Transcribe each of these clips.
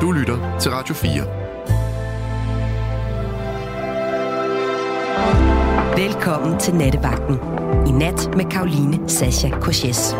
Du lytter til Radio 4. Velkommen til Nattevagten. I nat med Karoline Sasha Korses.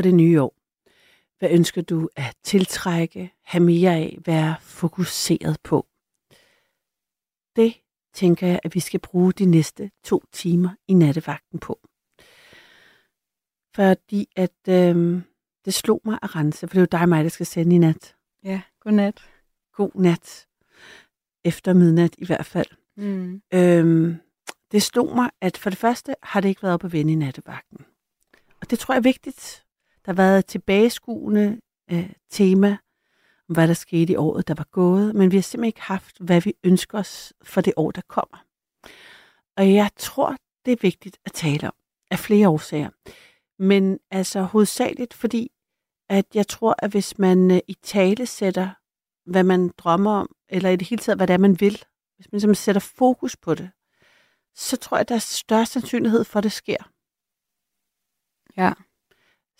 For det nye år? Hvad ønsker du at tiltrække, have mere af, være fokuseret på? Det tænker jeg, at vi skal bruge de næste to timer i nattevagten på. Fordi at øh, det slog mig at rense, for det er jo dig og mig, der skal sende i nat. Ja, god nat. God nat. Efter midnat i hvert fald. Mm. Øhm, det slog mig, at for det første har det ikke været op at vende i nattevagten. Og det tror jeg er vigtigt. Der har været et tilbageskuende øh, tema om, hvad der skete i året, der var gået, men vi har simpelthen ikke haft, hvad vi ønsker os for det år, der kommer. Og jeg tror, det er vigtigt at tale om, af flere årsager. Men altså hovedsageligt, fordi at jeg tror, at hvis man øh, i tale sætter, hvad man drømmer om, eller i det hele taget, hvad det er, man vil, hvis man simpelthen sætter fokus på det, så tror jeg, at der er større sandsynlighed for, at det sker. Ja.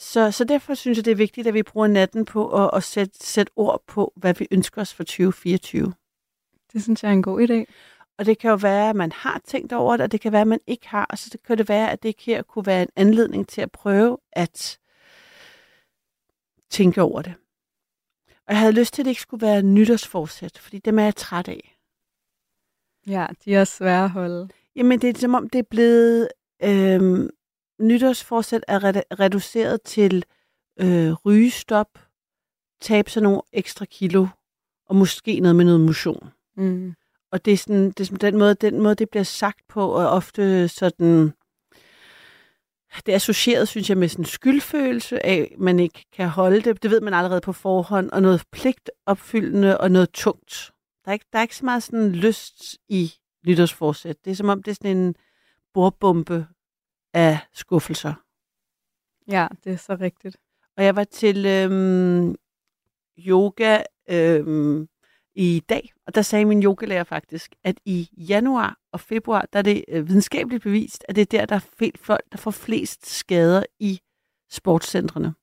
Så, så derfor synes jeg, det er vigtigt, at vi bruger natten på at, at sætte, sætte ord på, hvad vi ønsker os for 2024. Det synes jeg er en god idé. Og det kan jo være, at man har tænkt over det, og det kan være, at man ikke har. Og så kan det være, at det her kunne være en anledning til at prøve at tænke over det. Og jeg havde lyst til, at det ikke skulle være nytårsforsæt, fordi dem er jeg træt af. Ja, de er svære at holde. Jamen, det er som om, det er blevet øhm, nytårsforsæt er reduceret til øh, rygestop, tabe sig nogle ekstra kilo, og måske noget med noget motion. Mm. Og det er, sådan, det er sådan, den, måde, den måde, det bliver sagt på, og ofte sådan... Det er associeret, synes jeg, med sådan en skyldfølelse af, at man ikke kan holde det. Det ved man allerede på forhånd. Og noget pligtopfyldende og noget tungt. Der er ikke, der er ikke så meget sådan lyst i nytårsforsæt. Det er som om, det er sådan en bordbombe, af skuffelser. Ja, det er så rigtigt. Og jeg var til øhm, yoga øhm, i dag, og der sagde min yogalærer faktisk, at i januar og februar, der er det øh, videnskabeligt bevist, at det er der, der er folk, der får flest skader i sportscentrene.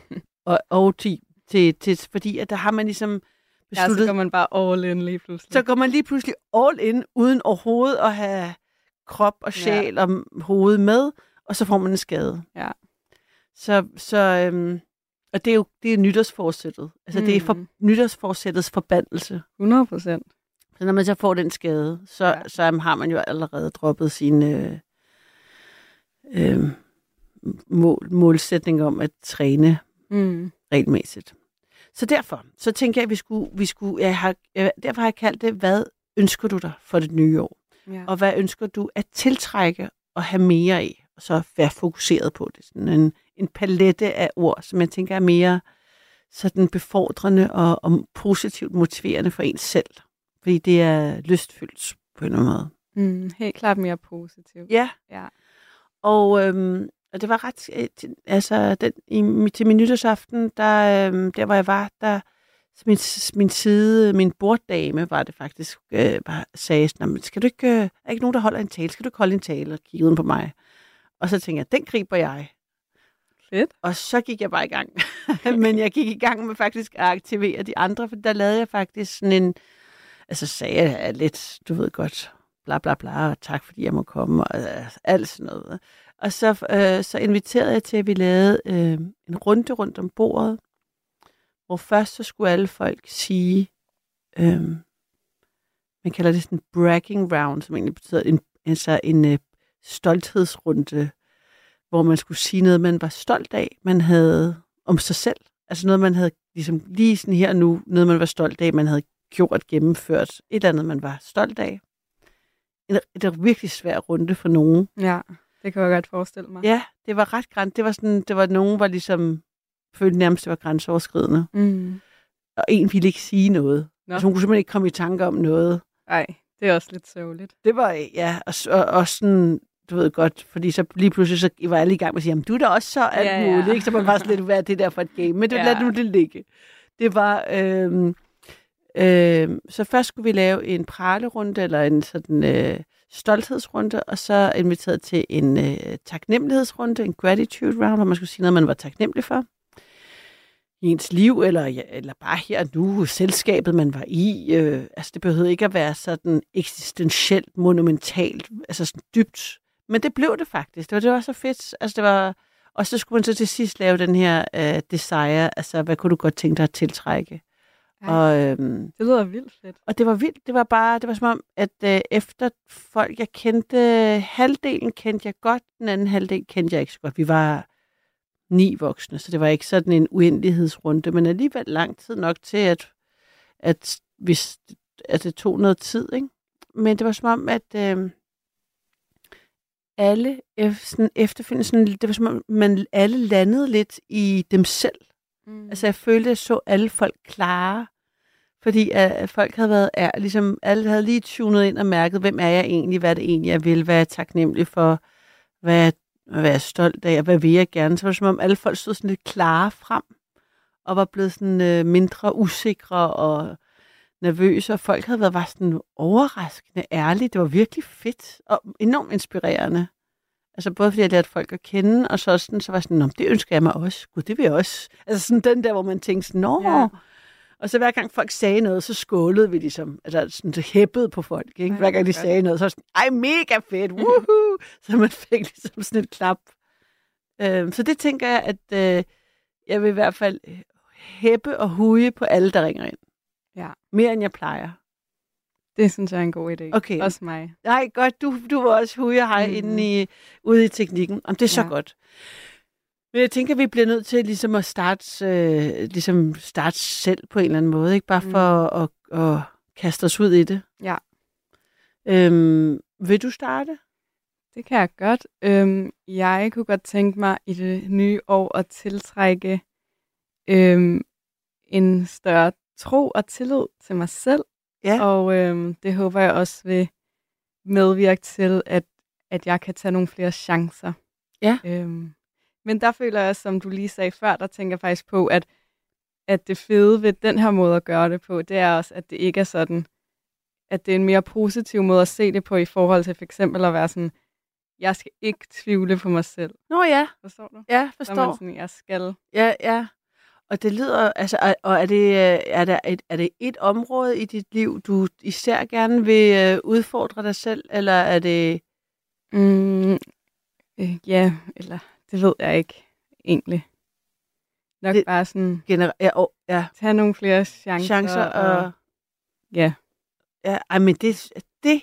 og, og til, til, til, fordi at der har man ligesom besluttet... Ja, så går man bare all in lige pludselig. Så går man lige pludselig all in, uden overhovedet at have krop og sjæl ja. og hoved med, og så får man en skade. Ja. Så, så øhm, og det er jo det er nytårsforsættet. Altså mm. det er for, mm. nytårsforsættets forbandelse. 100 procent. Så når man så får den skade, så, ja. så um, har man jo allerede droppet sin øh, øh, mål, målsætning om at træne mm. regelmæssigt. Så derfor, så tænker jeg, at vi skulle, vi skulle jeg har, jeg, derfor har jeg kaldt det, hvad ønsker du dig for det nye år? Ja. Og hvad ønsker du at tiltrække og have mere af? og så være fokuseret på det. Sådan en, en palette af ord, som jeg tænker er mere sådan befordrende og, og positivt motiverende for ens selv. Fordi det er lystfyldt på en måde. Mm, helt klart mere positivt. Ja. Ja. Og, øhm, og det var ret... øh, Altså, den, i, til min nytårsaften, der, øhm, der hvor jeg var, der min, min side, min borddame var det faktisk, øh, bare sagde, sådan, "Nå, men skal du ikke, øh, er ikke nogen, der holder en tale? Skal du ikke holde en tale? Og kiggede på mig. Og så tænkte jeg, den griber jeg. Fedt. Og så gik jeg bare i gang. Men jeg gik i gang med faktisk at aktivere de andre, for der lavede jeg faktisk sådan en, altså sagde jeg lidt, du ved godt, bla bla bla, og tak fordi jeg må komme, og øh, alt sådan noget. Og så, øh, så inviterede jeg til, at vi lavede øh, en runde rundt om bordet, hvor først så skulle alle folk sige, øh, man kalder det sådan en bragging round, som egentlig betyder en, altså en øh, stolthedsrunde, hvor man skulle sige noget, man var stolt af, man havde om sig selv. Altså noget, man havde ligesom lige sådan her nu, noget, man var stolt af, man havde gjort, gennemført, et eller andet, man var stolt af. En, det var virkelig svær runde for nogen. Ja, det kan jeg godt forestille mig. Ja, det var ret græns. Det var sådan, det var nogen, var ligesom, følte nærmest, det var grænseoverskridende. Mm. Og en ville ikke sige noget. Nå. Altså, hun kunne simpelthen ikke komme i tanke om noget. Ej, det er også lidt sørgeligt. Det var, ja, og, og, og sådan, du ved godt, fordi så lige pludselig så var alle i gang med at sige, jamen du er da også så alt Ja, ja, ja. muligt, ikke? Så man var sådan lidt, hvad er det der for et game? Men det Ja. lad nu det ligge. Det var, øhm, øhm, så først skulle vi lave en pralerunde, eller en sådan øh, stolthedsrunde, og så inviteret til en øh, taknemmelighedsrunde, en gratitude round, hvor man skulle sige noget, man var taknemmelig for i ens liv, eller, ja, eller bare her og nu, selskabet, man var i. Øh, altså, det behøvede ikke at være sådan eksistentielt, monumentalt, altså sådan dybt. Men det blev det faktisk. Det var, det var så fedt. Altså, det var, og så skulle man så til sidst lave den her øh, desire, altså, hvad kunne du godt tænke dig at tiltrække? Ej. Og, øhm, Det lyder vildt fedt. og det var vildt. Det var bare, det var som om, at øh, efter folk, jeg kendte, halvdelen kendte jeg godt, den anden halvdel kendte jeg ikke så godt. Vi var ni voksne, så det var ikke sådan en uendelighedsrunde, men alligevel lang tid nok til, at, at, hvis, at det tog noget tid. Ikke? Men det var som om, at øh, alle ef- sådan efterfølgende, sådan, det var som om, man alle landede lidt i dem selv. Mm. Altså jeg følte, at jeg så alle folk klare, fordi at folk havde været, er, ligesom alle havde lige tunet ind og mærket, hvem er jeg egentlig, hvad er det egentlig, jeg vil, hvad er jeg taknemmelig for, hvad er, hvad er jeg stolt af, og hvad vil jeg gerne. Så var det som om alle folk stod sådan lidt klare frem, og var blevet sådan øh, mindre usikre og nervøse, og folk havde været bare sådan overraskende ærlige. Det var virkelig fedt og enormt inspirerende. Altså både fordi jeg lærte folk at kende, og så, sådan, så var jeg sådan, det ønsker jeg mig også. Gud, det vil jeg også. Altså sådan den der, hvor man tænkte sådan, Nå. Ja. Og så hver gang folk sagde noget, så skålede vi ligesom. Altså sådan så hæppede på folk, ikke? Hver gang de sagde noget, så var sådan, ej, mega fedt, woohoo! så man fik ligesom sådan et klap. Øhm, så det tænker jeg, at øh, jeg vil i hvert fald hæppe og huge på alle, der ringer ind. Ja. Mere end jeg plejer. Det synes jeg er en god idé. Okay. Også mig. Nej, godt, du, du var også hej Mhm. mm. inde i, ude i teknikken. Om det er så Ja. godt. Men jeg tænker, vi bliver nødt til ligesom at starte, øh, ligesom starte selv på en eller anden måde. Ikke bare for at, at, at kaste os ud i det. Ja. Øhm, vil du starte? Det kan jeg godt. Øhm, jeg kunne godt tænke mig i det nye år at tiltrække øhm, en større tro og tillid til mig selv. Ja. Og øhm, det håber jeg også vil medvirke til, at, at jeg kan tage nogle flere chancer. Ja. Øhm, men der føler jeg, som du lige sagde før, der tænker jeg faktisk på, at, at det fede ved den her måde at gøre det på, det er også, at det ikke er sådan, at det er en mere positiv måde at se det på, i forhold til for eksempel at være sådan, jeg skal ikke tvivle på mig selv. Nå ja, Forstår du? ja, Så er man forstår. sådan, jeg skal. Ja, ja. Og det lyder, altså, og- og er det, er, der et, er det et område i dit liv, du især gerne vil øh, udfordre dig selv, eller er det... Mm, øh, ja, eller det ved jeg ikke egentlig. Nok Det- bare sådan, Gener- ja, oh, ja, tage nogle flere chancer. chancer og... Ja. Ja, ej, men det, det,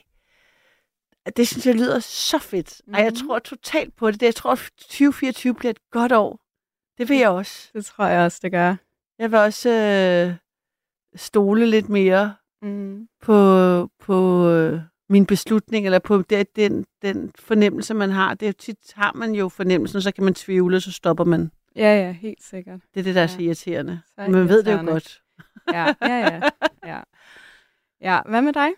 det synes jeg lyder så fedt. Mm. Ej, jeg Mhm. tror totalt på det. Jeg tror, at 2024 bliver et godt år. Det vil jeg også. Det tror jeg også, det gør. Jeg vil også øh, stole lidt mere Mm. på, på, øh, min beslutning, eller på det, den, den fornemmelse, man har. Det er tit, har man jo fornemmelsen, så kan man tvivle, og så stopper man. Ja, ja, helt sikkert. Det er det, der er ja. så irriterende. Så man irriterende. ved det jo godt. Ja, ja, ja. ja. Ja, hvad med dig?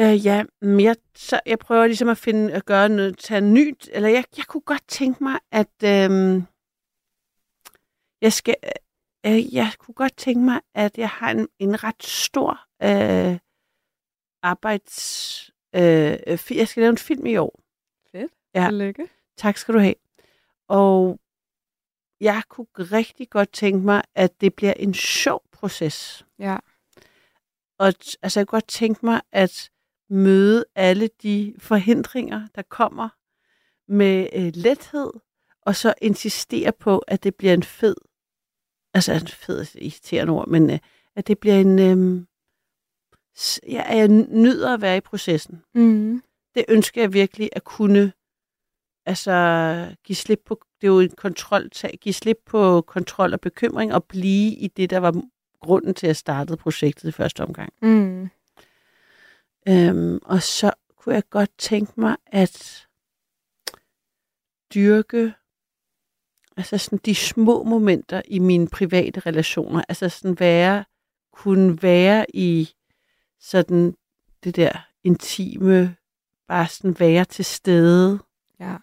Øh, ja, jeg, så jeg prøver ligesom at finde at gøre noget, tage nyt, eller jeg, jeg kunne godt tænke mig, at øh, jeg skal, øh, jeg kunne godt tænke mig, at jeg har en, en ret stor øh, arbejds, øh, jeg skal lave en film i år. Fedt. Ja. Lykke. Tak skal du have. Og jeg kunne rigtig godt tænke mig, at det bliver en sjov proces. Ja. Og altså, jeg kunne godt tænke mig at møde alle de forhindringer, der kommer med øh, lethed, og så insistere på, at det bliver en fed, altså en fed, irriterende ord, men øh, at det bliver en, øh, ja, jeg nyder at være i processen. Mm. Det ønsker jeg virkelig at kunne, altså give slip på, det er jo en kontrol, give slip på kontrol og bekymring, og blive i det, der var grunden til, at jeg startede projektet i første omgang. Mm. Øhm, og så kunne jeg godt tænke mig at dyrke altså sådan de små momenter i mine private relationer. Altså sådan være, kunne være i sådan det der intime, bare sådan være til stede. Ja.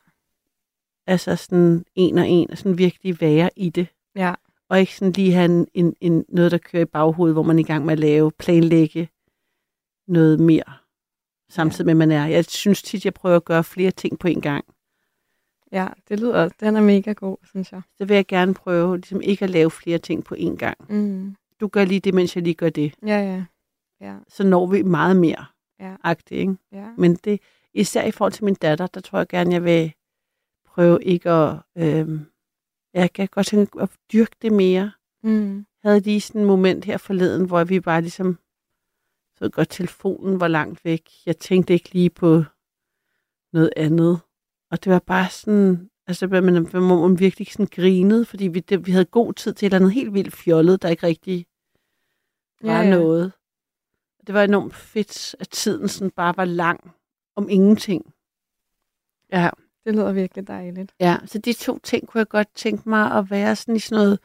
Altså sådan en og en, og sådan virkelig være i det. Ja og ikke sådan lige have en, en, en, noget, der kører i baghovedet, hvor man er i gang med at lave, planlægge noget mere, samtidig med, at man er. Jeg synes tit, jeg prøver at gøre flere ting på en gang. Ja, det lyder, den er mega god, synes jeg. Så vil jeg gerne prøve ligesom ikke at lave flere ting på en gang. Mm. Du gør lige det, mens jeg lige gør det. Ja, ja. Ja. Så når vi meget mere. Ja. Agtigt, ikke? Ja. Men det, især i forhold til min datter, der tror jeg gerne, jeg vil prøve ikke at øh, jeg kan godt tænke at dyrke det mere. Mm. Jeg havde lige sådan et moment her forleden, hvor vi bare ligesom, så godt telefonen var langt væk. Jeg tænkte ikke lige på noget andet. Og det var bare sådan, altså man, man, man virkelig sådan grinede, fordi vi, det, vi havde god tid til et eller andet helt vildt fjollet, der ikke rigtig var ja, ja. noget. Det var enormt fedt, at tiden sådan bare var lang om ingenting. Ja. Det lyder virkelig dejligt. Ja, så de to ting kunne jeg godt tænke mig at være sådan i sådan noget,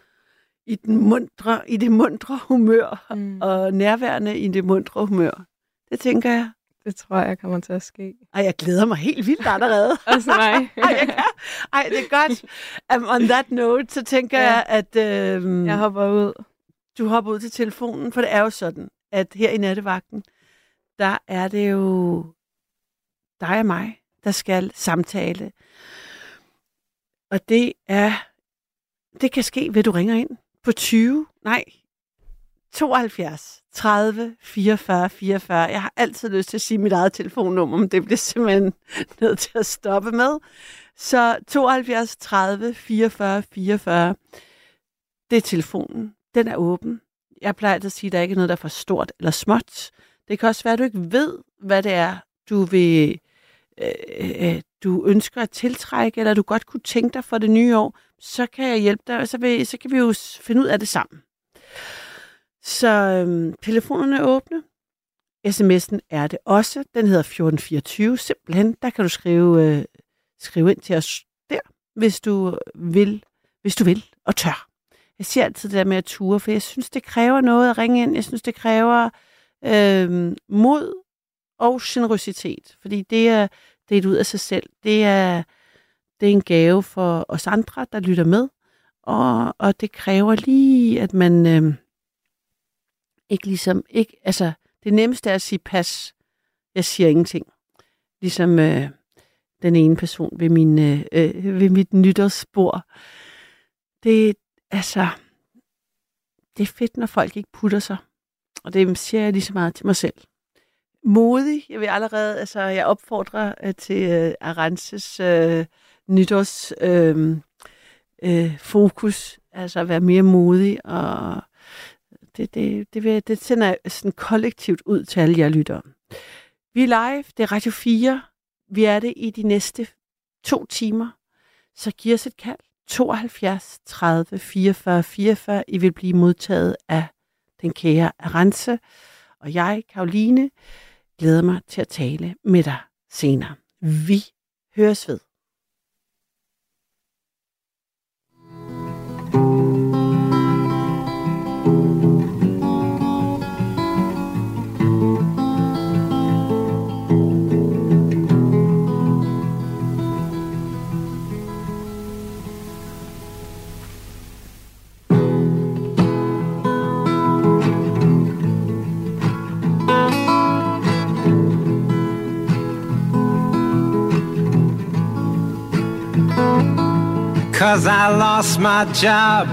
i, den mundre, i det mundre humør, mm. og nærværende i det mundre humør. Det tænker jeg. Det tror jeg kommer til at ske. Ej, jeg glæder mig helt vildt allerede. Også mig. Ej, jeg Ej, det er godt. Um, on that note, så tænker ja. jeg, at... Um, jeg hopper ud. Du hopper ud til telefonen, for det er jo sådan, at her i nattevagten, der er det jo dig og mig, der skal samtale. Og det er, det kan ske ved, du ringer ind på 20, nej, 72 30 44 44. Jeg har altid lyst til at sige mit eget telefonnummer, men det bliver simpelthen nødt til at stoppe med. Så 72 30 44 44, det er telefonen. Den er åben. Jeg plejer at sige, at der ikke er noget, der er for stort eller småt. Det kan også være, at du ikke ved, hvad det er, du vil Øh, øh, du ønsker at tiltrække, eller du godt kunne tænke dig for det nye år, så kan jeg hjælpe dig, og så, vil, så kan vi jo finde ud af det sammen. Så øhm, telefonerne er åbne. SMS'en er det også. Den hedder 1424. Simpelthen, der kan du skrive, øh, skrive ind til os der, hvis du vil, hvis du vil og tør. Jeg siger altid det der med at ture, for jeg synes, det kræver noget at ringe ind. Jeg synes, det kræver øh, mod og generøsitet, fordi det er det er ud af sig selv. Det er, det er en gave for os andre, der lytter med, og, og det kræver lige, at man øh, ikke ligesom, ikke, altså det nemmeste er at sige pas, jeg siger ingenting. Ligesom øh, den ene person ved, min, øh, øh ved mit nytårsbord. Det, altså, det er fedt, når folk ikke putter sig. Og det siger jeg lige så meget til mig selv modig. Jeg vil allerede, altså jeg opfordrer øh, til øh, uh, Arances uh, øh, nytårs uh, uh, fokus, altså at være mere modig, og det, det, det, vil, det sender jeg sådan kollektivt ud til alle jer lyttere. Vi er live, det er Radio 4. Vi er det i de næste to timer. Så giv os et kald. 72 30 44 44. I vil blive modtaget af den kære Arance og jeg, Karoline. glæder mig til at tale med dig senere. Vi høres ved. Cause I lost my job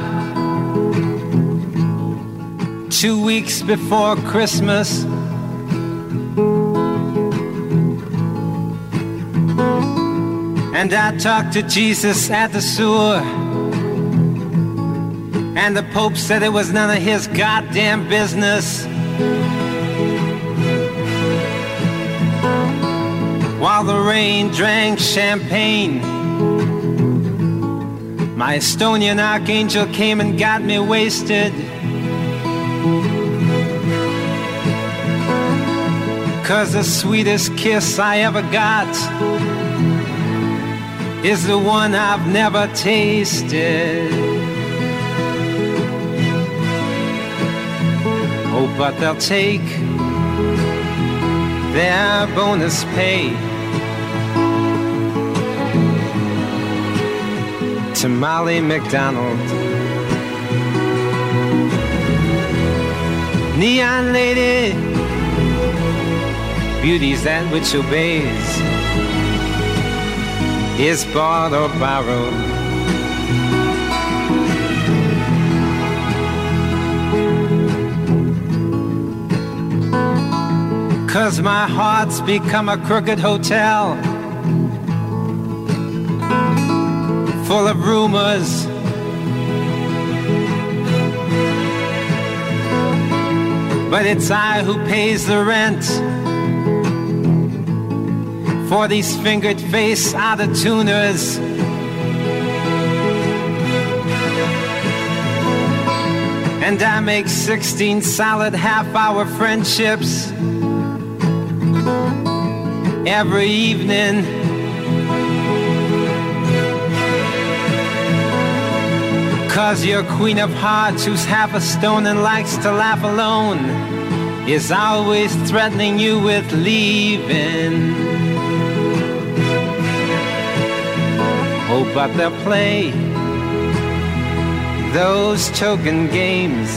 two weeks before Christmas. And I talked to Jesus at the sewer. And the Pope said it was none of his goddamn business. While the rain drank champagne. My Estonian archangel came and got me wasted. Cause the sweetest kiss I ever got is the one I've never tasted. Oh, but they'll take their bonus pay. To Molly McDonald. Neon lady, beauty's that which obeys, is bought or borrowed. Cause my heart's become a crooked hotel full of rumors. But it's I who pays the rent for these fingered face out of tuners. And I make 16 solid half hour friendships every evening. Cause your queen of hearts, who's half a stone and likes to laugh alone, is always threatening you with leaving. Oh, but they'll play those token games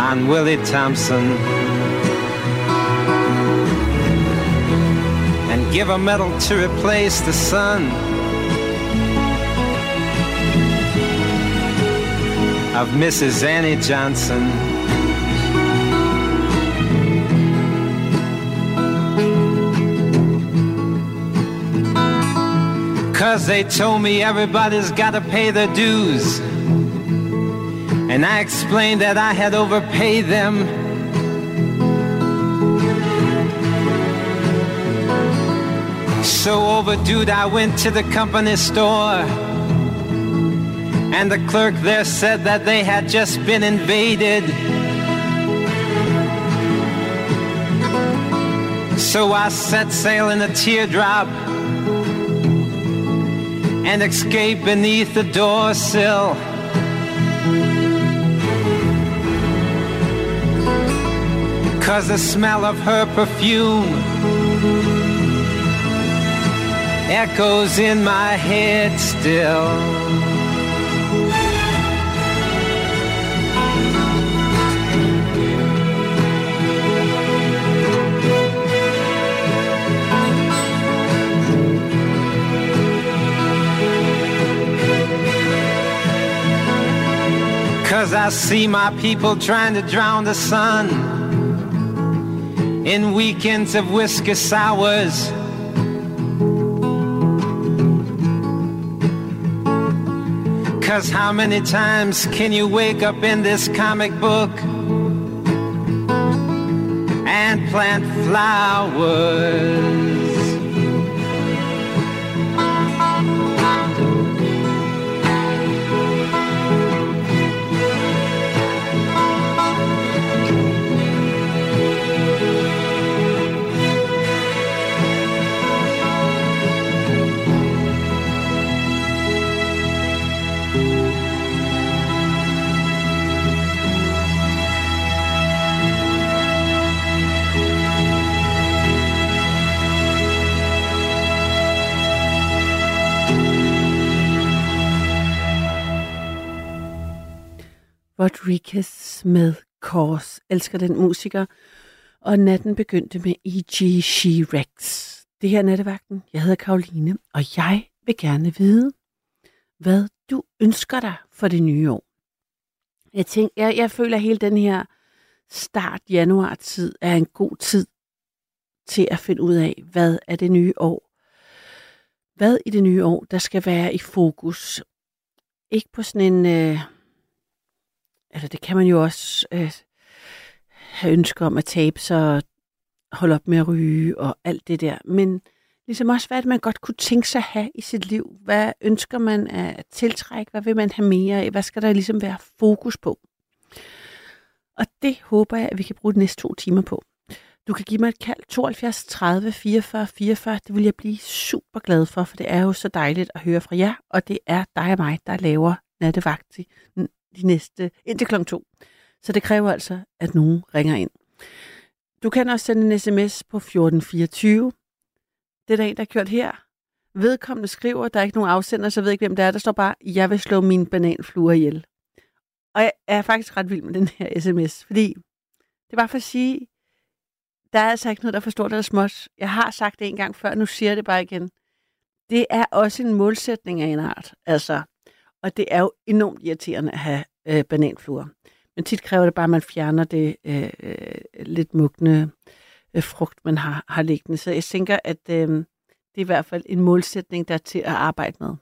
on Willie Thompson. And give a medal to replace the sun. Of Mrs. Annie Johnson. Cause they told me everybody's gotta pay their dues. And I explained that I had overpaid them. So overdue, I went to the company store. And the clerk there said that they had just been invaded. So I set sail in a teardrop and escaped beneath the door sill. Cause the smell of her perfume echoes in my head still. Cause I see my people trying to drown the sun in weekends of whiskey sours. Cause how many times can you wake up in this comic book and plant flowers? Rodriguez med Kors. Elsker den musiker. Og natten begyndte med E.G. She-Rex. Det her er nattevagten. Jeg hedder Karoline, og jeg vil gerne vide, hvad du ønsker dig for det nye år. Jeg, tænker, jeg, jeg føler, at hele den her start januar-tid er en god tid til at finde ud af, hvad er det nye år. Hvad i det nye år, der skal være i fokus. Ikke på sådan en... Øh, altså det kan man jo også øh, have ønsker om at tabe sig, holde op med at ryge og alt det der. Men ligesom også, hvad det, man godt kunne tænke sig at have i sit liv. Hvad ønsker man at tiltrække? Hvad vil man have mere af? Hvad skal der ligesom være fokus på? Og det håber jeg, at vi kan bruge de næste to timer på. Du kan give mig et kald 72 30 44 44. Det vil jeg blive super glad for, for det er jo så dejligt at høre fra jer, og det er dig og mig, der laver nattevagt de næste, indtil klokken 2. Så det kræver altså, at nogen ringer ind. Du kan også sende en sms på 1424. Det er der en, der har kørt her. Vedkommende skriver, der er ikke nogen afsender, så jeg ved ikke, hvem det er. Der står bare, jeg vil slå min bananfluer ihjel. Og jeg er faktisk ret vild med den her sms, fordi det var for at sige, der er altså ikke noget, der forstår det eller småt. Jeg har sagt det en gang før, nu siger jeg det bare igen. Det er også en målsætning af en art. Altså, og det er jo enormt irriterende at have øh, bananfluer. Men tit kræver det bare, at man fjerner det øh, øh, lidt mugne øh, frugt, man har, har liggende. Så jeg tænker, at øh, det er i hvert fald en målsætning, der er til at arbejde med.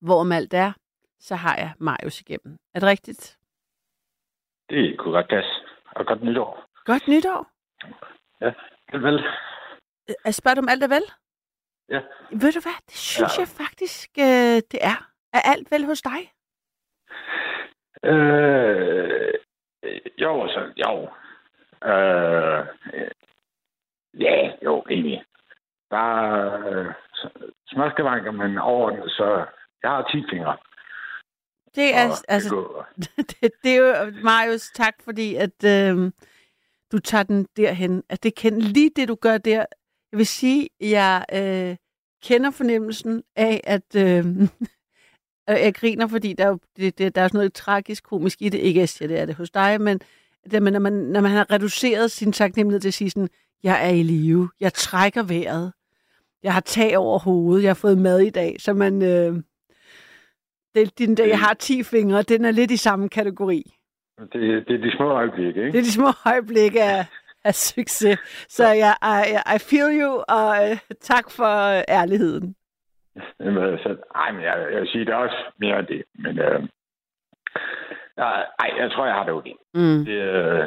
Hvorom alt er, så har jeg Marius igennem. Er det rigtigt? Det er korrekt, gas. Og godt nytår. Godt nytår. Ja, vel vel. Jeg spørger du om alt er vel? Ja. Ved du hvad, det synes ja. jeg faktisk, øh, det er. Er alt vel hos dig? Øh, jo, så, jo. Øh, ja, jo, egentlig. Bare øh, småskavanker, men overordnet, så jeg har 10 fingre. Det er, og altså, det, det, er jo, Marius, tak fordi, at øh, du tager den derhen. At det kan lige det, du gør der. Jeg vil sige, jeg øh, kender fornemmelsen af, at øh, jeg griner, fordi der er, det, det, der er sådan noget tragisk komisk i det. Ikke, siger, det er det hos dig, men det, når, man, når man har reduceret sin taknemmelighed til at sige sådan, jeg er i live, jeg trækker vejret, jeg har tag over hovedet, jeg har fået mad i dag, så man... Øh, det, den der, jeg har 10 fingre, den er lidt i samme kategori. Det, det er de små øjeblikke, ikke? Det er de små øjeblikke af, af succes. Så jeg, I, I feel you, og uh, tak for uh, ærligheden. Jamen, så, ej, men jeg, jeg vil sige, det er også mere det. Men øh, ej, jeg tror, jeg har det okay. Mm. Det, øh,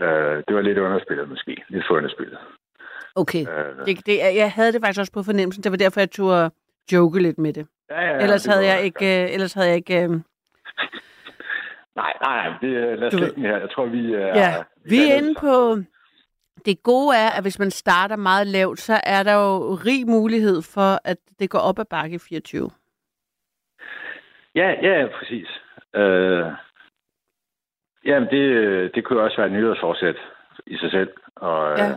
øh, det var lidt underspillet måske. Lidt for underspillet. Okay. Øh, det, det, jeg havde det faktisk også på fornemmelsen. Det var derfor, jeg turde joke lidt med det. Ja, ja, ellers, det havde jeg ikke, øh, ellers havde jeg ikke... Øh... Nej, nej, nej. Det, lad os du... her. Jeg tror, vi er... Ja, vi, er inde på... Det gode er, at hvis man starter meget lavt, så er der jo rig mulighed for, at det går op ad bakke i 24. Ja, ja, præcis. Øh, jamen, det, det kunne også være et nyhedsforsæt i sig selv. Og ja. øh,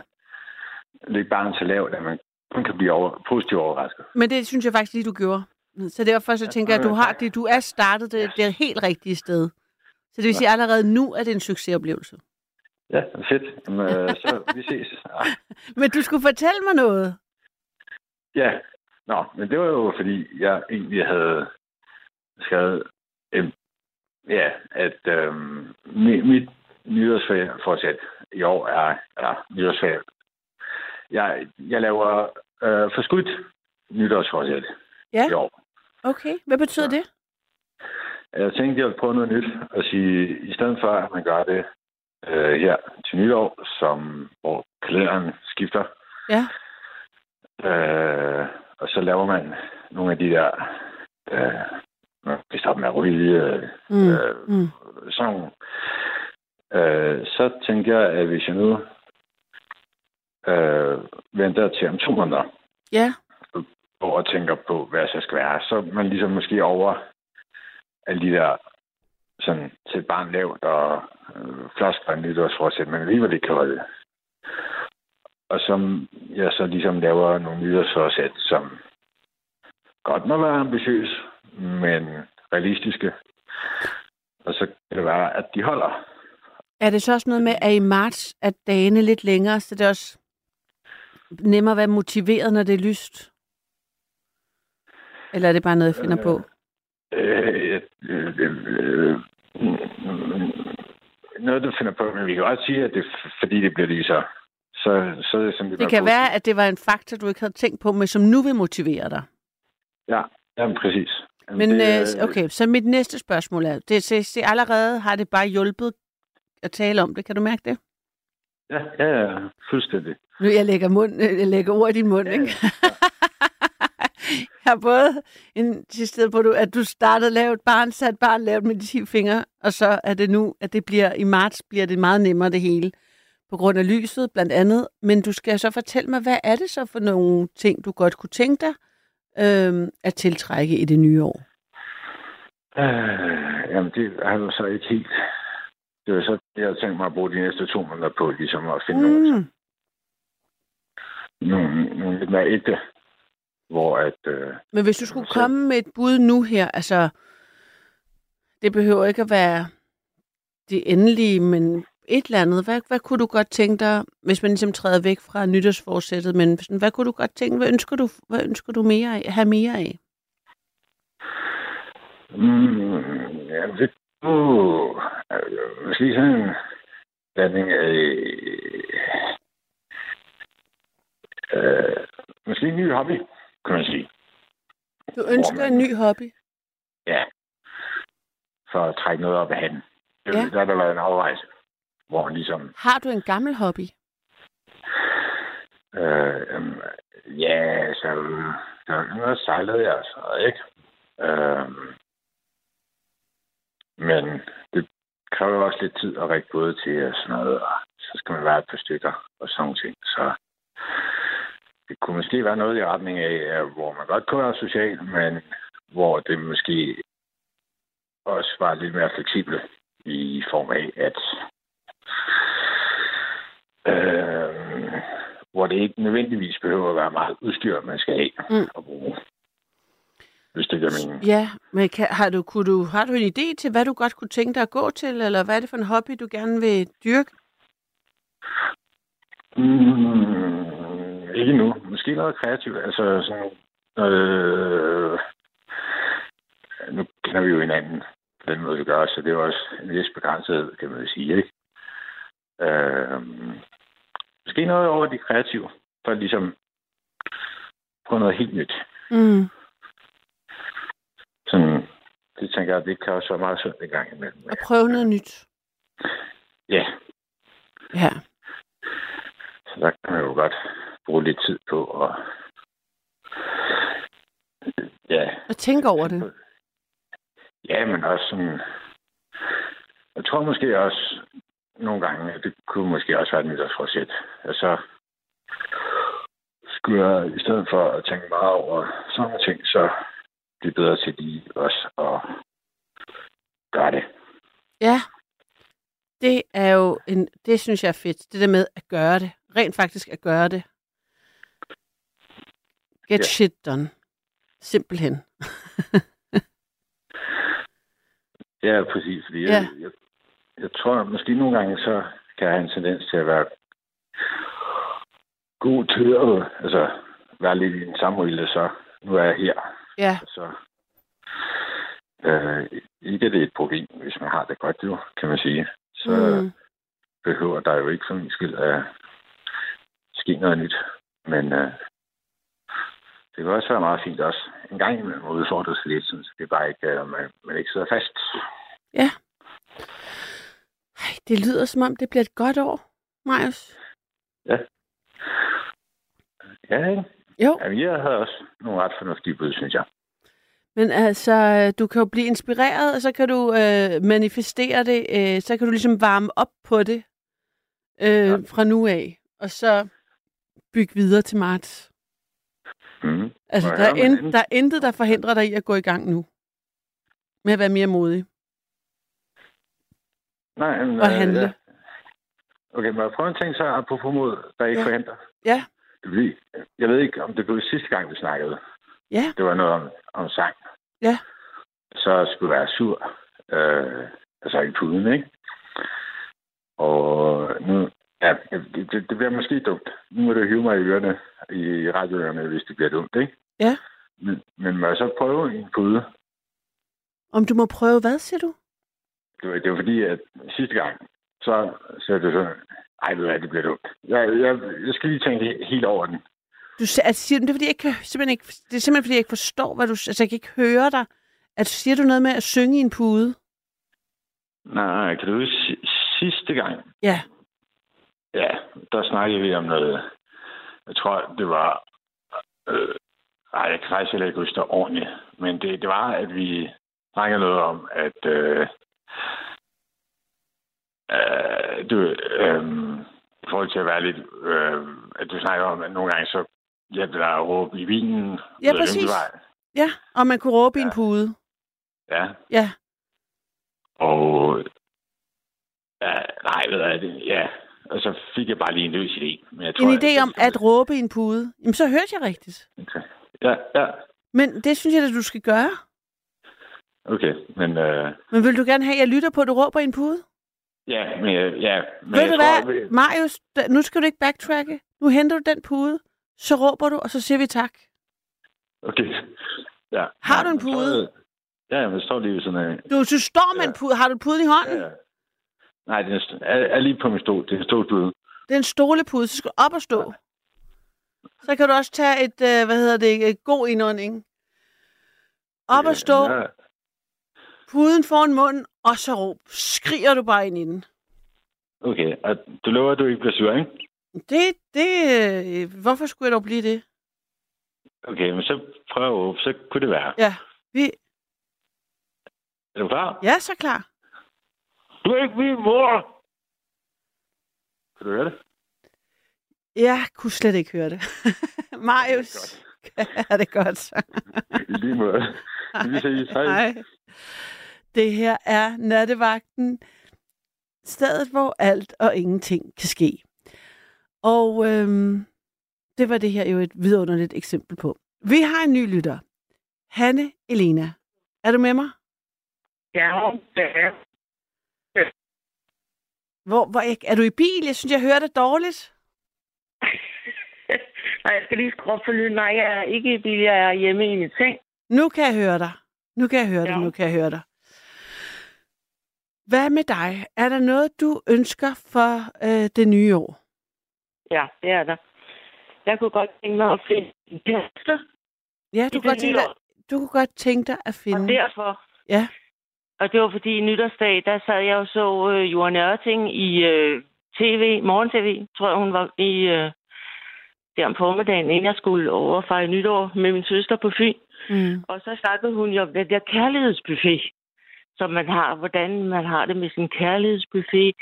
lægge barnet så lavt, at man kun kan blive over, positivt overrasket. Men det synes jeg faktisk lige, du gjorde. Så derfor så tænker jeg, at du, har det, du er startet det, det helt rigtige sted. Så det vil sige, at allerede nu er det en succesoplevelse. Ja, fedt. Jamen, øh, så vi ses. Men du skulle fortælle mig noget. Ja, Nå, men det var jo fordi, jeg egentlig havde skrevet, øh, ja, at øh, mit, mit nytårsforsæt i år er, er nytårsferie. Jeg, jeg laver øh, forskudt nytårsforsæt ja. i år. Okay, hvad betyder ja. det? Jeg tænkte, jeg ville prøve noget nyt og sige, i stedet for, at man gør det øh, her til nytår, som, hvor kalenderen skifter, ja. øh, og så laver man nogle af de der, øh, vi stopper med at ryge, øh, mm. Øh, mm. sådan øh, så tænker jeg, at hvis jeg nu øh, venter til om to måneder, ja. og tænker på, hvad jeg så skal være, så man ligesom måske over alle de der sådan til barn lavt og øh, floskler nytårsforsæt, men alligevel ikke kan holde Og som jeg så ligesom laver nogle nytårsforsæt, som godt må være ambitiøs, men realistiske. Og så kan det være, at de holder. Er det så også noget med, at i marts er dagene lidt længere, så det er også nemmere at være motiveret, når det er lyst? Eller er det bare noget, jeg finder på? Øh, øh, øh, øh, noget, du finder på, men vi kan også sige, at det er fordi, det bliver lyser. Så, så er det sådan, Det kan være, at det var en faktor, du ikke havde tænkt på, men som nu vil motivere dig. Ja, jamen præcis. Jamen, Men det, øh, okay, så mit næste spørgsmål er, det, det, det allerede har det bare hjulpet at tale om det. Kan du mærke det? Ja, ja, ja, fuldstændig. Nu jeg lægger, mund, øh, jeg lægger ord i din mund, Ja, ikke? har både insisteret på, at du startede et barn, så et barn lavet med de 10 fingre, og så er det nu, at det bliver i marts, bliver det meget nemmere det hele, på grund af lyset blandt andet. Men du skal så fortælle mig, hvad er det så for nogle ting, du godt kunne tænke dig øh, at tiltrække i det nye år? Øh, jamen, det har jo så ikke helt... Det var så, jeg havde tænkt mig at bruge de næste to måneder på, ligesom at finde mm. nogle, nogle, nogle lidt mere ægte, hvor at... Øh, Men hvis du skulle Så- komme med et bud nu her, altså, det behøver ikke at være det endelige, men et eller andet, hvad, hvad kunne du godt tænke dig, hvis man ligesom træder væk fra nytårsforsættet, men sådan, hvad kunne du godt tænke, hvad ønsker du, hvad ønsker du mere af, have mere af? mm, ja, det øh, måske sådan en blanding af... Øh, måske en ny hobby, kan man sige. Du ønsker man- en ny hobby. Ja. For at trække noget op af handen. Det, Ja. Der er der været en afrejse, hvor han ligesom... Har du en gammel hobby? Øh, øhm, ja, så... Der noget sejlede jeg noget, ikke? Øh, men det kræver også lidt tid at række både til og sådan noget, og så skal man være et par stykker og sådan ting. Så det kunne måske være noget i retning af, hvor man godt kunne være social, men hvor det måske også var lidt mere fleksibelt i form af, at øh, hvor det ikke nødvendigvis behøver at være meget udstyr, man skal have Mm. og bruge. Hvis det giver mening. Ja, men kan, har, du, kunne du, har du en idé til, hvad du godt kunne tænke dig at gå til, eller hvad er det for en hobby, du gerne vil dyrke? Mm, ikke nu. Måske noget kreativt. Altså sådan... Øh, nu kender vi jo hinanden på den måde, vi gør, så det er jo også en vis begrænset, kan man jo sige, ikke? Øh, måske noget over de kreative, for at ligesom prøve noget helt nyt. Mm. Sådan, det tænker jeg, det kan også være meget sundt en gang imellem. Og prøve noget nyt. Ja, Ja. så der kan man jo godt bruge lidt tid på at ja, Og tænke over det. Ja, men også sådan... Jeg tror måske også nogle gange, at det kunne måske også være et nytårsforsæt. Altså, skulle jeg i stedet for at tænke meget over sådan nogle ting, så blive bedre til lige også at gøre det. Ja. Det er jo en, det synes jeg er fedt. Det der med at gøre det. Rent faktisk at gøre det. Get Ja. shit done. Simpelthen. Ja, præcis. Fordi Ja. jeg, jeg, jeg tror, måske nogle gange, så kan jeg have en tendens til at være god til at altså, være lidt i den samme rille, så nu er jeg her. Ja. Så øh, ikke er det et problem, hvis man har det godt, jo, kan man sige. Så. Mm. behøver der jo ikke for min skyld at ske noget nyt. Men øh, det kan også være meget fint også en gang imellem at udfordre sig lidt, så det er bare ikke, øh, man, man ikke sidder fast. Ja. Ej, det lyder som om, det bliver et godt år, Marius. Ja, ikke? Jo, Jamen, jeg havde også nogle ret fornuftige bud, synes jeg. men altså, du kan jo blive inspireret, og så kan du øh, manifestere det, øh, så kan du ligesom varme op på det øh, ja. fra nu af, og så bygge videre til marts. Mm. Altså, der er, in, der er intet, der forhindrer dig i at gå i gang nu. Med at være mere modig Nej, men, og handle. Ja. Okay, må jeg prøve en ting så, apropos mod, der ikke Ja. forhindrer? Ja. Det fordi, jeg ved ikke, om det blev sidste gang, vi snakkede. Ja. Det var noget om, om sang. Ja. Så skulle være sur. Øh, altså i puden, ikke? Og nu, ja, det, det, det bliver måske dumt. Nu må du hive mig i ørerne i radioerne, hvis det bliver dumt, ikke? Ja. Men, men må jeg så prøve en pude? Om du må prøve, hvad siger du? Det var, det var fordi, at sidste gang, så sagde du så, ej, ved du hvad, det bliver dumt. Jeg, jeg, jeg skal lige tænke he- helt over den. Du at siger, det, er, fordi jeg kan- simpelthen ikke, det er simpelthen, fordi jeg ikke forstår, hvad du... Altså, jeg kan ikke høre dig. At siger du noget med at synge i en pude? Nej, kan du huske si- sidste gang? Ja. Ja, der snakkede vi om noget. Jeg tror, det var... Øh, ej, jeg kan faktisk heller ikke huske det ordentligt. Men det, det var, at vi snakkede noget om, at... Øh, øh, du, øh, I forhold til at være lidt... Øh, at du snakker om, at nogle gange så hjælper dig at råbe i vinen. Ja, præcis. Ja, og man kunne råbe ja. i en pude. Ja, Ja. Og... Ja, nej, ved jeg det. Ja, og så fik jeg bare lige en løs idé. Men jeg tror, En idé jeg, om at råbe i en pude. Jamen, så hørte jeg rigtigt. Okay. Ja, ja. Men det synes jeg, at du skal gøre. Okay, men... Øh, Men vil du gerne have, at jeg lytter på, at du råber i en pude? ja, men, øh, ja, men Ved jeg du tror, hvad, vi- Marius, nu skal du ikke backtracke. Nu henter du den pude, så råber du, og så siger vi tak. Okay. Ja. Har du en jeg pude? jeg- Ja, men jeg står lige ved sådan en... Du, du står med Ja. en pude. Har du puden i hånden? Ja, ja. Nej, den er, er lige på min stol. Det er en stolpude. Det er en stolepude, så skal du op og stå. Så kan du også tage et, øh, hvad hedder det, et god indånding. Op og stå, Ja, puden foran munden, og så råb. Skriger du bare ind i den. okay, og du lover, at du ikke bliver sur, ikke? Det, det, øh, hvorfor skulle jeg dog blive det? Okay, men så prøv at råbe. Så kunne det være. Ja, vi, Er du klar? ja, så klar. Du er ikke min mor! Kan du høre det? Jeg kunne slet ikke høre det. Marius, er det godt? Lige måde. Vi ses. Hej. Hej. Det her er nattevagten. Stedet, hvor alt og ingenting kan ske. Og øhm, det var det her jo et vidunderligt eksempel på. Vi har en ny lytter. Hanne Elena. Er du med mig? Ja, det er. Hvor, hvor, er du i bil? Jeg synes, jeg hører dig dårligt. Nej, jeg skal lige skrue for lyden. Nej, jeg er ikke i bil. Jeg er hjemme i min seng. Nu kan jeg høre dig. Nu kan jeg høre dig. Ja. Nu kan jeg høre dig. Hvad med dig? Er der noget, du ønsker for øh, det nye år? Ja, det er der. Jeg kunne godt tænke mig at finde en kæreste. Ja, du kunne, godt det tænke dig, du kunne godt tænke dig at finde... Og derfor. Ja. Og det var fordi i nytårsdag, der sad jeg og så øh, Johan Ørting i øh, tv, morgen-tv, tror jeg hun var i øh, der om formiddagen, inden jeg skulle over nytår med min søster på Fyn. Mm. Og så snakkede hun jo om den der kærlighedsbuffet, som man har, hvordan man har det med sin kærlighedsbuffet,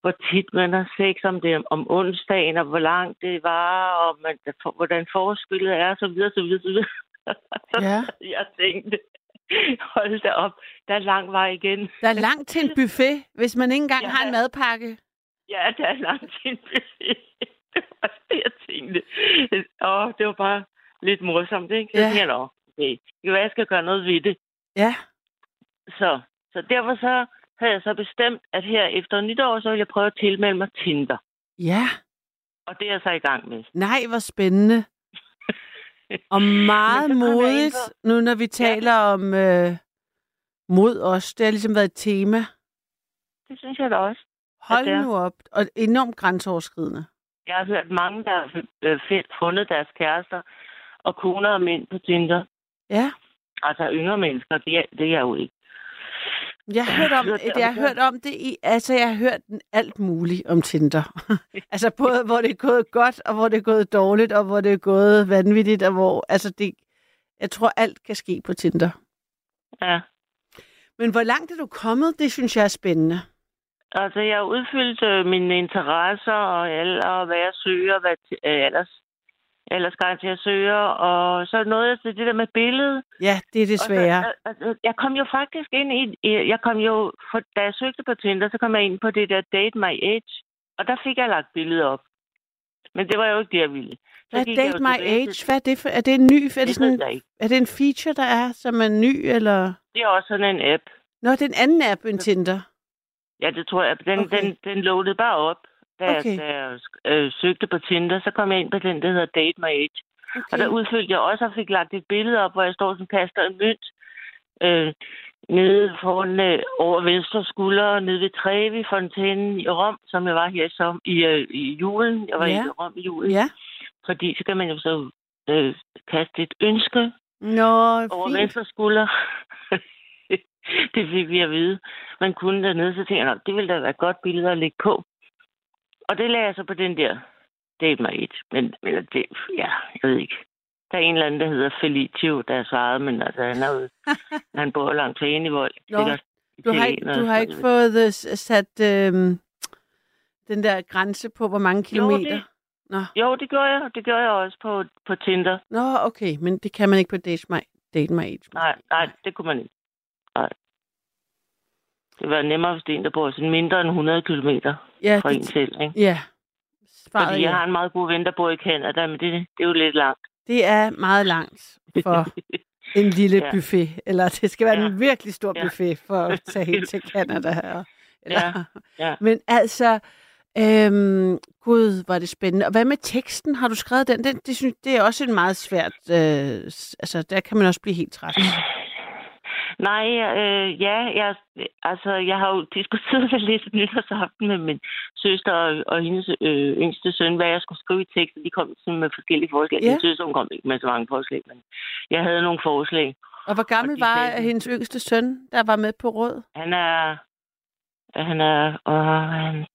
hvor tit man har sex om det om onsdagen, og hvor langt det var, og man, hvordan forskyllet er, så videre, så videre, så videre. Ja. jeg tænkte, hold da op, der er lang vej igen. Der er langt til en buffet, hvis man ikke engang Ja. har en madpakke. Ja, der er langt til en buffet. Det var det, jeg tænkte. Åh, det var bare lidt morsomt, ikke? Så Ja. tænkte jeg, "Nå, okay, det kan være, jeg skal gøre noget ved det. Ja. Så, så derfor så havde jeg så bestemt, at her efter nytår, så vil jeg prøve at tilmelde mig Tinder. Ja. Og det er jeg så i gang med. Nej, hvor spændende. Og meget modigt, nu når vi taler om øh, mod os. Det har ligesom været et tema. Det synes jeg da også. Hold nu op. Og enormt grænseoverskridende. Jeg har hørt mange, der har øh, fundet deres kærester og koner og mænd på Tinder. Ja. Altså yngre mennesker, det er, det er jeg jo ikke. Jeg har hørt om, jeg har hørt om det i, altså jeg har hørt alt muligt om Tinder. altså både hvor det er gået godt, og hvor det er gået dårligt, og hvor det er gået vanvittigt, og hvor, altså det, jeg tror alt kan ske på Tinder. Ja. Men hvor langt er du kommet? Det synes jeg er spændende. Altså, jeg har udfyldt øh, mine interesser og alder, og hvad jeg søger, hvad øh, alders, aldersgrænse jeg søger, og så nåede jeg til det der med billedet. Ja, det er det svære. Og så, jeg kom jo faktisk ind i, jeg kom jo, for, da jeg søgte på Tinder, så kom jeg ind på det der Date My Age, og der fik jeg lagt billedet op. Men det var jo ikke det, jeg ville. Så Hvad er Date My Age? til- Hvad er det for? Er det en ny? Er det, Det sådan, er det en feature, der er, som er ny, eller? Det er også sådan en app. Nå, den anden app end Tinder. Ja, det tror jeg. Den, okay. den, den loadede bare op, da, Okay. da jeg øh, søgte på Tinder. Så kom jeg ind på den, der hedder Date My Age. Okay. Og der udfyldte jeg også og fik lagt et billede op, hvor jeg står som kaster en mønt øh, nede foran øh, over venstre skulder, nede ved Trevi Fontænen i Rom, som jeg var her som i, øh, i julen. Jeg var Ja. i Rom i julen. Ja. Fordi så kan man jo så øh, kaste et ønske Nå, over fint. venstre skulder. det fik vi at vide. Man kunne dernede, så tænkte jeg, "Nå, det ville da være et godt billede at lægge på. Og det lagde jeg så på den der date mig et. Men, eller det, ja, jeg ved ikke. Der er en eller anden, der hedder Felicio, der er svaret, men altså, han, er jo, han bor langt til i vold. Nå, Du har, ikke, du har ikke fået øh, s- sat øhm, den der grænse på, hvor mange kilometer? det- Nå. Jo, det gør jeg. Det gør jeg også på, på Tinder. Nå, okay, men det kan man ikke på Date My, date my Age. Nej, nej, det kunne man ikke. Nej. Det var nemmere, hvis det er en, der bor sådan mindre end 100 kilometer Ja, en det, selv. Ikke? ja. Svaret Fordi jeg ja. har en meget god ven, der bor i Canada, men det, det er jo lidt langt. Det er meget langt for en lille Ja. buffet. Eller det skal være Ja. en virkelig stor Ja. buffet for at tage helt til Canada her. Eller, Ja, ja. Men altså, øhm, gud, var det spændende. Og hvad med teksten? Har du skrevet den? den det, synes, det er også en meget svært... Øh, altså, der kan man også blive helt træt. Nej, øh, ja, jeg, altså, jeg har jo diskuteret det lidt nytårsaften med min søster og, og hendes øh, yngste søn, hvad jeg skulle skrive i teksten. De kom sådan med forskellige forslag. Ja. Min søster hun kom ikke med så mange forslag, men jeg havde nogle forslag. Og hvor gammel de var sagde- hendes yngste søn, der var med på råd? Han er, han er, åh, han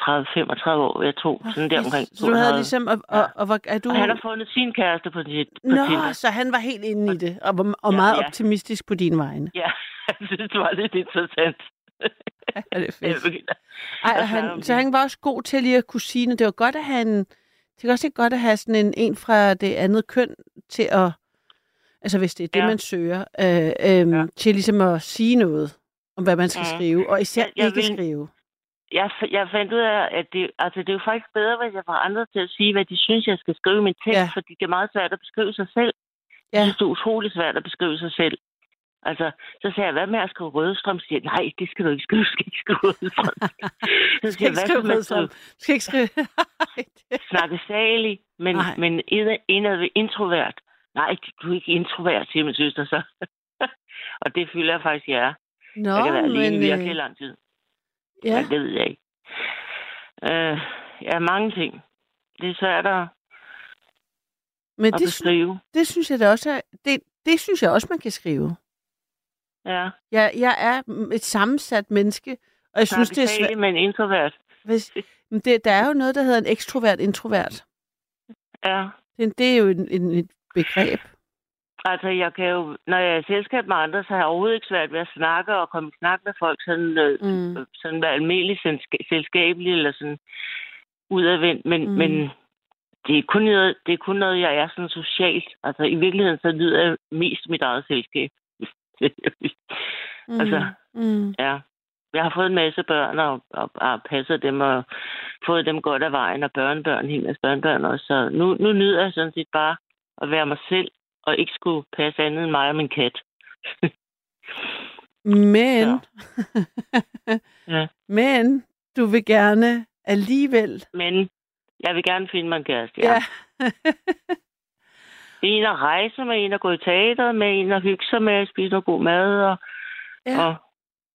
30-35 år, jeg tror, sådan der omkring. Så du havde 32. ligesom... Og, og, og, hvor, er du... Og han har fundet sin kæreste på, sit, på Nå, Tinder. så han var helt inde i det, og, var- og Ja, meget ja. optimistisk på din vegne. Ja, jeg synes, det var lidt interessant. Ja, det er fedt. Ej, og han, så han var også god til lige at kunne sige, det var godt at have en, det er også ikke godt at have sådan en, en fra det andet køn til at, altså hvis det er det, Ja. man søger, øh, øh, Ja. til ligesom at sige noget om, hvad man skal Mhm. skrive, og især Jeg- jeg ikke vil- skrive. Jeg, jeg fandt ud af, at det, altså, det er jo faktisk bedre, hvis jeg får andre til at sige, hvad de synes, jeg skal skrive i min tekst, Ja. fordi det er meget svært at beskrive sig selv. Ja. Jeg synes, det er utroligt svært at beskrive sig selv. Altså, så sagde jeg, hvad med at skrive rødstrøm? Så siger jeg, nej, det skal du ikke skrive, du skal ikke skrive rødstrøm. så skal jeg, hvad skrive rødstrøm. Du skal ikke skrive... Snakke salig, men, Nej. men indad, introvert? Nej, du er ikke introvert, siger min søster så. og det føler jeg faktisk, jeg er. Nå, jeg kan være alene men, virkelig øh, lang tid. Ja. Men det ved jeg ikke. Øh, ja, mange ting. Det er svært at, Men at det, beskrive. det synes jeg da også er, det, det synes jeg også, man kan skrive. Ja. Jeg, jeg er et sammensat menneske, og jeg synes, det er svært. svært. med en introvert. Hvis, men det, der er jo noget, der hedder en ekstrovert-introvert. Ja. Det, det er jo en, en, et begreb. Altså, jeg kan jo, når jeg er i selskab med andre, så har jeg overhovedet ikke svært ved at snakke og komme i snak med folk, sådan, øh, Mm. sådan være almindelig selska- selskabelig eller sådan udadvendt. Men, Mm. men det, er kun noget, det er kun noget, jeg er sådan socialt. Altså, i virkeligheden, så lyder jeg mest mit eget selskab. Mm. Altså, mm. Ja. Jeg har fået en masse børn og, og, og passet dem og fået dem godt af vejen og børnebørn, masse børnebørn også. Så nu, nu nyder jeg sådan set bare at være mig selv og ikke skulle passe andet end mig og min kat. Men, Ja. Men du vil gerne alligevel... Men jeg vil gerne finde mig en kæreste. Ja. Ja. En at rejse med, en at gå i teater med, en at hygge sig med, spise noget god mad og, Ja. og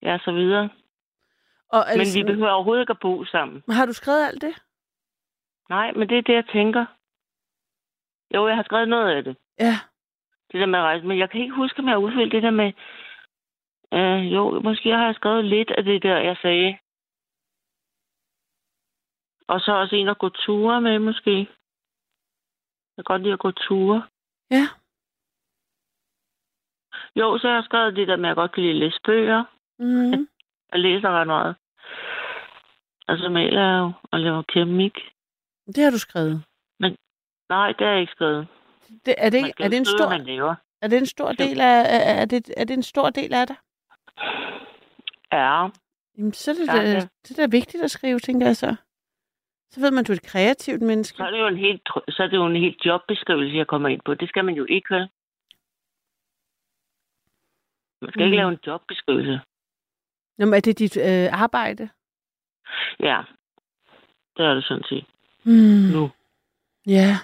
ja, så videre. og Men altså, vi behøver overhovedet ikke at bo sammen. Har du skrevet alt det? Nej, men det er det, jeg tænker. Jo, jeg har skrevet noget af det. Ja. Det der med at rejse. Men jeg kan ikke huske, om jeg har udfyldt det der med... Øh, jo, måske har jeg skrevet lidt af det der, jeg sagde. Og så også en at gå ture med, måske. Jeg kan godt lide at gå ture. Ja. Jo, så har jeg skrevet det der med, at jeg godt kan lide at læse bøger. Mm. Jeg læser ret meget. Og så maler jeg jo og laver keramik. Det har du skrevet. Nej, det har jeg ikke skrevet. Det, er, det, ikke, er, det en stor, man laver. er det en stor del af, er, er, det, er det en stor del af dig? Ja, Jamen, så er det, Ja, da, ja. det er da vigtigt at skrive, tænker jeg så. Så ved man, at du er et kreativt menneske. så er det jo en helt, så er det jo en helt jobbeskrivelse, jeg kommer ind på. Det skal man jo ikke, vel? Man skal mm. Mm. ikke lave en jobbeskrivelse. Nå, men er det dit øh, arbejde? Ja, det er det sådan set Hmm. nu. Ja.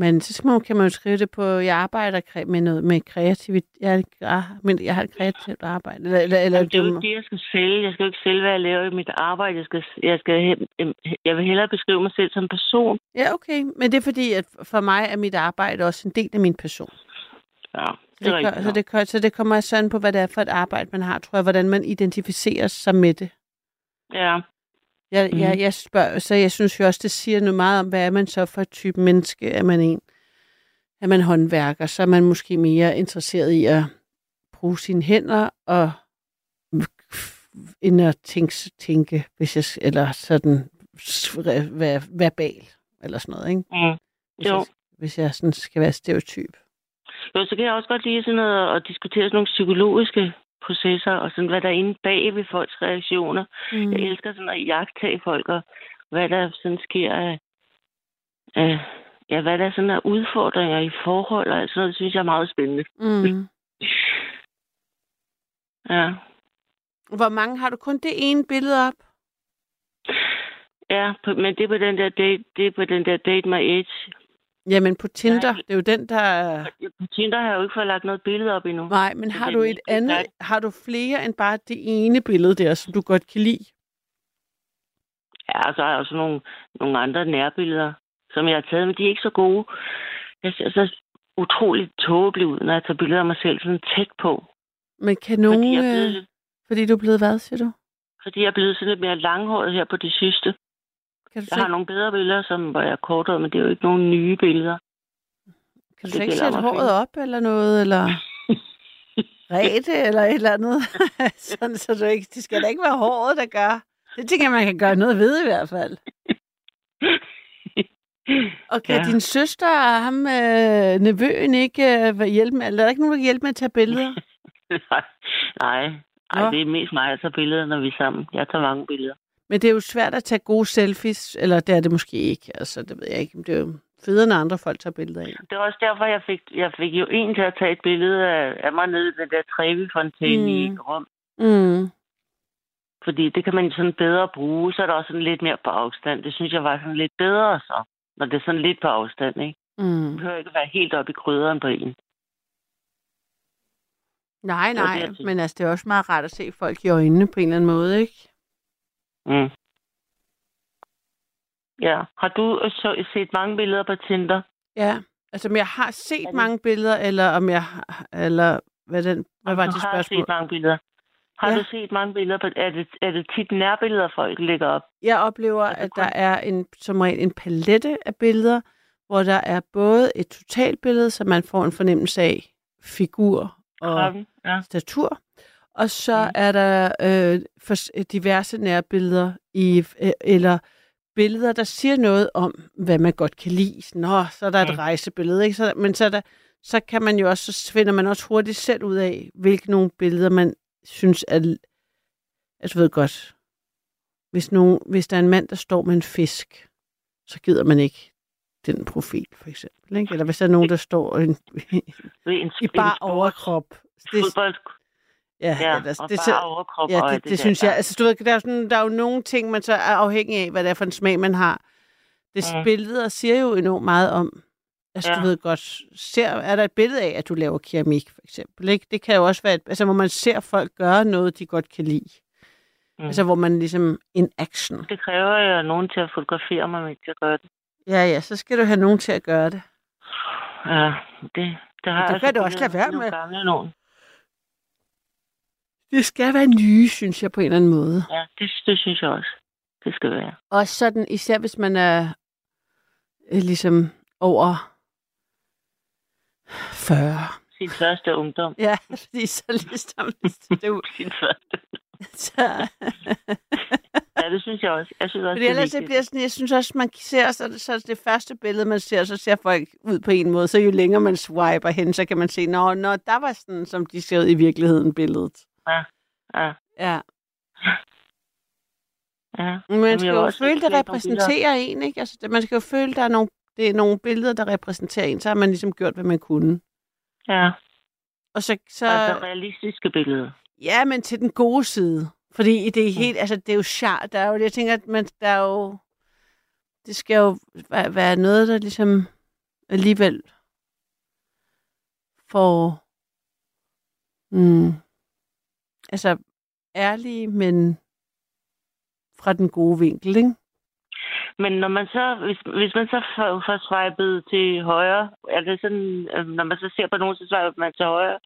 Men så skal man, kan man jo skrive det på, jeg arbejder med noget med kreativitet. Jeg, jeg, men jeg har et kreativt arbejde. Eller, eller, eller, Jamen, det er jo ikke må- det, jeg skal sælge. Jeg skal jo ikke sælge, hvad jeg laver i mit arbejde. Jeg, skal, jeg, skal, jeg vil hellere beskrive mig selv som person. Ja, okay. Men det er fordi, at for mig er mit arbejde også en del af min person. Ja, Så det er det, rigtigt. så, det, gør- så det kommer sådan på, hvad det er for et arbejde, man har, tror jeg, hvordan man identificerer sig med det. Ja, Jeg, Mhm. jeg, jeg spørger, så jeg synes jo også, det siger noget meget om, hvad er man så for et type menneske? Er man en? Er man håndværker, så er man måske mere interesseret i at bruge sine hænder og end at tænke, tænke hvis jeg, eller sådan være verbal, eller sådan noget, ikke? mm. Hvis, Jo. jeg, hvis jeg sådan skal være stereotyp. Jo, så kan jeg også godt lide sådan noget at diskutere sådan nogle psykologiske processer, og sådan, hvad der er inde bag ved folks reaktioner. Mm. Jeg elsker sådan at jagtage folk, og hvad der sådan sker af, af ja, hvad der er sådan af udfordringer i forhold, og sådan noget, det synes jeg er meget spændende. Mm. Ja, Hvor mange har du kun det ene billede op? ja på, men det er på den der date, det er på den der date my age. Jamen på Tinder, Nej. det er jo den, der er... På Tinder har jeg jo ikke fået lagt noget billede op endnu. Nej, men har du et andet, har du flere end bare det ene billede der, som du godt kan lide? Ja, og så har jeg også nogle, nogle andre nærbilleder, som jeg har taget, men de er ikke så gode. Jeg ser så utroligt tåbelig ud, når jeg tager billeder af mig selv sådan tæt på. Men kan Fordi nogen... jeg, er blevet, øh, fordi du er blevet hvad, siger du? fordi jeg er blevet sådan lidt mere langhåret her på det sidste. Kan du, Jeg har så, nogle bedre billeder, som, hvor jeg er korthåret, men det er jo ikke nogle nye billeder. kan du det ikke sætte håret op eller noget, eller rete eller et eller andet? Sådan, så du ikke, det skal da ikke være håret, der gør. Det tænker jeg, man kan gøre noget ved i hvert fald. Og kan ja. Din søster og ham, øh, nevøen, ikke øh, hjælpe med? Eller er der ikke nogen, der kan hjælpe med at tage billeder? Nej, nej. Ej, det er mest mig, der tager billeder, når vi er sammen. Jeg tager mange billeder. Men det er jo svært at tage gode selfies, eller det er det måske ikke. Altså, det ved jeg ikke. Det er jo federe, når andre folk tager billeder af. Det var også derfor, jeg fik, jeg fik jo en til at tage et billede af, af mig nede i den der Trevi-fontæne mm. i. Rom. Mm. Fordi det kan man sådan bedre bruge, så er der også sådan lidt mere på afstand. Det synes jeg var sådan lidt bedre så, når det er sådan lidt på afstand, ikke? Det Mm. behøver ikke være helt oppe i krydderen på en. Nej, Det nej, det, men altså, det er også meget rart at se folk i øjnene på en eller anden måde, ikke? Mm. Ja. Har du så set mange billeder på Tinder? Ja, altså, om jeg har set det- mange billeder, eller om jeg har, eller hvad, den, hvad var du det har spørgsmål? set mange billeder. Har Ja. du set mange billeder på... Er det, er det tit nærbilleder, folk lægger op? Jeg oplever, det at kun- der er en, som regel en palette af billeder, hvor der er både et totalbillede, så man får en fornemmelse af figur og Kroppen? Ja. statur, og så Mm. er der øh, for, diverse nærbilleder i, øh, eller billeder, der siger noget om, hvad man godt kan lide. Nå, så er der et Mm. rejsebillede, ikke? Så, men så, er der, så kan man jo også, så finder man også hurtigt selv ud af, hvilke nogle billeder man synes er, altså ved godt, hvis, nogen, hvis der er en mand, der står med en fisk, så gider man ikke den profil, for eksempel. Ikke? Eller hvis der er nogen, der står en, en, i bare overkrop. Det, ja, ja, ellers, og det, bare så, overkrop. ja, det, det, der. synes jeg. Altså, du ved, der, er sådan, der er jo nogle ting, man så er afhængig af, hvad det er for en smag, man har. Det Mm. billeder siger jo enormt meget om, altså Ja. du ved godt, ser, er der et billede af, at du laver keramik, for eksempel, ikke? Det kan jo også være, et, altså hvor man ser folk gøre noget, de godt kan lide. Mm. Altså hvor man ligesom, in action. Det kræver jo nogen til at fotografere mig, mens jeg gør det. Ja, ja, så skal du have nogen til at gøre det. Ja, det, det har det jeg kan du altså også lade være med. Gamle nogen. Det skal være nye, synes jeg, på en eller anden måde. Ja, det, det synes jeg også, det skal være. Også sådan, især hvis man er øh, ligesom over 40. Sin første ungdom. Ja, fordi så ligesom... Det, er Sin første. så, Ja, det synes jeg også. Jeg synes også, fordi er ellers det bliver sådan, jeg synes også, man ser, så, så det første billede, man ser, så ser folk ud på en måde, så jo længere man swiper hen, så kan man se, nå, nå der var sådan, som de ser ud i virkeligheden, billedet. Ja, Ja, ja. men man skal jo også føle, det repræsenterer en, ikke? Altså, man skal jo føle, der er nogle, det er nogle billeder, der repræsenterer en, så har man ligesom gjort, hvad man kunne. Ja. Og så, så, Altså realistiske billeder. ja, men til den gode side. Fordi det er helt, altså det er jo sjart. Der er jo, jeg tænker, at man, der er jo, det skal jo være, være noget, der ligesom alligevel får, mm, altså ærlige, men fra den gode vinkel, ikke? Men når man så, hvis, hvis man så får, får swipet til højre, er det sådan, øh, når man så ser på nogen, så swiper man til højre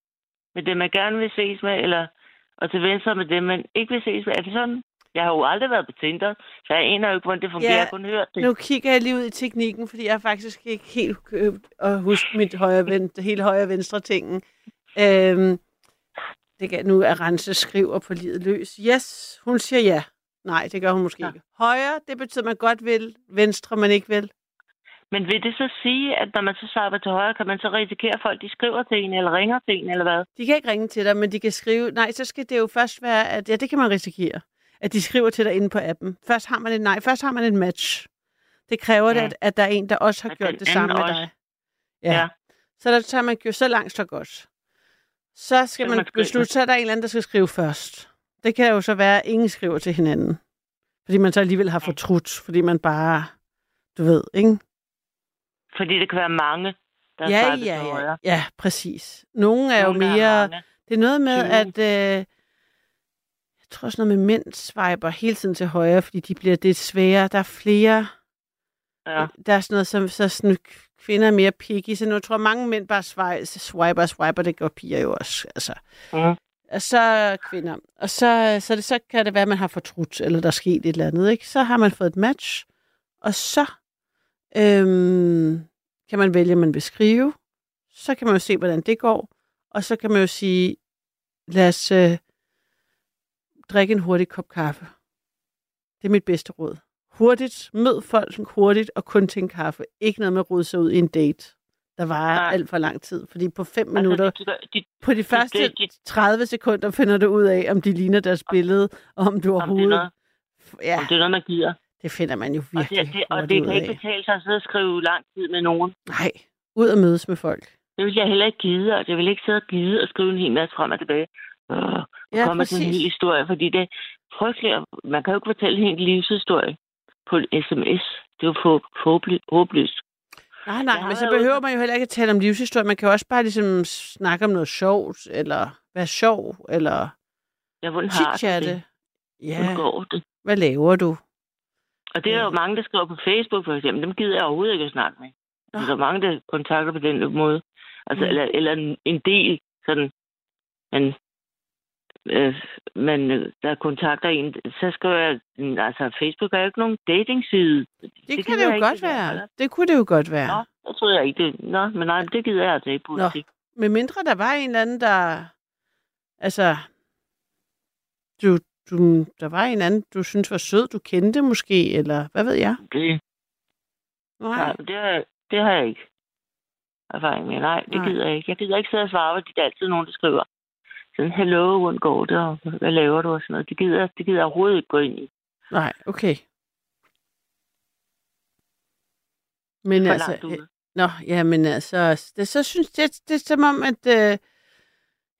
med det, man gerne vil ses med, eller og til venstre med det, man ikke vil ses med. Er det sådan? Jeg har jo aldrig været på Tinder, så jeg aner jo ikke, hvordan det fungerer. Ja, Jeg kun hørt det. Nu kigger jeg lige ud i teknikken, fordi jeg faktisk ikke helt købt at huske mit højre, ven, hele højre venstre tingen. Øhm, det kan, nu er Rense skriver på livet løs. Yes, hun siger ja. Nej, det gør hun måske Ja. ikke. Højre, det betyder, man godt vil. Venstre, man ikke vil. Men vil det så sige, at når man så swiper til højre, kan man så risikere, at folk de skriver til en, eller ringer til en, eller hvad? De kan ikke ringe til dig, men de kan skrive... Nej, så skal det jo først være, at... Ja, det kan man risikere. At de skriver til dig inde på appen. Først har man et nej. Først har man et match. Det kræver Ja. det, at, at der er en, der også har At gjort det samme med dig. Ja. Ja. Så der tager man jo så langt, så godt. Så skal man man beslutte, så er der en eller anden, der skal skrive først. Det kan jo så være, at ingen skriver til hinanden. Fordi man så alligevel har fortrudt, fordi man bare, du ved, ikke? Fordi det kan være mange, der Ja, swiper ja, ja. højre. Ja, præcis. Nogle er jo Nogle, der mere... mange. Det er noget med, at... Øh, jeg tror også noget med mænd swiper hele tiden til højre, fordi de bliver det sværere. Der er flere... Ja. Der er sådan noget, som så sådan, kvinder er mere picky, så nu tror jeg, mange mænd bare swiper, swiper, swiper, det gør piger jo også. Altså. Mm. Og så kvinder. Og så, så, det, så kan det være, at man har fortrudt, eller der er sket et eller andet. Ikke? Så har man fået et match, og så øhm, kan man vælge, at man vil skrive. Så kan man jo se, hvordan det går. Og så kan man jo sige, lad os øh, drikke en hurtig kop kaffe. Det er mit bedste råd. Hurtigt, mød folk hurtigt, og kun til en kaffe. Ikke noget med at rode sig ud i en date, der Nej. alt for lang tid. Fordi på fem minutter, Altså, de, de, på de første det- de- 30 sekunder finder du ud af, om de ligner deres billede, og om du om det er overhovedet... noget, Ja, om det er noget, man gider. det finder man jo Og det, virkelig det, og det kan ikke betale sig at sidde og skrive lang tid med nogen. Nej, ud og mødes med folk. Det vil jeg heller ikke gide, og jeg vil ikke sidde og gide og skrive en hel masse frem og tilbage. Øh, Ja, komme til en hel historie, fordi det er frygteligt. Man kan jo ikke fortælle en hel livshistorie på en sms. Det er jo for, håbløst. Nej, nej, men så behøver man jo heller ikke at tale om livshistorie. Man kan jo også bare ligesom snakke om noget sjovt, eller være sjov, eller Ja, hvordan har det? Ja, Hvordan går det? hvad laver du? Og det er Ja. jo mange, der skriver på Facebook, for eksempel. Dem gider jeg overhovedet ikke at snakke med. Nå. Altså, der er mange, der kontakter på den måde. Altså, Mm. eller, eller en, en del, sådan, men, øh, men øh, der kontakter en, så skriver jeg, mm, altså, Facebook er jo ikke nogen datingside. Det, det kan det jo jeg ikke, godt det der, være. eller? Det kunne det jo godt være. Nå, det troede jeg ikke. Det, nå, men nej, det gider jeg altså ikke politik. Med mindre der var en eller anden, der... Altså... Du, du, der var en anden, du synes var sød, du kendte måske, eller hvad ved jeg? Det, Nej. nej, det, har, det har jeg ikke erfaring med. Nej, det Nej. gider jeg ikke. Jeg gider ikke sidde og svare, fordi der er altid nogen, der skriver sådan, hello, hvordan går det, og hvad laver du, og sådan noget. Det gider, det gider jeg overhovedet ikke gå ind i. Nej, okay. Men For altså, ude. Nå, ja, men altså, det, så synes jeg, det er som om, at øh,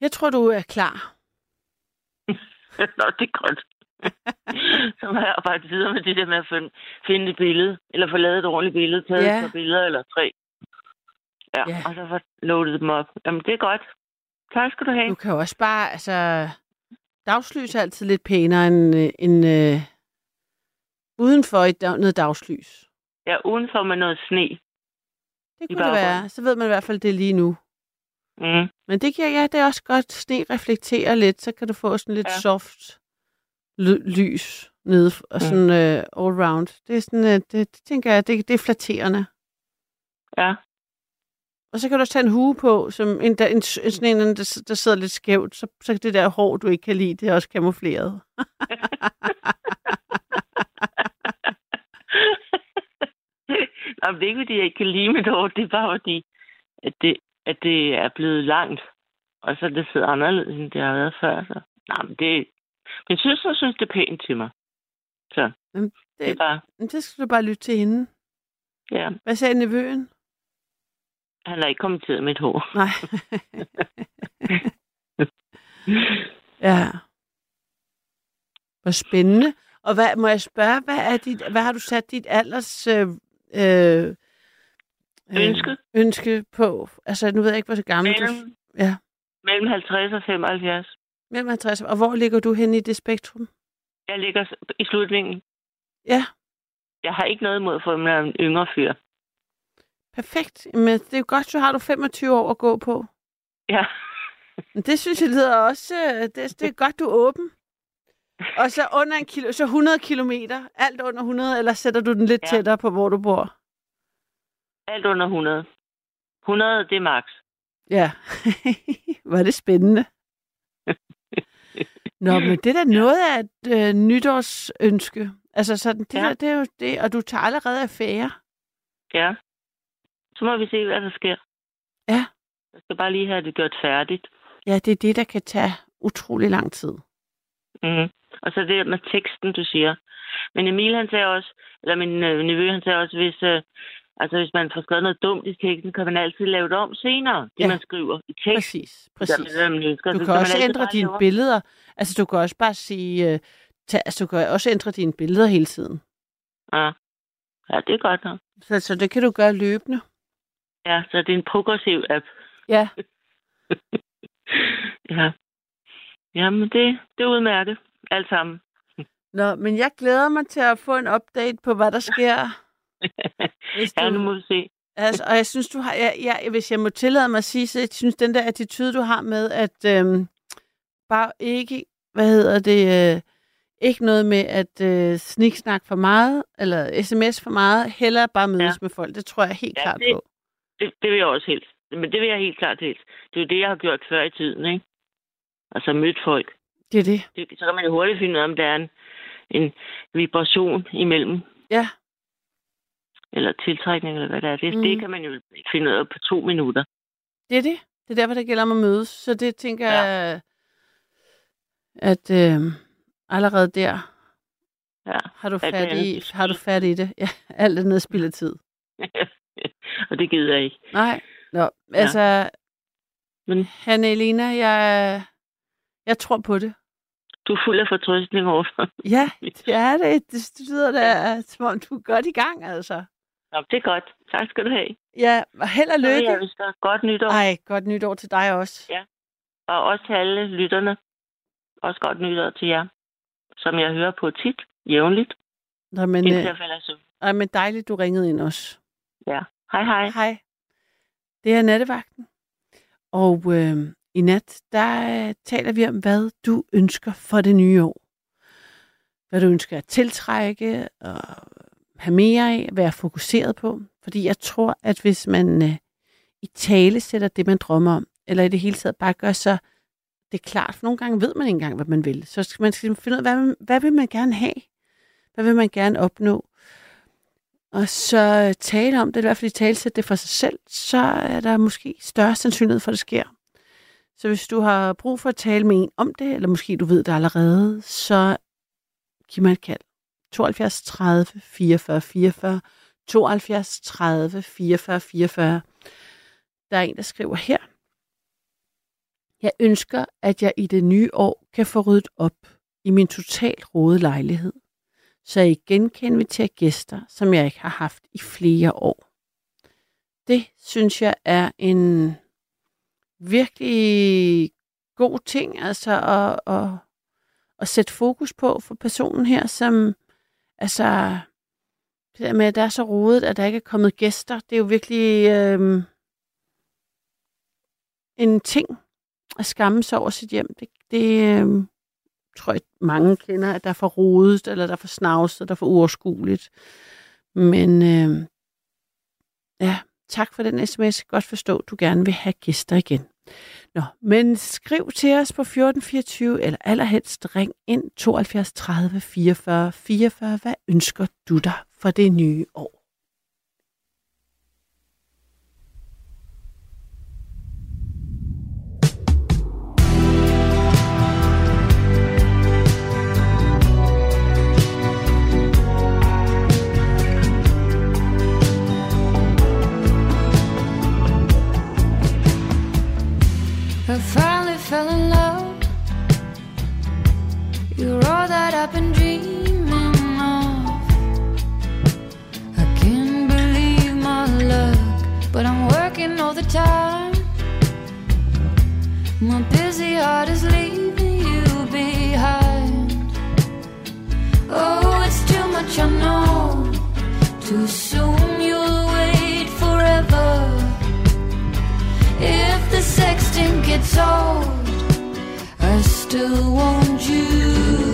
jeg tror, du er klar. Nå, det er godt. så må jeg arbejde videre med det der med at finde, finde et billede, eller få lavet et ordentligt billede, taget Ja. et par billeder eller tre. Ja, Ja. ja, og så få loadet dem op. Jamen, det er godt. Tak skal du have. Du kan jo også bare, altså, dagslys er altid lidt pænere end, øh, end øh, udenfor dag, noget dagslys. Ja, udenfor med noget sne. Det kunne det være. Så ved man i hvert fald det lige nu. Mm. Men det kan ja, det er også godt. Sne reflekterer lidt, så kan du få sådan lidt ja. Soft ly- lys nede og sådan øh, all round. Det er sådan, øh, det, det tænker jeg, det, det er flatterende. Ja. Og så kan du også tage en hue på, som en, der, en, en sådan en, der, der sidder lidt skævt, så, så det der hår, du ikke kan lide, det er også kamufleret. Jamen, det er ikke, fordi jeg ikke kan lide mit hår. Det er bare fordi, at det, at det er blevet langt. Og så det sidder anderledes, end det har været før. Så. Nej, men det... Min søster synes, det er pænt til mig. Så Jamen, det, det er bare... Men det skal du bare lytte til hende. Ja. Hvad sagde nevøen? Han har ikke kommenteret mit hår. Nej. ja. Hvor spændende. Og hvad, må jeg spørge, hvad, er dit, hvad har du sat dit alders øh, øh, Ønske? ønske på? Altså, nu ved jeg ikke, hvor gammel du Mellem, Ja. mellem 50 og 75. Mellem 50. Og hvor ligger du hen i det spektrum? Jeg ligger i slutningen. Ja, Jeg har ikke noget imod at få en yngre fyr. Perfekt. Men det er jo godt, så har du 25 år at gå på. Ja. Men det synes jeg lyder også... øh, Det, det er godt, du er åben. Og så under en kilo, så 100 kilometer, alt under 100, eller sætter du den lidt Ja. tættere på, hvor du bor? Alt under 100. 100, det er max. Ja, var det spændende. Nå, men det er da noget af et øh, nytårsønske. Altså sådan, det, ja. der, det er jo det, og du tager allerede affære. Ja. Så må vi se, hvad der sker. Ja. Jeg skal bare lige have det gjort færdigt. Ja, det er det, der kan tage utrolig lang tid. Mm. Og så det med teksten, du siger. Men Emil, han sagde også, eller min øh, nevø, han sagde også, hvis, øh, altså, hvis man får skrevet noget dumt i teksten, kan man altid lave det om senere, det Ja. man skriver i teksten. Præcis, præcis. Det, man ønsker. Du kan man også ændre dine om. billeder. Altså, du kan også bare sige... Øh, tag, altså, du kan også ændre dine billeder hele tiden. Ja. ja, det er godt nok. Så, så det kan du gøre løbende. Ja, så det er en progressiv app. Ja. ja. Jamen, det, det er udmærket. Alt sammen. Nå, men jeg glæder mig til at få en update på, hvad der sker. Hvis ja, du- nu må vi se. Altså, og jeg synes, du har, jeg, jeg, hvis jeg må tillade mig at sige, så jeg synes, den der attitude, du har med, at øhm, bare ikke, hvad hedder det, øh, ikke noget med at øh, sniksnak for meget, eller sms for meget, hellere bare mødes Ja. med folk. Det tror jeg helt Ja, klart det- på. Det, det vil jeg også helt. Men det vil jeg helt klart helt. Det er jo det, jeg har gjort før i tiden, ikke? Altså mødt folk. Det er det. Det, så kan man jo hurtigt finde ud af, om der er en, en vibration imellem. Ja. Eller tiltrækning, eller hvad det er. Det, mm. det kan man jo ikke finde ud af på to minutter. Det er det. Det er derfor, det gælder om at mødes. Så det tænker Ja. jeg, at øh, allerede der Ja. har du fat i, andet, har du fat i det. Ja, alt er noget spild af tid. og det gider jeg ikke. Nej, Nå, altså, Men- Hanne Elena, jeg, jeg tror på det. Du er fuld af fortrøstning overfor. Ja, det er det. Det lyder da, som om du er godt i gang, altså. Nå, det er godt. Tak skal du have. Ja, og held og jeg lykke. ønske dig godt nytår. Ej, godt nytår til dig også. Og også til alle lytterne. Også godt nytår til jer. Som jeg hører på tit, jævnligt, Nå, men, indtil øh, jeg falder søvn. ej, men dejligt, du ringede ind også. Ja. Hej, hej. Hej. Det er nattevagten. Og øh, i nat, der øh, taler vi om, hvad du ønsker for det nye år. Hvad du ønsker at tiltrække og have mere af, være fokuseret på. Fordi jeg tror, at hvis man øh, i tale sætter det, man drømmer om, eller i det hele taget bare gør så det er klart, for nogle gange ved man ikke engang, hvad man vil. Så skal man skal finde ud af, hvad, man- hvad vil man gerne have? Hvad vil man gerne opnå? Og så øh, tale om det, i hvert fald i talsæt det for sig selv, så er der måske større sandsynlighed for, at det sker. Så hvis du har brug for at tale med en om det, eller måske du ved det allerede, så giv mig et kald. 72 30 44 44, 72 30 44 44. Der er en, der skriver her. Jeg ønsker, at jeg i det nye år kan få ryddet op i min totalt rode lejlighed så jeg igen kan invitere gæster, som jeg ikke har haft i flere år. Det synes jeg er en virkelig god ting, altså at, at, at sætte fokus på for personen her, som altså det der med, at der er så rodet, at der ikke er kommet gæster, det er jo virkelig øh, en ting at skamme sig over sit hjem. Det, det øh, tror jeg, mange kender, at der er for rodet, eller der er for snavset, der er for uoverskueligt. Men øh, ja, tak for den sms. Godt forstå, at du gerne vil have gæster igen. Nå, men skriv til os på 1424, eller allerhelst ring ind 72 30 44 44. Hvad ønsker du dig for det nye år? I finally fell in love. You're all that I've been dreaming of. I can't believe my luck, but I'm working all the time. My busy heart is leaving you behind. Oh, it's too much, I know. Too soon you'll. The gets old, I still want you.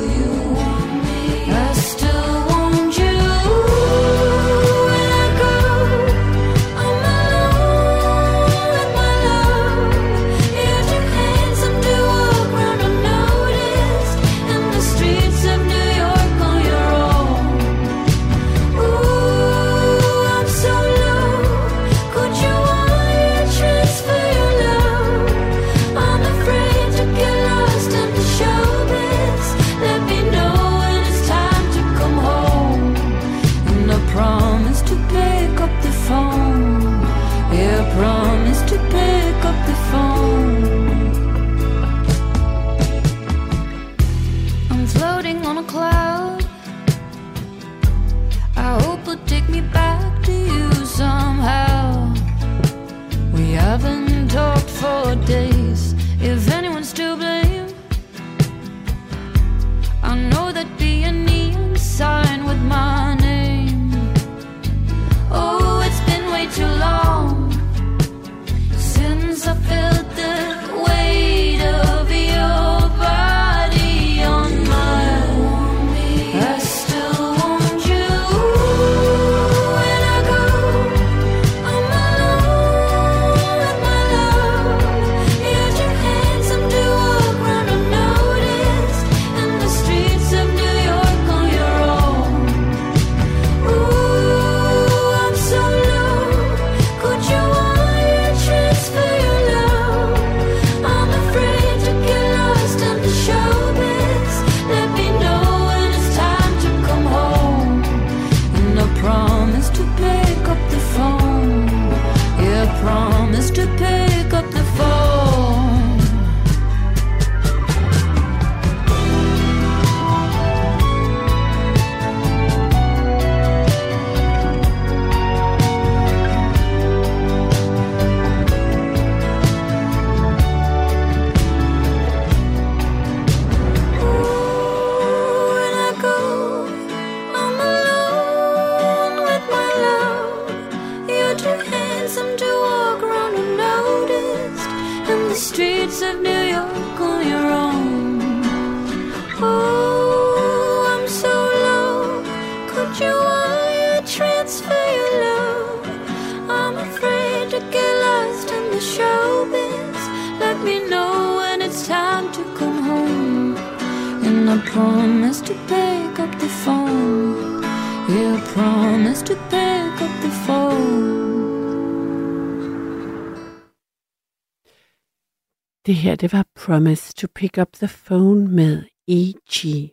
Her, det var Promise to Pick Up the Phone med E.G.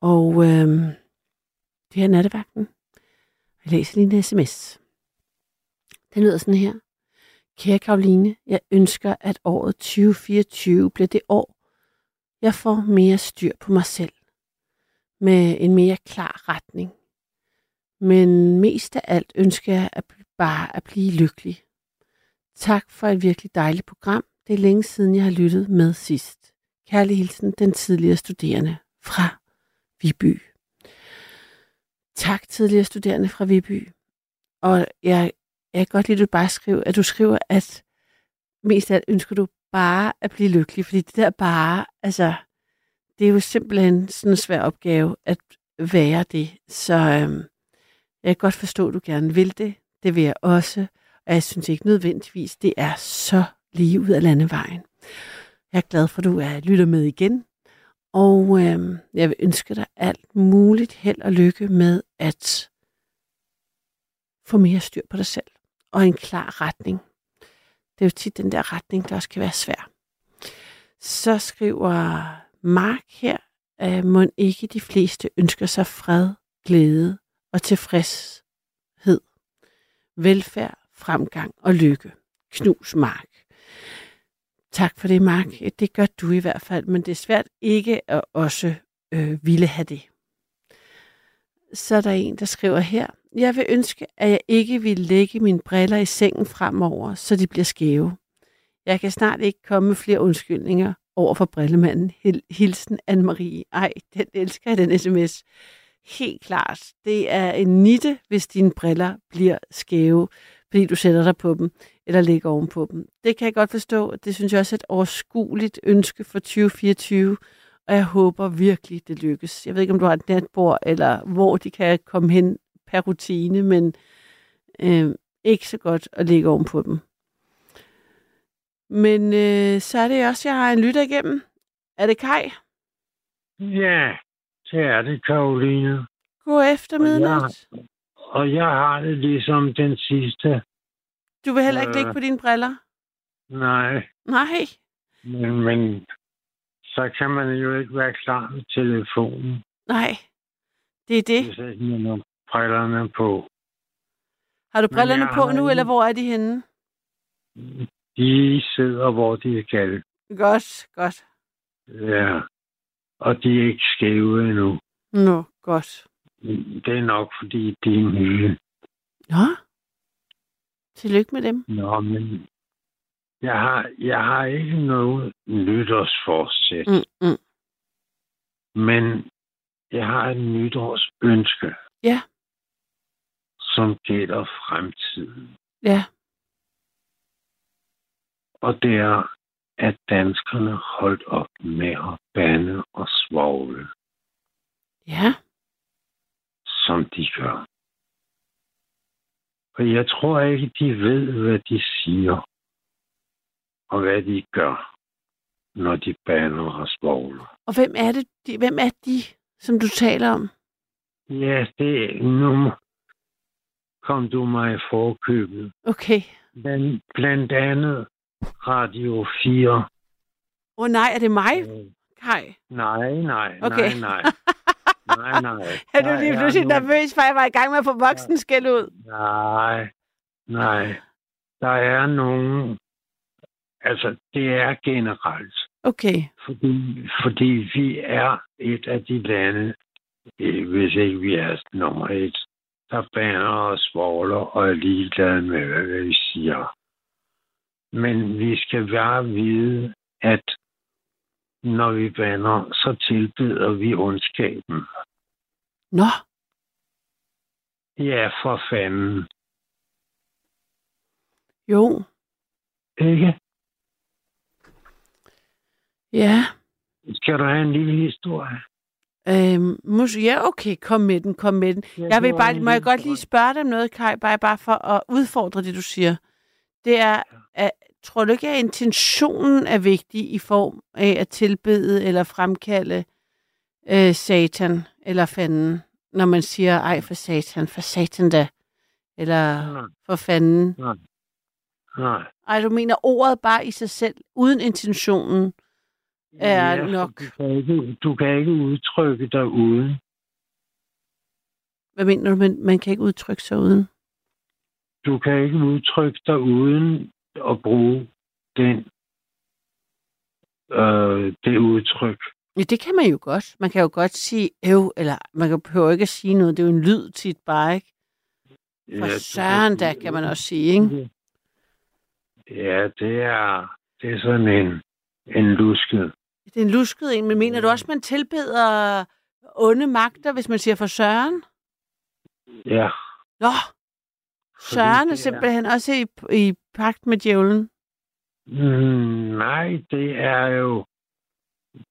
Og øhm, det her nattevagten. Jeg læser lige en sms. Den lyder sådan her. Kære Karoline, jeg ønsker, at året 2024 bliver det år, jeg får mere styr på mig selv. Med en mere klar retning. Men mest af alt ønsker jeg at bare at blive lykkelig. Tak for et virkelig dejligt program. Det er længe siden, jeg har lyttet med sidst. Kærlig hilsen, den tidligere studerende fra Viby. Tak, tidligere studerende fra Viby. Og jeg, jeg kan godt lide, at du bare skriver, at du skriver, at mest af alt ønsker du bare at blive lykkelig. Fordi det der bare, altså, det er jo simpelthen sådan en svær opgave at være det. Så øhm, jeg kan godt forstå, at du gerne vil det. Det vil jeg også. Og jeg synes ikke nødvendigvis, det er så lige ud af landevejen. Jeg er glad for, at du er lytter med igen. Og øh, jeg vil ønske dig alt muligt held og lykke med at få mere styr på dig selv. Og en klar retning. Det er jo tit den der retning, der også kan være svær. Så skriver Mark her, øh, at må ikke de fleste ønsker sig fred, glæde og tilfredshed, velfærd, fremgang og lykke. Knus Mark. Tak for det, Mark. Det gør du i hvert fald, men det er svært ikke at også øh, ville have det. så er der en, der skriver her. Jeg vil ønske, at jeg ikke vil lægge mine briller i sengen fremover, så de bliver skæve. Jeg kan snart ikke komme med flere undskyldninger over for brillemanden. Hilsen Anne-Marie. Ej, den elsker jeg, den sms. Helt klart. Det er en nitte, hvis dine briller bliver skæve, fordi du sætter dig på dem, eller ligger ovenpå dem. Det kan jeg godt forstå. Det synes jeg også er et overskueligt ønske for 2024, og jeg håber virkelig, det lykkes. Jeg ved ikke, om du har et natbord, eller hvor de kan komme hen per rutine, men øh, ikke så godt at ligge ovenpå dem. Men øh, så er det også, jeg har en lytter igennem. Er det Kai? Ja, det er det, Karoline. God eftermidnat. Og jeg har det ligesom den sidste. Du vil heller ikke Øh. ligge på dine briller? Nej, Nej. men, men så kan man jo ikke være klar med telefonen, Nej. Det er det. hvis ikke man har brillerne på. Har du brillerne på har nu, eller hvor er de henne? De sidder, hvor de skal. Godt, godt. Ja. Og de er ikke skæve endnu. Nå, godt. Det er nok, fordi de er nye. Nå. Tillykke med dem. Nå, men jeg har, jeg har ikke noget nytårsforsæt. Mm, mm. Men jeg har et nytårsønske. Ja. Som gælder fremtiden. Ja. Og det er, at danskerne holdt op med at bande og svogle, Ja. Som de gør. Og jeg tror ikke, de ved, hvad de siger. Og hvad de gør, når de bander og svogler. Og hvem er det, de, hvem er de, som du taler om? Ja, det er nu kom du mig i forkøbet. Okay. Men blandt andet Radio 4. Åh oh, nej, er det mig, Øh, Kai? nej, nej, Okay. nej, nej. Nej, nej. Er du lige pludselig nogle- nervøs, for jeg var i gang med at få voksen skæld ud? Nej, nej. Der er nogen... Altså, det er generelt. Okay. Fordi, fordi vi er et af de lande, eh, hvis ikke vi er nummer et, der baner og svogler og er ligeglade med, hvad vi siger. Men vi skal bare vide, at når vi bander, så tilbeder vi ondskaben. Nå, Ja, for fanden. jo. Ikke? Ja. Skal du have en lille historie? Øhm, mus- ja, okay, kom med den, kom med den. Ja, Jeg vil bare, må jeg godt lige spørge dig om noget, Kai, bare, bare for at udfordre det, du siger. Det er, at, tror du ikke, at intentionen er vigtig i form af at tilbede eller fremkalde øh, satan eller fanden, når man siger, ej for satan, for satan da, eller Nej, for fanden. nej. Ej, du mener ordet bare i sig selv, uden intentionen, er for nok. Du kan, ikke, du kan ikke udtrykke dig uden. Hvad mener du, man, man kan ikke udtrykke sig uden? Du kan ikke udtrykke dig uden at bruge den, øh, det udtryk. Ja, det kan man jo godt. Man kan jo godt sige øv, eller man kan behøver ikke at sige noget. Det er jo en lyd tit bare, ikke? For Ja, søren da, kan man også sige, ikke? Ja, det er, det er sådan en, en lusket. Det er en lusket en, men mener du også, man tilbeder onde magter, hvis man siger for søren? Ja, Nå, søren er simpelthen også i, i pagt med djævlen. Mm, nej, det er jo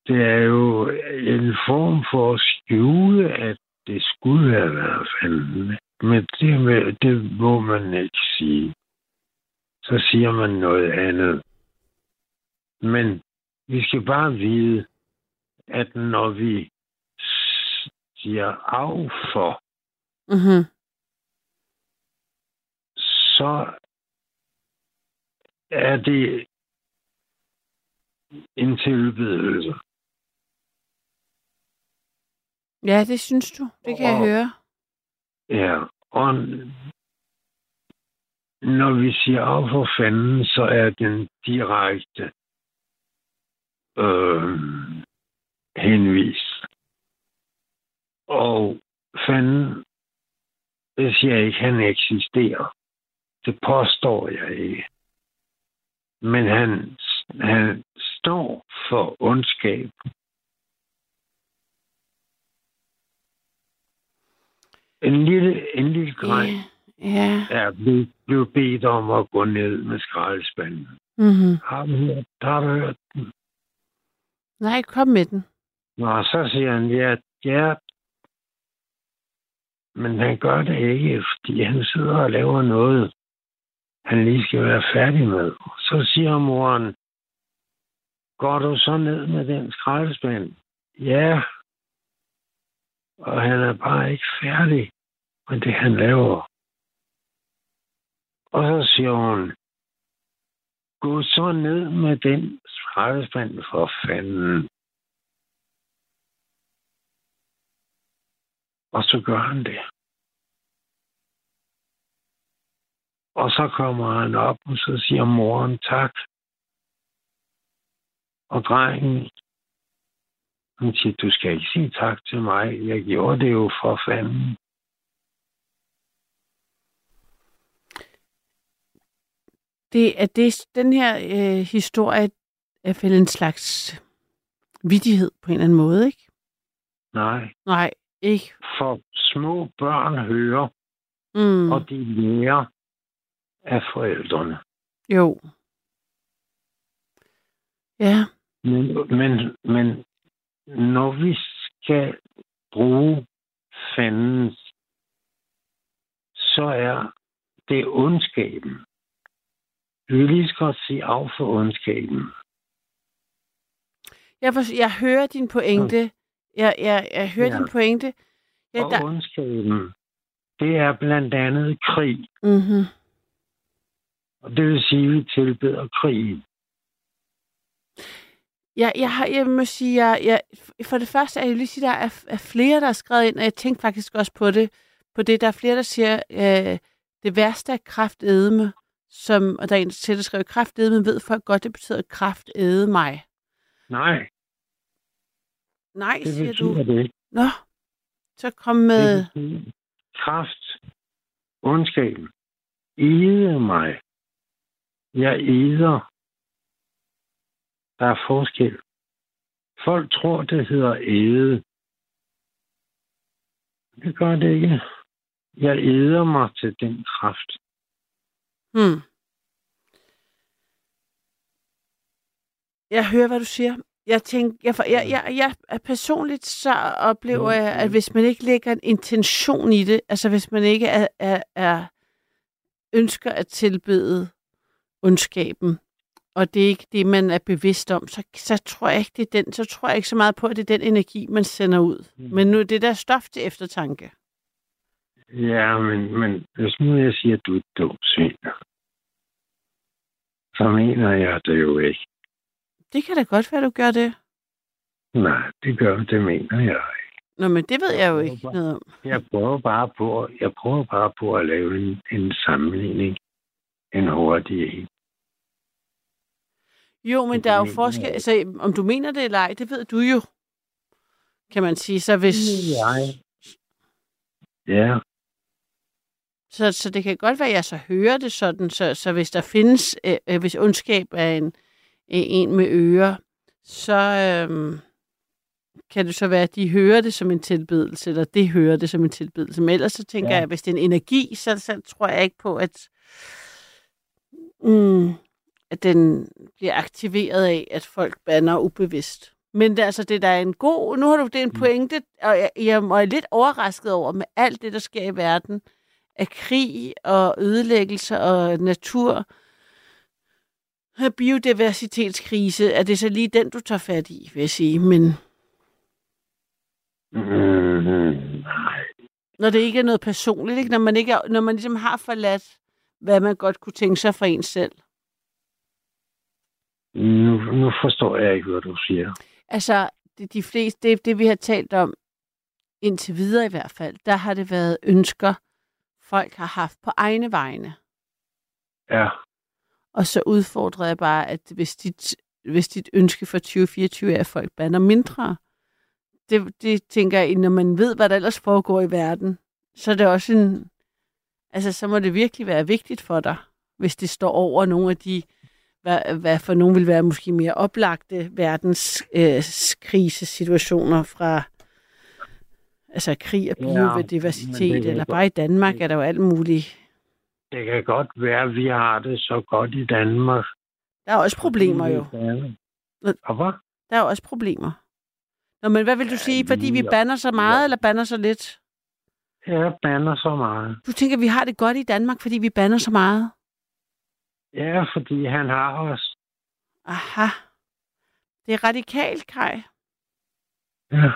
det er jo en form for at skjule, at det skulle have været fanden. Men det, med- det må man ikke sige. Så siger man noget andet. Men vi skal bare vide, at når vi siger af for, Mm-hmm. Så er det en tilbedelse. Ja, det synes du. Det kan jeg Og- høre. Ja, og når vi siger af for fanden, så er den direkte øh, henvist. Og fanden, det siger jeg ikke, han eksisterer. Det påstår jeg ikke. Men han, han står for ondskab. En lille, en lille dreng Ja. er blevet, blevet bedt om at gå ned med skraldespanden. Mm-hmm. Har du hørt, har du hørt den? Nej, kom med den. Nå, så siger han, ja, ja. Men han gør det ikke, fordi han sidder og laver noget, han lige skal være færdig med. Så siger moren, går du så ned med den skraldespand? Ja. Og han er bare ikke færdig med det, han laver. Og så siger hun, gå så ned med den skraldespand for fanden. Og så gør han det. Og så kommer han op, og så siger moren tak. Og drengen, han siger, du skal ikke sige tak til mig. Jeg gjorde det jo for fanden. Det er det, den her øh, historie er vel en slags vidighed på en eller anden måde, ikke? Nej, Nej, ikke. for små børn hører, Mm. og de lærer af forældrene. Jo. Ja. Men, men, men når vi skal bruge fandens, så er det ondskaben. Vi vil lige så godt sige af for ondskaben. Jeg, for, jeg hører din pointe. Jeg, jeg, jeg hører Ja. din pointe. Ja, Og der, ondskaben, det er blandt andet krig. mm-hmm. Og det vil sige, at vi tilbeder krigen. jeg, jeg, har, jeg må sige, jeg, jeg, for det første er jeg lige sige, der er, er flere, der har skrevet ind, og jeg tænkte faktisk også på det, på det. Der er flere, der siger, øh, det værste er kraftedme, som, og der er en til, der skriver, kraftedme ved folk godt, det betyder kraftede mig. Nej, Nej, det siger du. det. Nå, så kom med... Kraft, ondskaben. Ede mig. Jeg eder. Der er forskel. Folk tror, det hedder æde. Det gør det ikke. Jeg æder mig til den kraft. Hmm. Jeg hører, hvad du siger. Jeg tænker, jeg, jeg, jeg, jeg er personligt så oplever jeg, at hvis man ikke lægger en intention i det, altså hvis man ikke er, er, er ønsker at tilbede ondskaben, og det er ikke det, man er bevidst om, så, så tror jeg ikke, det er den, så tror jeg ikke så meget på, at det er den energi, man sender ud. Men nu det er der stof til eftertanke. Ja, men, men hvis nu jeg siger, at du er et dumt svin, så mener jeg det jo ikke. Det kan da godt være, du gør det. Nej, det gør det, mener jeg Nå, men det ved jeg jo ikke noget om. Jeg prøver bare på, jeg prøver bare på at lave en, en sammenligning. En hurtig en. Jo, men der er jo forskel. Altså, om du mener det eller ej, det ved du jo. Kan man sige. Så hvis... Jeg. Ja, Så, så det kan godt være, at jeg så hører det sådan, så, så hvis der findes, øh, øh, hvis ondskab er en, øh, en med ører, så øh, kan det så være, at de hører det som en tilbedelse, eller det hører det som en tilbedelse. Men ellers så tænker. Ja. jeg, at hvis det er en energi, så, så tror jeg ikke på, at, mm, at den bliver aktiveret af, at folk banner ubevidst. Men det, er altså, det der er en god, nu har du det er en pointe, og jeg, jeg er lidt overrasket over med alt det, der sker i verden, af krig og ødelæggelse og natur, biodiversitetskrise, er det så lige den, du tager fat i, vil jeg sige. Men mm, nej. når det ikke er noget personligt, ikke? Når, man ikke er, når man ligesom har forladt, hvad man godt kunne tænke sig for en selv. Nu, nu forstår jeg ikke, hvad du siger. Altså, det, de fleste, det, det vi har talt om, indtil videre i hvert fald, der har det været ønsker, folk har haft på egne vegne. Ja, Og så udfordrer jeg bare, at hvis dit, hvis dit ønske for 2024 er, at folk bander mindre, det, det tænker jeg, når man ved, hvad der ellers foregår i verden, så er det også en... Altså, så må det virkelig være vigtigt for dig, hvis det står over nogle af de, hvad, hvad for nogen vil være måske mere oplagte verdens øh, fra altså krig og Ja, biodiversitet, det kan eller bare i Danmark er der jo alt muligt. Det kan godt være, at vi har det så godt i Danmark. Der er også problemer jo. Hvad? Der er også problemer. Nå, men hvad vil du sige, fordi vi ja. banner så meget, eller banner så lidt? Jeg bander så meget. Du tænker, vi har det godt i Danmark, fordi vi banner så meget? Ja, fordi han har os. Aha. Det er radikalt, Kaj. Ja.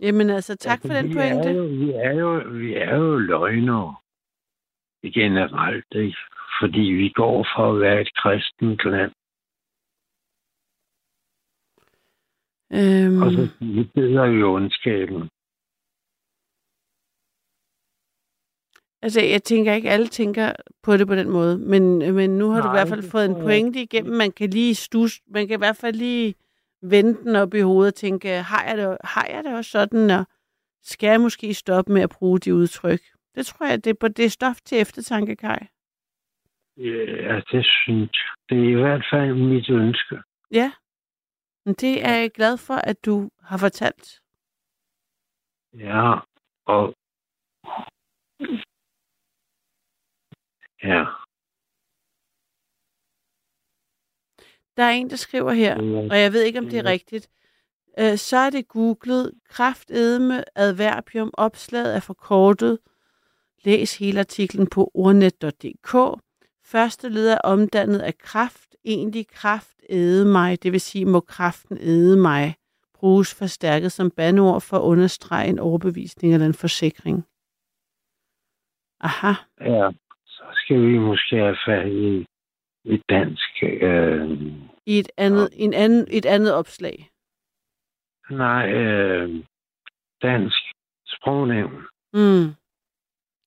Jamen altså, tak for Altså, den vi pointe. Er jo, vi, er jo, vi er jo løgnere. Generelt, ikke? Fordi vi går for at være et kristent land. Øhm, Og så vi beder i ondskaben. Altså, jeg tænker ikke, alle tænker på det på den måde, men, men nu har du i Nej, hvert fald fået en pointe igennem. Man kan lige stus, man kan i hvert fald lige vende den op i hovedet og tænke, har jeg det, har jeg det også sådan, og skal jeg måske stoppe med at bruge de udtryk? Det tror jeg, det, er på- det er stof til eftertanke, Kaj. Ja, det synes jeg. Det er i hvert fald mit ønske. Ja, men det er jeg glad for, at du har fortalt. Ja, og... Ja. Der er en, der skriver her, og jeg ved ikke, om det er rigtigt. Øh, så er det googlet kraftedme adverbium. Opslaget er forkortet. Læs hele artiklen på ordnet.dk. Første led er omdannet af kraft. Egentlig kraft æde mig, det vil sige, må kraften æde mig, bruges forstærket som bandord for at understrege en overbevisning eller en forsikring. Aha. Ja, skal vi måske have fat i et dansk... Øh, I et andet, en anden, et andet opslag. nej, øh, dansk sprognævn. Mm.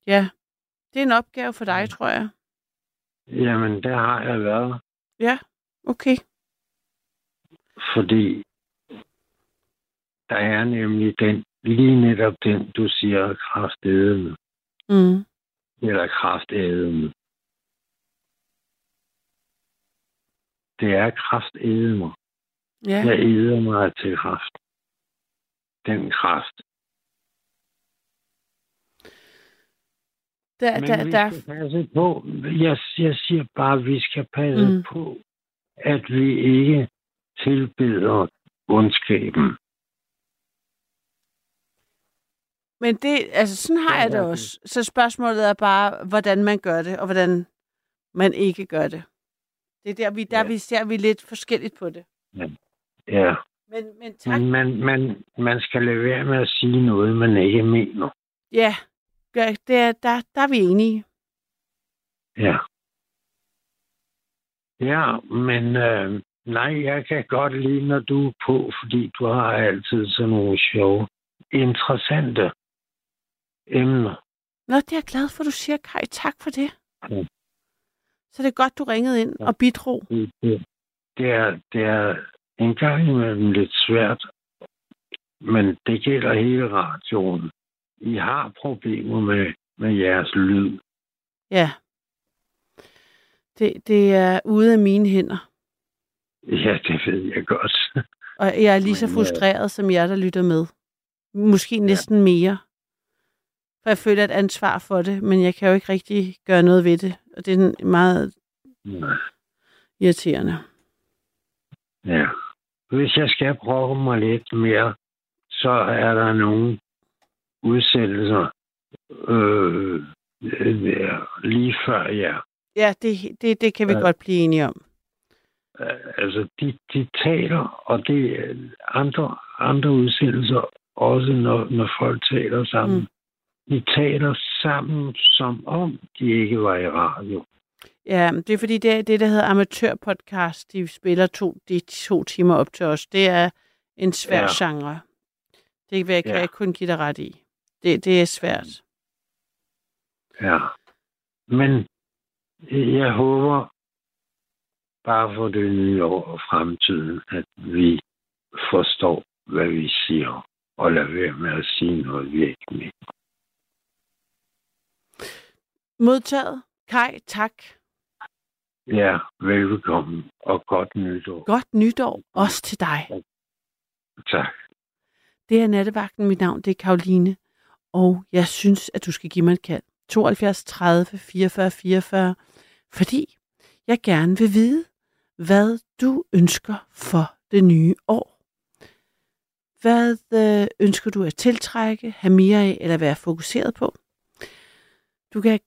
Ja, det er en opgave for dig, tror jeg. Jamen, der har jeg været, Ja, okay. fordi der er nemlig den, lige netop den, du siger, kraftædende, Mm. Eller kraftædende. Det er kraftædende. Ja. Jeg æder mig til kraft. Den kraft. Der, Men der, vi der, skal passe på. Jeg, jeg siger bare, at vi skal passe Mm. på, at vi ikke tilbeder ondskaben. Men det, altså sådan har Ja, jeg det ja, også. Så spørgsmålet er bare, hvordan man gør det, og hvordan man ikke gør det. Det er der, vi, der Ja. vi ser vi lidt forskelligt på det. Ja. Men, men tak. Man, man, man skal lade være med at sige noget, man ikke mener. Ja, ja det er, der, der er vi enige. Ja. Ja, men øh, nej, jeg kan godt lide, når du er på, fordi du har altid sådan nogle sjove, interessante emner. Nå, det er jeg glad for, du siger, Kai. Tak for det. Ja. Så det er godt, du ringede ind Ja. og bidrog. Det, det, det, er, det er en gang imellem lidt svært, men det gælder hele radioen. I har problemer med, med jeres lyd. Ja. Det, det er ude af mine hænder. Ja, det ved jeg godt. Og jeg er lige så øh, frustreret som jer, der lytter med. Måske næsten mere. For jeg føler et ansvar for det, men jeg kan jo ikke rigtig gøre noget ved det. Og det er meget irriterende. Ja. Hvis jeg skal brokke mig lidt mere, så er der nogle udsættelser øh, lige før jer. Ja, det, det, det kan vi Ja. godt blive enige om. Altså, de, de taler, og det andre, andre udsættelser, også når, når folk taler sammen. Mm. De taler sammen, som om de ikke var i radio. Ja, det er fordi, det er det, der hedder amatørpodcast. De spiller to, de to timer op til os. Det er en svær ja. Genre. Det vil jeg, kan Ja. jeg kun give dig ret i. Det, det er svært. Ja. Men jeg håber bare for det nye år og fremtiden, at vi forstår, hvad vi siger, og lade være med at sige noget, vi ikke mener. Modtaget. Kai, tak. Ja, velkommen, og godt nytår. Godt nytår også til dig. Tak. Det er nattevagten. Mit navn det er Karoline. Og jeg synes, at du skal give mig et kald. 72 30 44 44. Fordi jeg gerne vil vide, hvad du ønsker for det nye år. Hvad øh, ønsker du at tiltrække, have mere af eller være fokuseret på? Du kan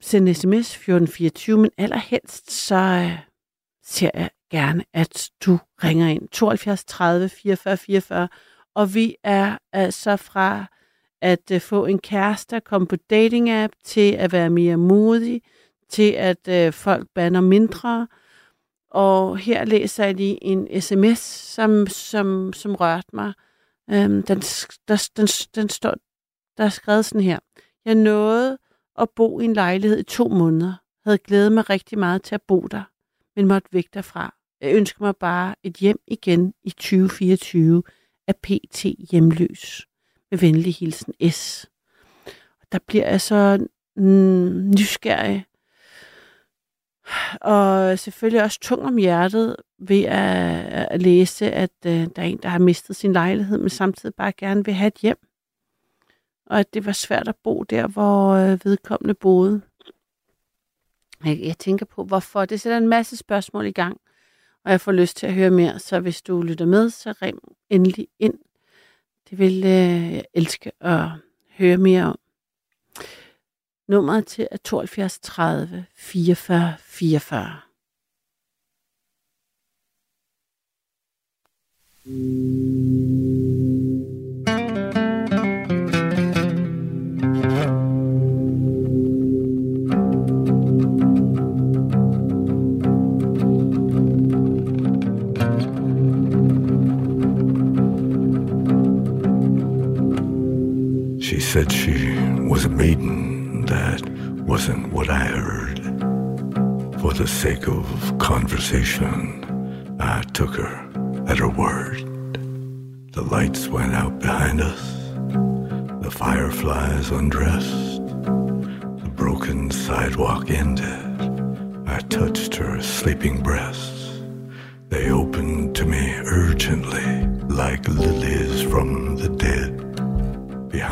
sende sms 1424, men allerhelst så øh, ser jeg gerne, at du ringer ind 72 30 44 44. Og vi er altså fra at øh, få en kæreste, at komme på dating-app, til at være mere modig, til at øh, folk banner mindre. Og her læser jeg lige en sms, som, som, som rørte mig. Øhm, den, der, den, den står, der er skrevet sådan her. Jeg nåede at bo i en lejlighed i to måneder. Havde glædet mig rigtig meget til at bo der, men måtte væk derfra. Jeg ønsker mig bare et hjem igen i 2024 af PT hjemløs. Med venlig hilsen S. Der bliver jeg så mm, nysgerrig. Og selvfølgelig også tung om hjertet ved at, at læse, at uh, der er en, der har mistet sin lejlighed, men samtidig bare gerne vil have et hjem. Og at det var svært at bo der, hvor øh, vedkommende boede. Jeg, jeg tænker på, hvorfor. Det sætter en masse spørgsmål i gang, og jeg får lyst til at høre mere. Så hvis du lytter med, så ring endelig ind. Det vil øh, jeg elske at høre mere om. Nummeret til er 72 30 44 44. Mm. Said she was a maiden. That wasn't what I heard. For the sake of conversation, I took her at her word. The lights went out behind us. The fireflies undressed. The broken sidewalk ended. I touched her sleeping breasts. They opened to me urgently, like lilies from.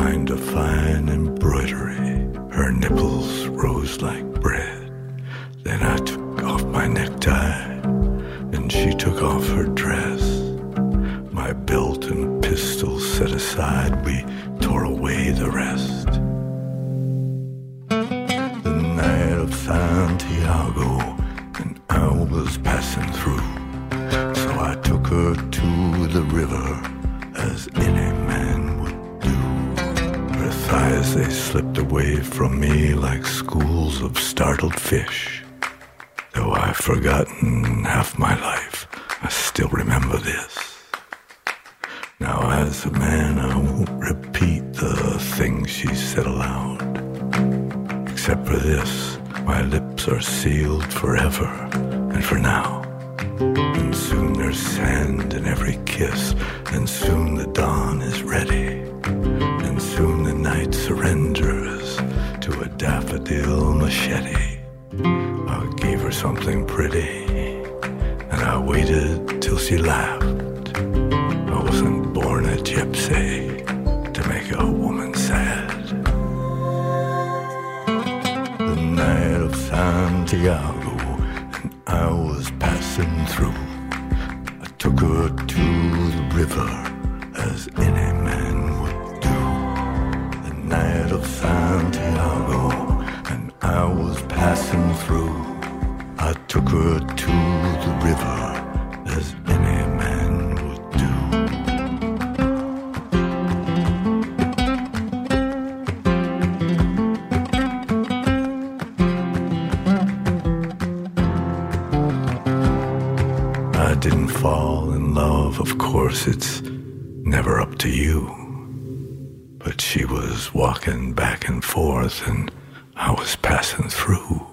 Behind a fine embroidery, her nipples rose like bread. Then I took off my necktie, and she took off her dress. My belt and pistol set aside, we tore away the rest. The night of Santiago, and I was passing through. So I took her to the river, away from me like schools of startled fish. Though I've forgotten half my life, I still remember this. Now, as a man, I won't repeat the things she said aloud. Except for this, my lips are sealed forever and for now. And soon there's sand in every kiss, and soon the dawn is ready. Something pretty, and I waited till she laughed. It's never up to you. But she was walking back and forth, and I was passing through.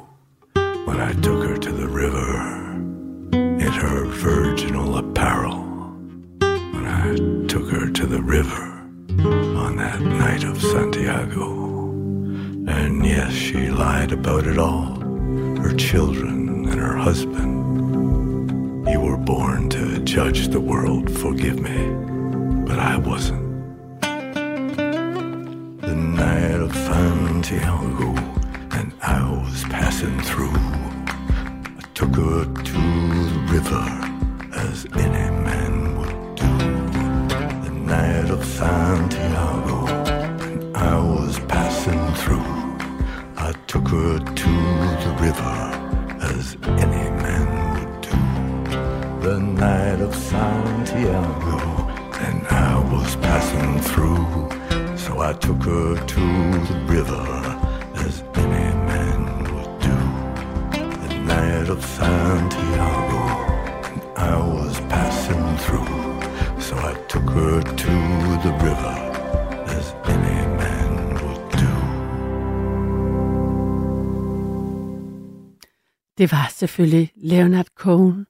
Det var selvfølgelig Leonard Cohen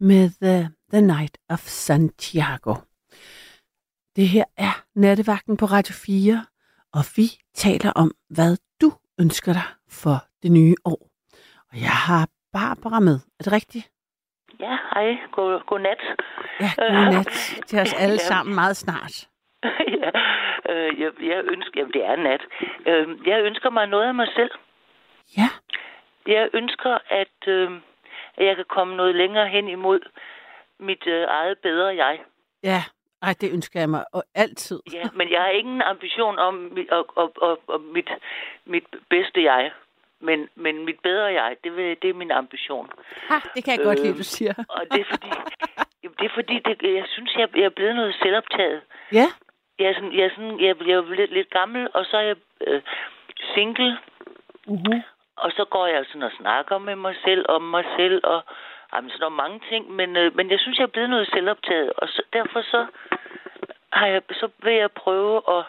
med The, The Night of Santiago. Det her er Nattevagten på Radio 4, og vi taler om, hvad du ønsker dig for det nye år. Og jeg har Barbara med. Er det rigtigt? Ja, hej. God, godnat. Ja, godnat til os alle Ja. sammen meget snart. ja, øh, jeg, jeg ønsker, jamen det er nat. Øh, jeg ønsker mig noget af mig selv. Ja, Jeg ønsker, at, øh, at jeg kan komme noget længere hen imod mit øh, eget bedre jeg. ja. Ej, det ønsker jeg mig og altid. Ja, men jeg har ingen ambition om mit, og, og, og, og mit, mit bedste jeg. Men, men mit bedre jeg, det, vil, det er min ambition. Ha, det kan jeg godt lide, Øh, du siger. Og det er fordi, jamen, det er fordi det, jeg synes, jeg, jeg er blevet noget selvoptaget. Ja, Jeg er, sådan, jeg er, sådan, jeg, jeg er lidt, lidt gammel, og så er jeg øh, single. uh-huh. Og så går jeg sådan og snakker med mig selv om mig selv, og jamen, sådan er mange ting. Men, øh, men jeg synes, jeg er blevet noget selvoptaget, og så, derfor så, har jeg, så vil jeg prøve at,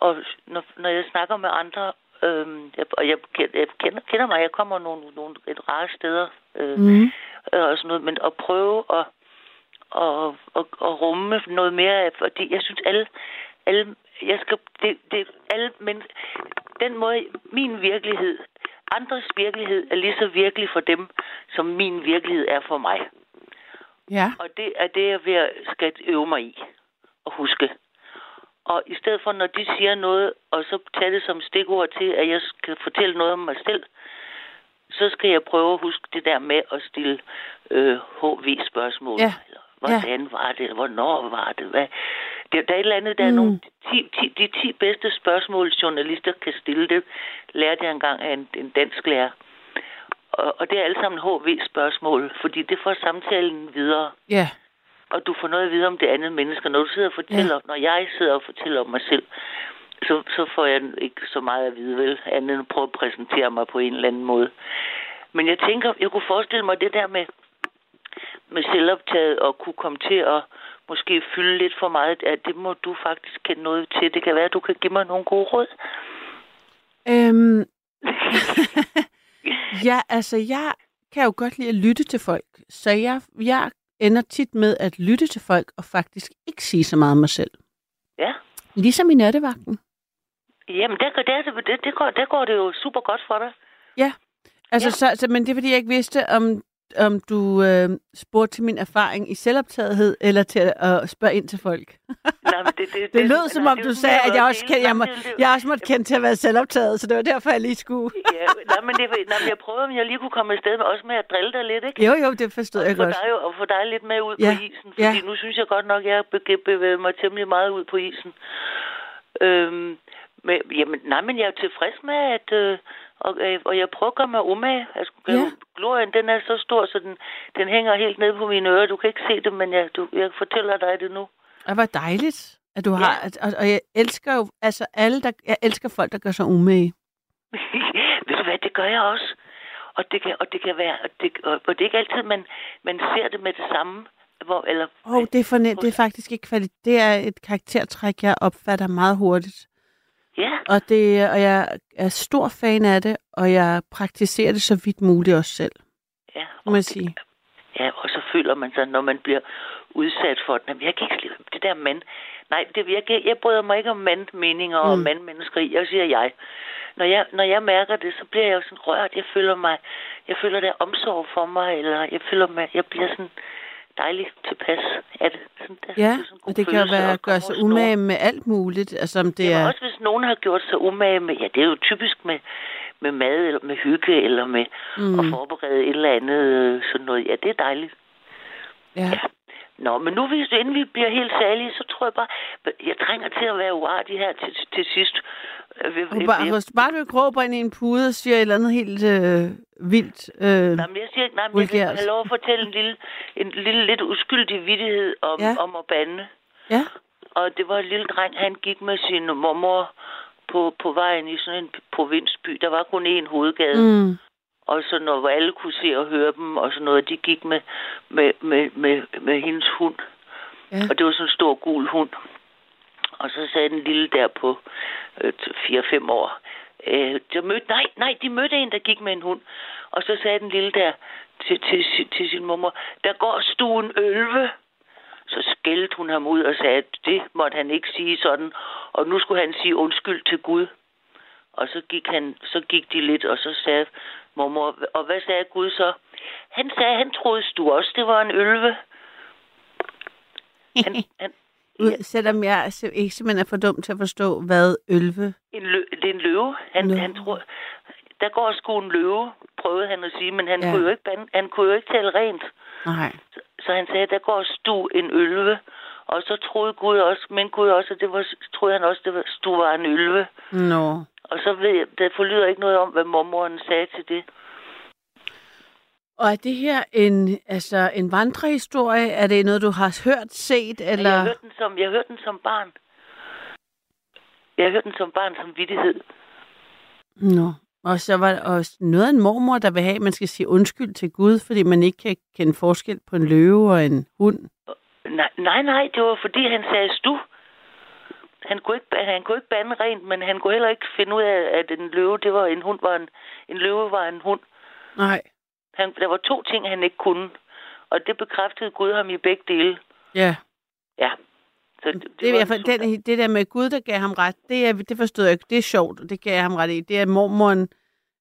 og når, når jeg snakker med andre, øh, jeg, og jeg, jeg kender, kender mig, jeg kommer nogle, nogle et rare steder, øh, mm. øh, og sådan noget, men at prøve at, at, at, at rumme noget mere af, fordi jeg synes alle, alle jeg skal, det, det, alle, men den måde, min virkelighed, andres virkelighed er lige så virkelig for dem, som min virkelighed er for mig. ja. Og det er det, jeg ved at skal øve mig i og huske. Og i stedet for, når de siger noget, og så tage det som stikord til, at jeg skal fortælle noget om mig selv, så skal jeg prøve at huske det der med at stille øh, HV-spørgsmål. Ja. Eller, hvordan var det? Hvornår var det? Hvad? Det, der er et eller andet, der er Mm. nogle 10, 10, de 10 bedste spørgsmål, journalister kan stille. Det lærte jeg engang af en, en dansk lærer. Og, og det er alle sammen HV-spørgsmål, fordi det får samtalen videre Ja, og du får noget at vide om det andet menneske. Når du sidder og fortæller, ja. når jeg sidder og fortæller om mig selv, så, så får jeg ikke så meget at vide, vel, andet end at prøve at præsentere mig på en eller anden måde. Men jeg tænker, jeg kunne forestille mig det der med, med selvoptaget og kunne komme til at måske fylde lidt for meget, at det må du faktisk kende noget til. Det kan være, at du kan give mig nogle gode råd. Øhm, ja, altså jeg kan jo godt lide at lytte til folk, så jeg, jeg ender tit med at lytte til folk og faktisk ikke sige så meget om mig selv. Ja. Ligesom i nattevagten. Jamen, der, går- der, det, det, går, der går det jo super godt for dig. Altså, Ja. ja. så, så, men det er fordi, jeg ikke vidste, om, om du øh, spurgte til min erfaring i selvoptagethed, eller til at øh, spørge ind til folk. Nej, men det, det, Det lød som nej, om, det du sagde, at jeg også, kan, jeg, må, jeg også måtte kende til at være selvoptaget, så det var derfor, jeg lige skulle... Ja, nej, men, det, nej, men jeg prøvede, om jeg lige kunne komme afsted med, også med at drille dig lidt, ikke? Jo, jo, det forstod jeg for godt. dig, og få dig lidt med ud Ja, på isen, fordi ja. nu synes jeg godt nok, at jeg bevæget mig temmelig meget ud på isen. Øhm, men, jamen, nej, men jeg er tilfreds med, at... Øh, og, øh, og jeg prøver at gøre mig umage. Altså, Ja. ja. Glorien, den er så stor, så den, den hænger helt ned på mine ører. Du kan ikke se det, men jeg, du, jeg fortæller dig det nu. Og hvor dejligt, at du har... At, og, og jeg elsker jo... Altså, alle, der, jeg elsker folk, der gør sig umage. Ved du hvad, det gør jeg også. Og det kan, og det kan være, og det, og, og det er ikke altid, man, man ser det med det samme. Hvor, eller, oh, det, er fornemt, det er faktisk ikke kvalitet. Det er et karaktertræk, jeg opfatter meget hurtigt. Ja, Og, det, og jeg er stor fan af det, og jeg praktiserer det så vidt muligt også selv, ja. må jeg sige. Ja, og så føler man sig, når man bliver udsat for den. Jamen, jeg kan ikke slippe det der mand. Nej, det, jeg, kan- jeg bryder mig ikke om mandmeninger og Mm. mandmennesker. Jeg siger jeg. Når jeg, når jeg mærker det, så bliver jeg jo sådan rørt. Jeg føler mig, jeg føler der er omsorg for mig, eller jeg føler mig, jeg bliver sådan dejligt tilpas af det. Sådan, der, Ja, sådan god og det kan være at gøre sig umage med alt muligt. Altså om det Det er også, hvis nogen har gjort sig umage med, ja, det er jo typisk med, med mad, eller med hygge, eller med mm. at forberede et eller andet, øh, sådan noget. Ja, det er dejligt. Ja. Nå, men nu, hvis, inden vi bliver helt særlige, så tror jeg bare, jeg trænger til at være uartig her til, til sidst. Øh, vi- Og vi- bare, vi- hvis bare du råber ind i en pude og siger et eller andet helt øh, vildt. Øh, Nej, men jeg siger ikke, nej, men jeg vulgært. have lov at fortælle en lille, en lille lidt uskyldig vittighed om, Ja. om at bande. ja. Og det var en lille dreng, han gik med sin mormor på, på vejen i sådan en provinsby. Der var kun én hovedgade. Mm. Og så når alle kunne se og høre dem, og sådan noget, de gik med, med, med, med, med hendes hund. Ja. Og det var sådan en stor gul hund. Og så sagde den lille der på Øh, 4-5 år, øh, der mødte, nej, nej, de mødte en, der gik med en hund. Og så sagde den lille der til, til, til, til sin mormor, der går stuen ølve. Så skældte hun ham ud og sagde, at det måtte han ikke sige sådan. Og nu skulle han sige undskyld til Gud. Og så gik, han, så gik de lidt, og så sagde mormor, og hvad sagde Gud så? Han sagde, han troede du også, det var en ølve. Han, han, ud, selvom jeg ikke simpelthen er for dum til at forstå, hvad ølve... en lø, det er en løve. Han, Nå. han tror, der går sgu en løve, prøvede han at sige, men han, Ja. ja. kunne, jo ikke, bande- han kunne jo ikke tale rent. Nej. Så, så han sagde, der går stu en ølve. Og så troede Gud også, men Gud også, at det var, troede han også, det var, stu var en ølve. Nå. Og så ved jeg, der forlyder ikke noget om, hvad mormoren sagde til det. Og er det her en, altså en vandrehistorie? Er det noget, du har hørt, set, Eller... Jeg har hørt den som, jeg har hørt den som barn. Jeg har hørt den som barn som vittighed. Nå. Og så var der også noget af en mormor, der vil have, at man skal sige undskyld til Gud, fordi man ikke kan kende forskel på en løve og en hund. Nej, nej, nej, det var fordi, han sagde stu. Han kunne, ikke, han kunne ikke bande rent, men han kunne heller ikke finde ud af, at en løve, det var en hund, var en, en løve var en hund. Nej. Han, der var to ting, han ikke kunne. Og det bekræftede Gud ham i begge dele. Ja. Ja. Så det, Det er i var hvert fald den, det der med Gud, der gav ham ret. Det, er, det forstod jeg ikke. Det er sjovt, og det gav jeg ham ret i. Det er mormoren...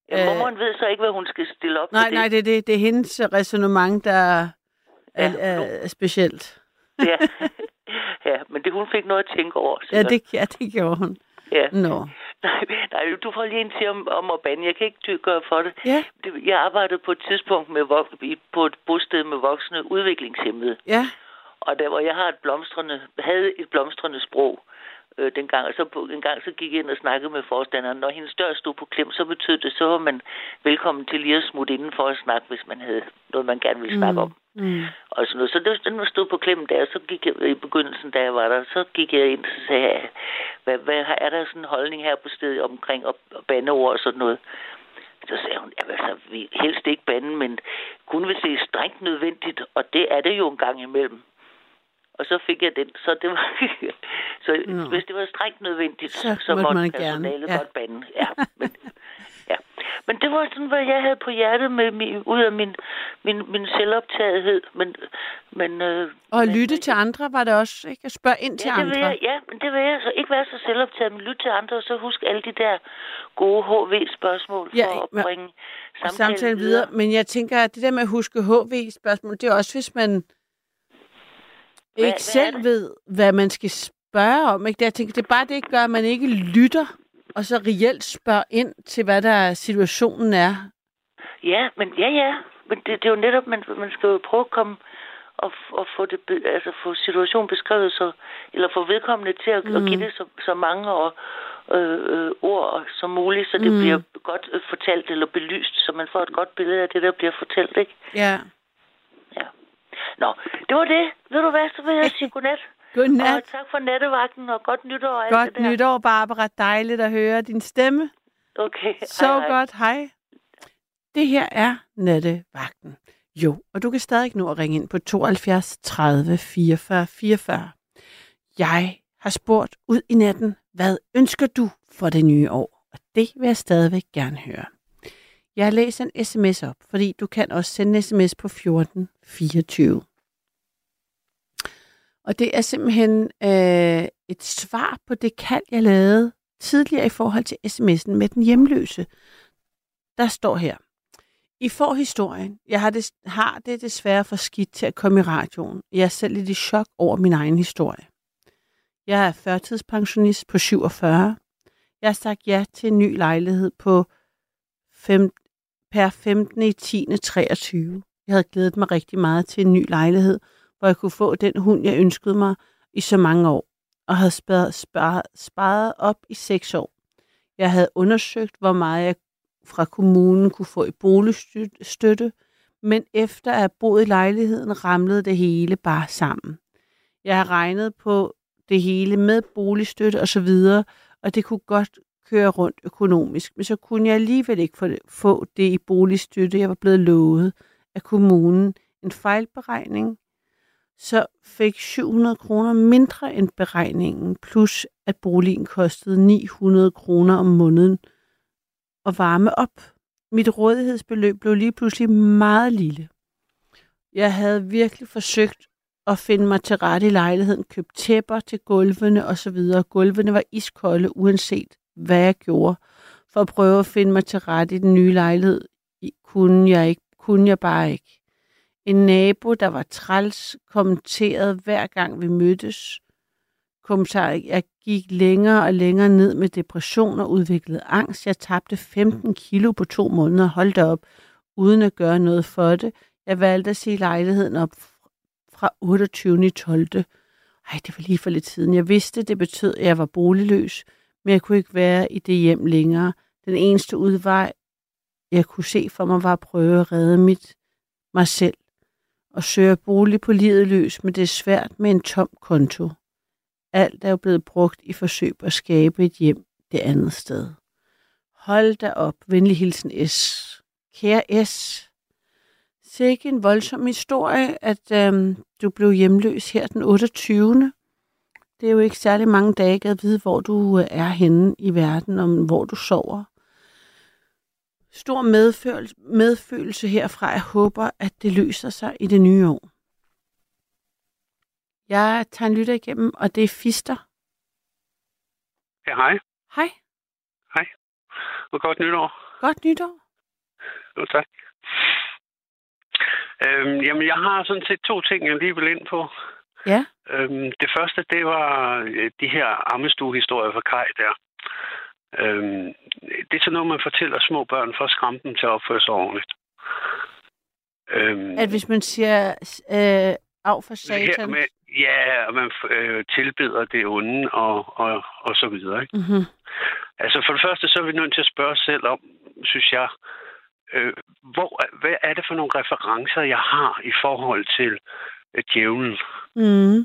Ja, mormoren ved så ikke, hvad hun skal stille op Nej, til det. nej, det er, det, det er hendes resonemang, der er, Ja, er, er specielt. Ja. ja, men det hun fik noget at tænke over. Ja, sikkert. det, ja, det gjorde hun. Ja. Nå. Nej, nej, du får lige en til om, om at bande. Jeg kan ikke ty- gøre for det. Ja, Jeg arbejdede på et tidspunkt med, på et bosted med voksne udviklingshemmede. ja. Og der hvor jeg har et blomstrende, havde et blomstrende sprog øh, dengang, og så på, en gang så gik jeg ind og snakkede med forstanderen. Når hendes dør stod på klem, så betød det, så var man velkommen til lige at smutte inden for at snakke, hvis man havde noget, man gerne ville snakke om. Mm. Og sådan noget. Så det, den var stod på klemmen der, så gik jeg i begyndelsen, da jeg var der, så gik jeg ind og sagde, hvad, hvad, er der sådan en holdning her på stedet omkring og, og bandeord og sådan noget? Så sagde hun, ja, altså, vi helst ikke bande, men kun hvis det er strengt nødvendigt, og det er det jo en gang imellem. Og så fik jeg den, så det var, så Nå. hvis det var strengt nødvendigt, Så så, måtte måtte man gerne, personalet ja. godt bande. Ja, men. Men det var sådan, hvad jeg havde på hjertet med, min, ud af min, min, min selvoptagethed. Men, men, øh, Og men, lytte til andre var det også, ikke? At spørge ind til ja, det vil andre. jeg, ja, men det vil jeg så ikke være så selvoptaget, men lytte til andre, og så husk alle de der gode HV-spørgsmål for Ja, at men- bringe samtalen, samtalen videre. Men jeg tænker, at det der med at huske HV-spørgsmål, det er også, hvis man hvad ikke er selv det? ved, hvad man skal spørge om. Ikke? Jeg tænker, det er bare det, gør, at man ikke lytter, og så reelt spørger ind til, hvad der situationen er. Ja, men ja, ja. Men det, det er jo netop, man, man skal jo prøve at komme og, og få, det, altså få situationen beskrevet, så, eller få vedkommende til at, mm. at give det så, så mange og, øh, øh, ord som muligt, så det Mm. mm. bliver godt øh, fortalt eller belyst, så man får et godt billede af det, der bliver fortalt, ikke? Ja. Ja. Nå, det var det. Ved du hvad, så vil jeg sige godnat. Godnat. Og tak for nattevagten, og godt nytår og alt Godt det der. nytår, Barbara. Dejligt at høre din stemme. Okay, Så hej, hej. godt. Hej. Det her er nattevagten. Jo, og du kan stadig nå at ringe ind på 72 30 44 44. Jeg har spurgt ud i natten, hvad ønsker du for det nye år? Og det vil jeg stadigvæk gerne høre. Jeg læser en sms op, fordi du kan også sende en sms på 14 24. Og det er simpelthen øh, et svar på det kald, jeg lavede tidligere i forhold til sms'en med den hjemløse. Der står her. I får historien. Jeg har det, har det desværre for skidt til at komme i radioen. Jeg er selv lidt i chok over min egen historie. Jeg er førtidspensionist på 47. Jeg har sagt ja til en ny lejlighed på 5, per 15. i 10. 23. Jeg havde glædet mig rigtig meget til en ny lejlighed, hvor jeg kunne få den hund, jeg ønskede mig i så mange år, og havde sparet, sparet, sparet op i seks år. Jeg havde undersøgt, hvor meget jeg fra kommunen kunne få i boligstøtte, men efter at have boet i lejligheden, ramlede det hele bare sammen. Jeg har regnet på det hele med boligstøtte og så videre, og det kunne godt køre rundt økonomisk, men så kunne jeg alligevel ikke få det, få det i boligstøtte, jeg var blevet lovet af kommunen. En fejlberegning, så fik 700 kroner mindre end beregningen, plus at boligen kostede 900 kroner om måneden at varme op. Mit rådighedsbeløb blev lige pludselig meget lille. Jeg havde virkelig forsøgt at finde mig til rette i lejligheden, købt tæpper til gulvene osv. Gulvene var iskolde, uanset hvad jeg gjorde. For at prøve at finde mig til rette i den nye lejlighed, kunne jeg, ikke, kunne jeg bare ikke. En nabo, der var træls, kommenterede hver gang vi mødtes. Kommentar, jeg gik længere og længere ned med depression og udviklede angst. Jeg tabte 15 kilo på to måneder, holdt op, uden at gøre noget for det. Jeg valgte at se lejligheden op fra 28. 12. Ej, det var lige for lidt siden. Jeg vidste, det betød, at jeg var boligløs, men jeg kunne ikke være i det hjem længere. Den eneste udvej, jeg kunne se for mig, var at prøve at redde mit, mig selv og søger bolig på livet løs, men det er svært med en tom konto. Alt er jo blevet brugt i forsøg på at skabe et hjem det andet sted. Hold da op, venlig hilsen S. Kære S. Sikke en voldsom historie, at øhm, du blev hjemløs her den 28. Det er jo ikke særlig mange dage at vide, hvor du øh, er henne i verden, om hvor du sover. Stor medfølelse, medfølelse herfra. Jeg håber, at det løser sig i det nye år. Jeg tager en lytter igennem, og det er Fister. Ja, hej. Hej. Hej. Og godt nytår. Godt nytår. Jo, tak. Øhm, jamen, jeg har sådan set to ting, jeg lige vil ind på. Ja. Øhm, det første, det var øh, de her ammestuehistorier fra Kai der. Øhm, det er sådan noget, man fortæller små børn for at skræmme dem til at opføre sig ordentligt. Øhm, At hvis man siger øh, af for satan. med, ja, og man øh, tilbeder det onde og, og, og så videre. Ikke? Mm-hmm. Altså for det første, så er vi nødt til at spørge os selv om, synes jeg, øh, hvor, hvad er det for nogle referencer, jeg har i forhold til øh, djævlen? Mm.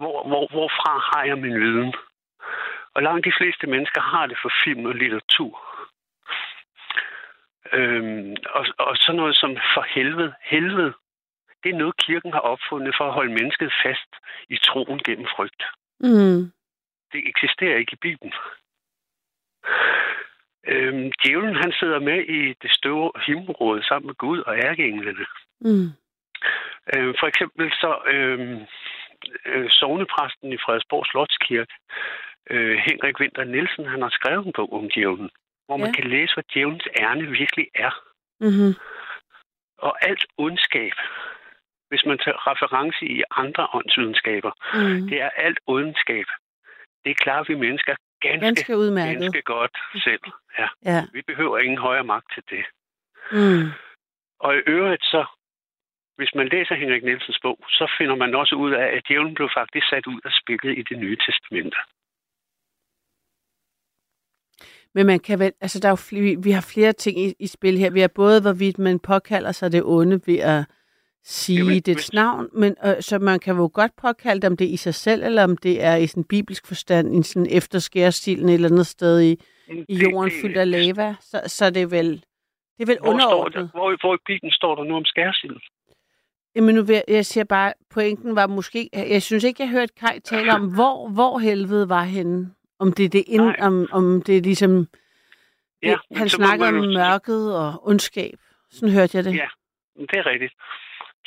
Hvor, hvor, hvorfra har jeg min viden? Og langt de fleste mennesker har det for film og litteratur. Øhm, og, og sådan noget som for helvede. Helvede, det er noget, kirken har opfundet for at holde mennesket fast i troen gennem frygt. Mm. Det eksisterer ikke i Bibelen. Øhm, djævlen, han sidder med i det store himmelråd sammen med Gud og ærkeenglene. Mm. Øh, for eksempel så øh, øh, sovnepræsten i Frederiksborg Slotskirke, øh, Henrik Winter Nielsen, han har skrevet en bog om djævlen, hvor man Ja. kan læse, hvad djævlens ærne virkelig er. Mm-hmm. Og alt ondskab, hvis man tager reference i andre åndsvidenskaber, Mm. det er alt ondskab. Det klarer vi mennesker ganske, Ganske udmærket. ganske godt selv. Ja. Ja. Vi behøver ingen højere magt til det. Mm. Og i øvrigt så, hvis man læser Henrik Nielsens bog, så finder man også ud af, at djævlen blev faktisk sat ud af spillet i det nye testamente. Men man kan vel, altså der er jo flere, vi har flere ting i, i spil her. Vi har både, hvorvidt man påkalder sig det onde ved at sige Jamen, dets hvis- navn, men øh, så man kan jo godt påkalde det, om det er i sig selv, eller om det er i sådan bibelsk forstand, i sådan efterskærestilen et eller andet sted i, i jorden fyldt af lava. Så, så det er vel, det er vel Hvor, står underordnet. der, hvor, hvor i Bibelen står der nu om skærsild? Jamen nu jeg, jeg siger bare, pointen var måske, jeg synes ikke, jeg hørte Kai tale om, hvor, hvor helvede var henne. Om det er det ind, om, om det er ligesom, det, Ja, han snakker om man jo- mørket og ondskab. Sådan hørte jeg det. Ja, det er rigtigt.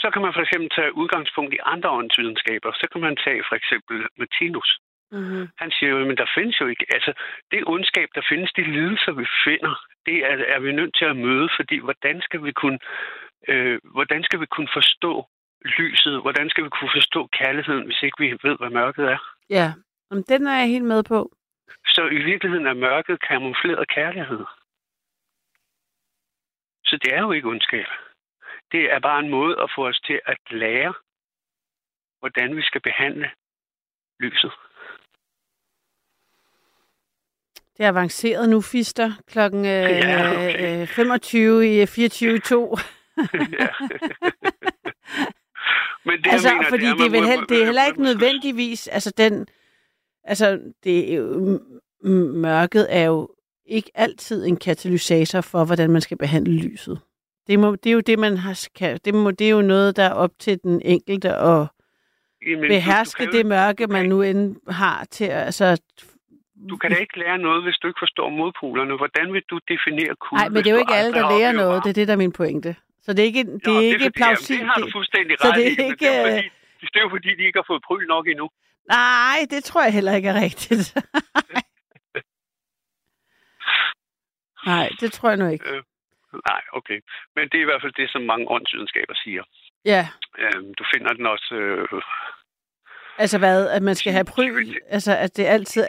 Så kan man for eksempel tage udgangspunkt i andre åndsvidenskaber. Så kan man tage for eksempel Martinus. Mm-hmm. Han siger jo, men der findes jo ikke, altså det ondskab, der findes, de lidelser, vi finder, det er, er vi nødt til at møde, fordi hvordan skal vi kunne, øh, hvordan skal vi kunne forstå lyset? Hvordan skal vi kunne forstå kærligheden, hvis ikke vi ved, hvad mørket er? Ja, Jamen, den er jeg helt med på. Så i virkeligheden er mørket kamufleret kærlighed. Så det er jo ikke ondskab. Det er bare en måde at få os til at lære, hvordan vi skal behandle lyset. Det er avanceret nu, Fister, klokken øh, Ja, okay. øh, 25 i 24 2. ja. Men det, altså, mener, fordi det er, det er, vel det er heller ikke nødvendigvis, altså den, altså det er jo, m- mørket er jo ikke altid en katalysator for, hvordan man skal behandle lyset. Det, må, det er jo det, man har, det, må, det er jo noget, der er op til den enkelte at Jamen, du- beherske du kan jo- det mørke, du man kan- nu end har til, at- altså... Du kan da ikke lære noget, hvis du ikke forstår modpolerne. Hvordan vil du definere kulde? Nej, men det er jo ikke alle, der lærer noget. Det er det, der er min pointe. Så det er ikke, det er Nå, ikke fordi- plausibelt. Det har du fuldstændig så ret det er i, men ikke, det er jo øh, fordi, det er jo fordi, de ikke har fået pryl nok endnu. Nej, det tror jeg heller ikke er rigtigt. Nej, det tror jeg nu ikke. Øh, nej, okay. Men det er i hvert fald det, som mange åndsvidenskaber siger. Ja, Øhm, du finder den også... Øh, altså hvad, at man skal have pryl, altså at det altid...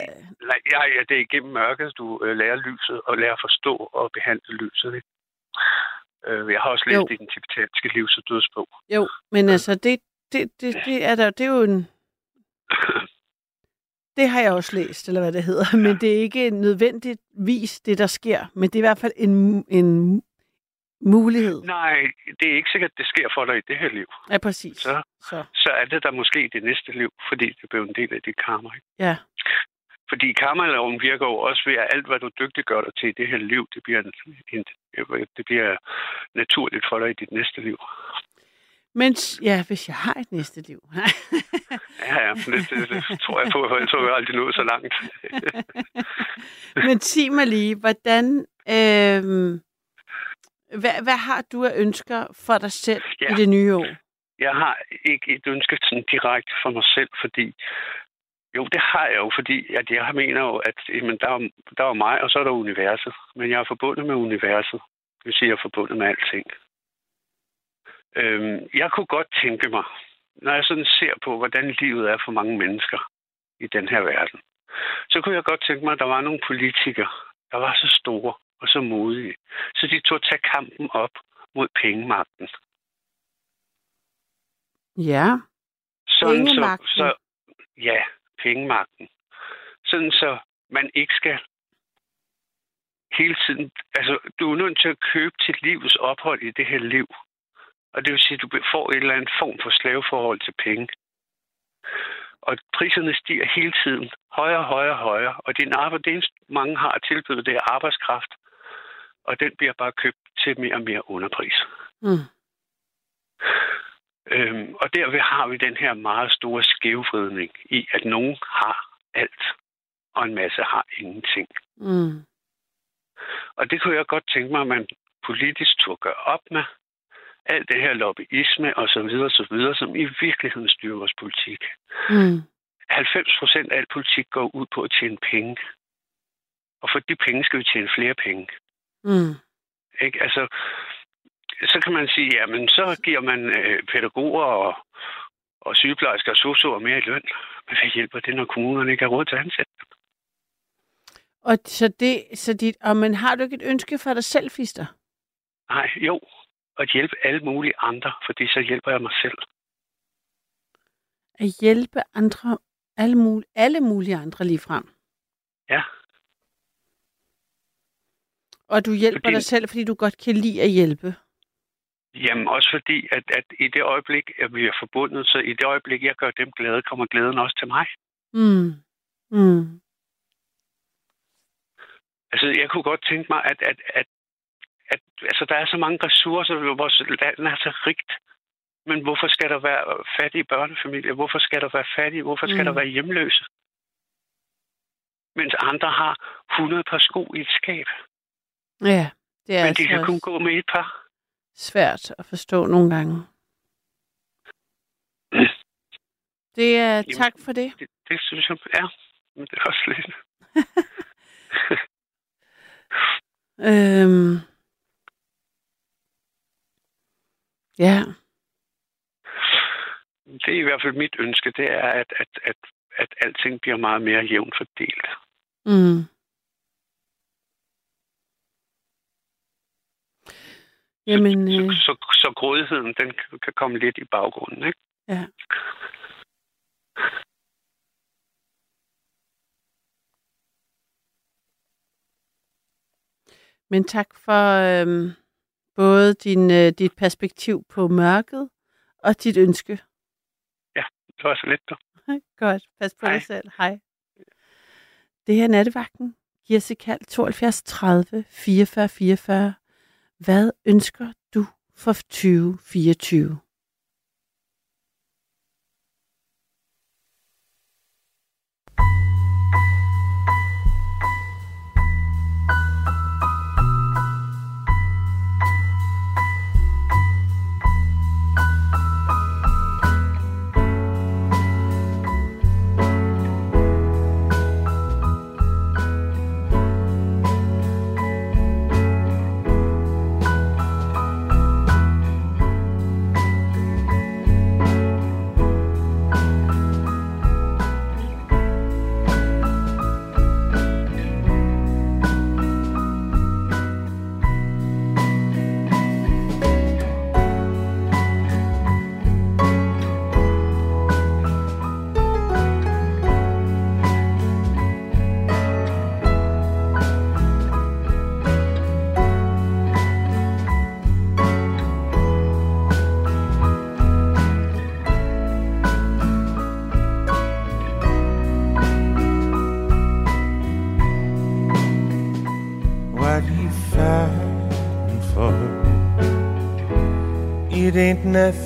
nej, ja, ja, det er igennem mørket, du øh, lærer lyset og lærer at forstå og behandle lyset. Ikke? Øh, jeg har også læst Jo. i den tibetanske livs- og dødsbog. Jo, men altså det, det, det, det er der, det er jo en... Det har jeg også læst, eller hvad det hedder, men det er ikke nødvendigvis det, der sker, men det er i hvert fald en, en mulighed. Nej, det er ikke sikkert, det sker for dig i det her liv. Ja, præcis. Så, Så, så er det der måske i det næste liv, fordi det bliver en del af dit karma. Ikke? ja. Fordi karmaloven virker jo også ved, at alt, hvad du dygtiggør dig til i det her liv, det bliver, en, en, det bliver naturligt for dig i dit næste liv. Men ja, hvis jeg har et næste liv. Ja, ja, det, det, det tror jeg på, for ellers har jeg aldrig nået så langt. Men sig mig lige, hvordan... Øh, hvad, hvad har du af ønsker for dig selv. Ja. i det nye år? Jeg har ikke et ønske sådan direkte for mig selv, fordi jo, det har jeg jo, fordi at jeg mener jo, at jamen, der, er, der er mig, og så er der universet. Men jeg er forbundet med universet. Det vil sige, at jeg er forbundet med alting. Øhm, jeg kunne godt tænke mig, når jeg sådan ser på, hvordan livet er for mange mennesker i den her verden, så kunne jeg godt tænke mig, at der var nogle politikere, der var så store og så modige, så de tog tage kampen op mod pengemagten. Ja. Sådan så, Pengemagten? så, ja, pengemagten. Sådan så man ikke skal hele tiden... Altså, du er nødt til at købe til livets ophold i det her liv. Og det vil sige, at du får en eller anden form for slaveforhold til penge. Og priserne stiger hele tiden. Højere, højere, højere. Og din arbejde, det mange har at tilbyde, det er arbejdskraft. Og den bliver bare købt til mere og mere underpris. Mm. Øhm, og derved har vi den her meget store skævvridning i, at nogen har alt, og en masse har ingenting. Mm. Og det kunne jeg godt tænke mig, at man politisk tog gøre op med. Alt det her lobbyisme og så videre, så videre, som i virkeligheden styrer vores politik. Mm. 90 procent af al politik går ud på at tjene penge. Og for de penge skal vi tjene flere penge. Mm. Ikke? Altså, så kan man sige, jamen så giver man øh, pædagoger og, og sygeplejersker og sosuer mere i løn. Men hvad hjælper det, når kommunerne ikke har råd til at ansætte? Og så det, så dit, og men har du ikke et ønske for dig selv, Fister? Nej, jo. At hjælpe alle mulige andre, fordi så hjælper jeg mig selv. At hjælpe andre, alle mulige, alle mulige andre lige frem. Ja. Og du hjælper Fordi- dig selv, fordi du godt kan lide at hjælpe. Jamen også fordi, at, at i det øjeblik, at vi er forbundet, så i det øjeblik, jeg gør dem glade, kommer glæden også til mig. Mm. Mm. Altså, jeg kunne godt tænke mig, at, at, at, at altså, der er så mange ressourcer, vores land er så rigt. Men hvorfor skal der være fattige børnefamilier? Hvorfor skal der være fattige? Hvorfor skal Mm. der være hjemløse? Mens andre har 100 par sko i et skab. Ja, det er men altså de kan kun gå med et par. svært at forstå nogle gange. Det er Jamen, tak for det. Det, det synes jeg, ja. Men det er også lidt... Øhm. Ja, Det er i hvert fald mit ønske, det er, at, at, at, at alting bliver meget mere jævnt fordelt. mm. Jamen, så, øh, så, så grådigheden, den kan- komme lidt i baggrunden, ikke? ja. Men tak for øhm, både din, øh, dit perspektiv på mørket og dit ønske. Det var så lidt, du. Godt. Pas på Hej. dig selv. Hej. Det her er nattevagten. Giv os et kald 72 30 44 44. Hvad ønsker du for 2024? It ain't nothing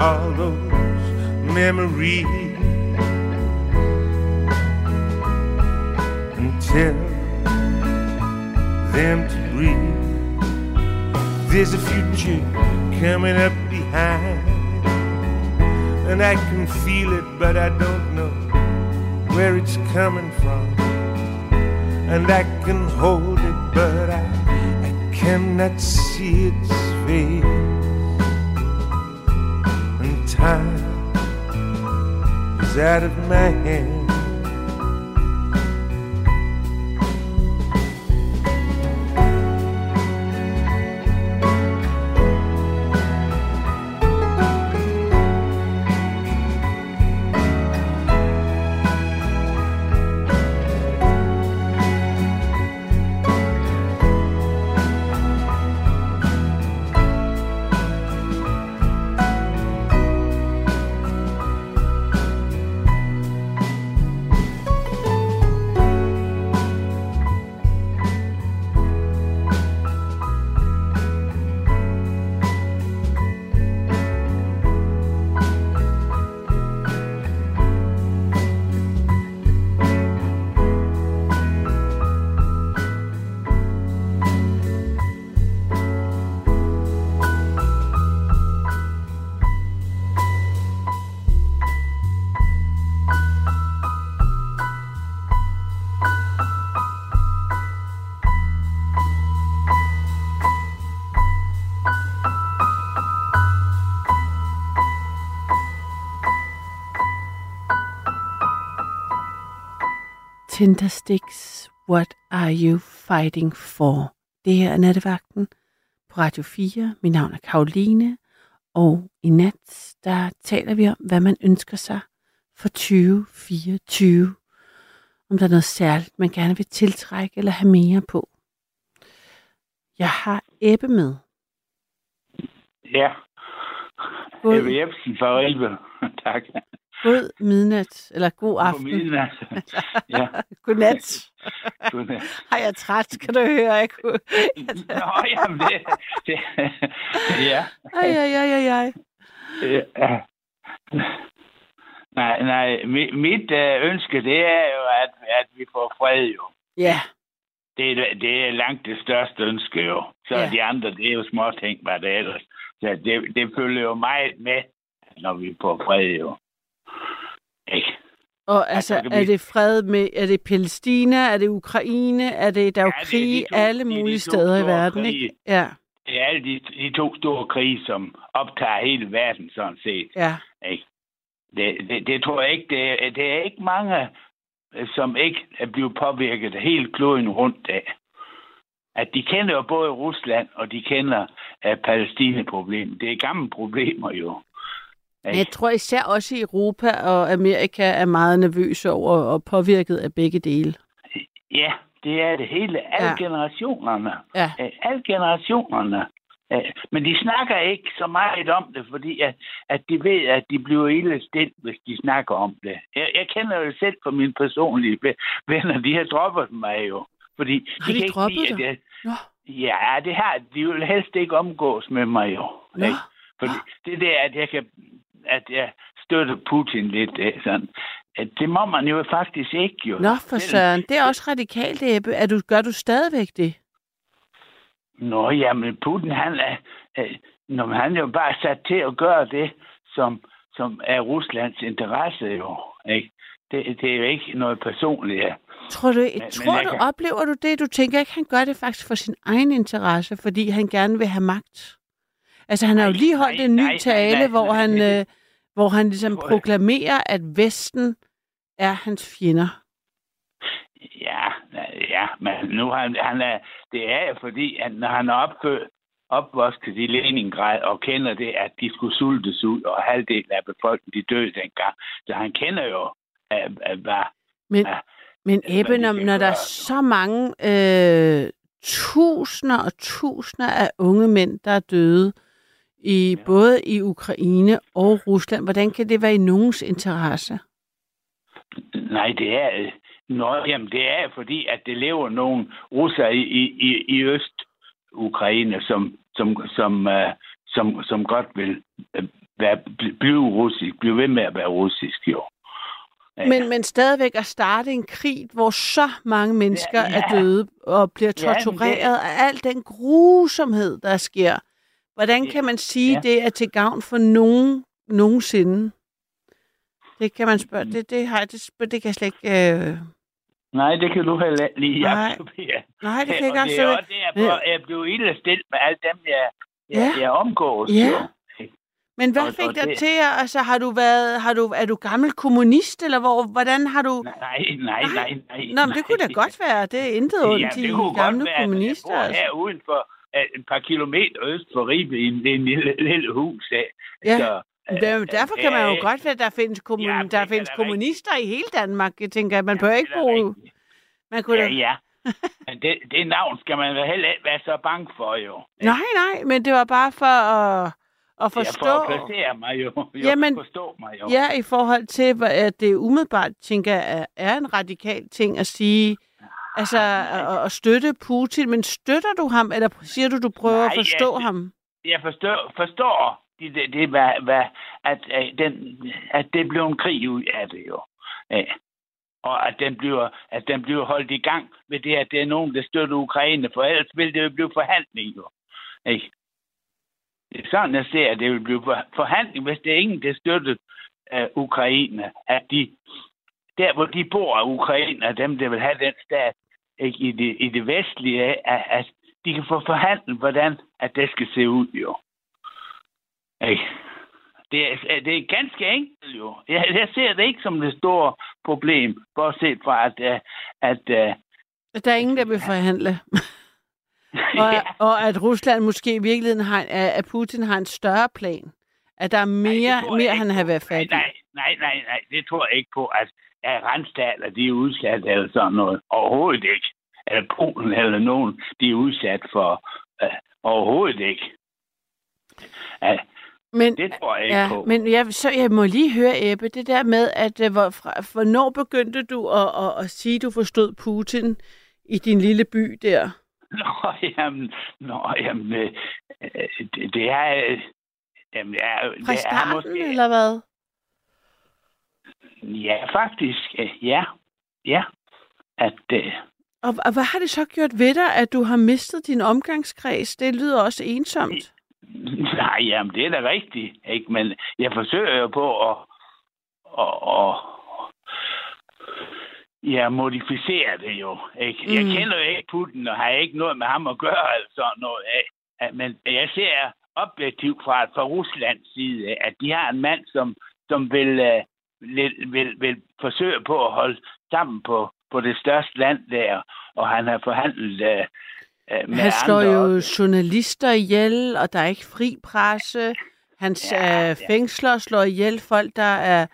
all those memories. And tell them to breathe? There's a future coming up behind, and I can feel it, but I don't know where it's coming from. And I can hold man. Tindersticks, What Are You Fighting For? Det her er nattevagten på Radio 4. Mit navn er Karoline, og i nat, der taler vi om, hvad man ønsker sig for 2024. Om der er noget særligt, man gerne vil tiltrække eller have mere på. Jeg har Ebbe med. Ja. God, Ebbe Jebsen fra Ribe. tak. God midnat, eller god aften. midnat. ja. Godnat. Godnat. Ej, jeg er træt, kan du høre. Jeg kunne... Nå, jamen det, det ja. Ej, ej, ej, ej, ej. Nej, nej, mit, mit øh, ønske, det er jo, at, at vi får fred jo. Ja, Det er, det er langt det største ønske jo. Så Ja. de andre, det er jo små ting, hvad det er ellers. Så det, det følger jo meget med, når vi får fred jo. Ikke? og altså, Altså, er det fred med, er det Palæstina, er det Ukraine, er det, der er jo Ja, det er krig de to- alle er de mulige steder i verden, krige. ikke? Ja, Det er alle de, de to store krige, som optager hele verden, sådan set. ja. Ikke? Det, det, det tror jeg ikke, det, er- det er ikke mange, øh, som ikke er blevet påvirket hele kloden rundt af. At de kender jo både Rusland, og de kender uh, Palæstina-problemet. Det er gamle problemer jo. Men jeg tror især også i Europa og Amerika er meget nervøse over og påvirket af begge dele. Ja, det er det hele. Alle Ja. generationerne. Ja. Alle generationerne. Men de snakker ikke så meget om det, fordi at, at de ved, at de bliver ille stilt, hvis de snakker om det. Jeg, jeg kender jo selv fra mine personlige ve- venner, de har droppet mig jo. Fordi Har de kan ikke droppet lide, dig? at jeg. Ja, det har de vil helst ikke omgås med mig jo. Ikke? Fordi det er det, at jeg kan at jeg støtter Putin lidt. Sådan. At Det må man jo faktisk ikke jo. Nå, for søren. Det er også radikalt, Ebbe. Er du, gør du stadigvæk det? Nå, jamen Putin, han er, øh, når han er jo bare sat til at gøre det, som, som er Ruslands interesse jo. Ikke? Det, det er jo ikke noget personligt. Ja. Tror du, men tror jeg du kan- oplever du det? Du tænker ikke, han gør det faktisk for sin egen interesse, fordi han gerne vil have magt? Altså, han har jo Nej, lige holdt nej, en ny nej, nej, tale, nej, hvor nej, han, nej. øh, hvor han ligesom jeg. proklamerer, at Vesten er hans fjender. Ja, ja, men nu han, han er, det er fordi, at når han er opført, opvokset i Leningrad og kender det, at de skulle sultes ud, og halvdelen af befolkningen de døde dengang. Så han kender jo, at, at, hvad, Men, Ja. men hvad Ebbe, de når, der er så mange øh, tusinder og tusinder af unge mænd, der er døde, i, Ja. både i Ukraine og Rusland, hvordan kan det være i nogens interesse? Nej, det er... øh, Nå, jamen, det er fordi, at det lever nogle russere i, i, i, i Øst-Ukraine, som, som, som, uh, som, som godt vil uh, være, bl- blive russisk, blive ved med at være russisk, jo. Ja. Men, men stadigvæk at starte en krig, hvor så mange mennesker Ja, er ja. døde og bliver Ja, men det- tortureret af al den grusomhed, der sker. Hvordan kan man sige, ja. det er til gavn for nogen nogensinde? Det kan man spørge. Det, det, har, det, det kan jeg slet ikke... Øh... Nej, det kan du heller lige Nej. absorbere. Nej, det kan jeg og ikke det er også. også derfor, jeg blev ilde stillet med alle dem, jeg, jeg, Ja. jeg omgås. Ja. Jo. Men hvad og- fik og dig det- til? at- Altså, har du været, har du, er du gammel kommunist, eller hvor, hvordan har du... Nej, nej, nej, nej. Nå, men det kunne da godt være. Det er intet ondt ja, det kunne gamle være, kommunister. Jeg bor Altså. her uden for øh, et par kilometer øst for Ribe i en, en lille, lille hus. Af. Ja. Så, øh, Der, derfor kan man jo øh, godt at der findes, kommun, Ja, der er findes kommunister i hele Danmark. Jeg tænker, at man Ja, bør ikke rigtigt. Man kunne Ja, da... ja. Men det, det navn skal man heller ikke være så bange for, jo. Nej, nej, men det var bare for at, at forstå... Ja, for at placere mig jo. jo Jamen, forstå mig jo. Ja, i forhold til, at det umiddelbart, tænker jeg, er en radikal ting at sige, altså at, at støtte Putin, men støtter du ham, eller siger du, du prøver Nej, at forstå jeg- ham? jeg forstår, forstår det, det, det hvad, hvad, at, at, den, at det bliver en krig ud af det jo. Ja. Og at den, bliver, at den bliver holdt i gang med det, at det er nogen, der støtter Ukraine, for ellers vil det jo blive forhandling jo. Ikke? Det er sådan, jeg ser, at det vil blive for- forhandling, hvis det er ingen, der støtter uh, Ukraine. At de, der, hvor de bor, Ukraine, og dem, der vil have den stat ikke, i, det, i det vestlige, at, at de kan få forhandlet, hvordan at det skal se ud, jo. Ikke? Det er, det er ganske enkelt jo. Jeg, jeg ser det ikke som det store problem, bortset fra, at, øh, at, at Der er ingen, der vil forhandle. og, ja, og at Rusland måske i virkeligheden har, at Putin har en større plan. At der er mere, jeg mere ikke han har været nej, fat i. nej, nej, nej, nej, det tror jeg ikke på, at, at randstater, de er udsat eller sådan noget. Overhovedet ikke. Eller Polen eller nogen, de er udsat for uh, overhovedet ikke. Uh, Men, det tror jeg ikke ja, på. men jeg, så jeg må lige høre, Ebbe, det der med, at øh, hvor, fra, hvornår begyndte du at, at, at sige, at du forstod Putin i din lille by der? Nå, jamen, nå, jamen øh, øh, det, det er... øh, Jamen, det er, Fra det er starten, måske, eller hvad? Ja, faktisk. øh, Ja. Ja. At, øh, Og, og hvad har det så gjort ved dig, at du har mistet din omgangskreds? Det lyder også ensomt. nej, jamen, det er da rigtigt. Ikke? Men jeg forsøger jo på at, at, at ja, modificere det jo. Ikke? Mm. Jeg kender jo ikke Putin, og har ikke noget med ham at gøre, sådan noget. At- Men jeg ser objektivt fra, fra Ruslands side, at de har en mand, som, som vil, øh, vil, vil, forsøge på at holde sammen på, på det største land der, og han har forhandlet øh, øh, med Han slår andre jo journalister ihjel, og der er ikke fri presse. Hans Ja, ja, ja. øh, fængsler slår ihjel folk, der er,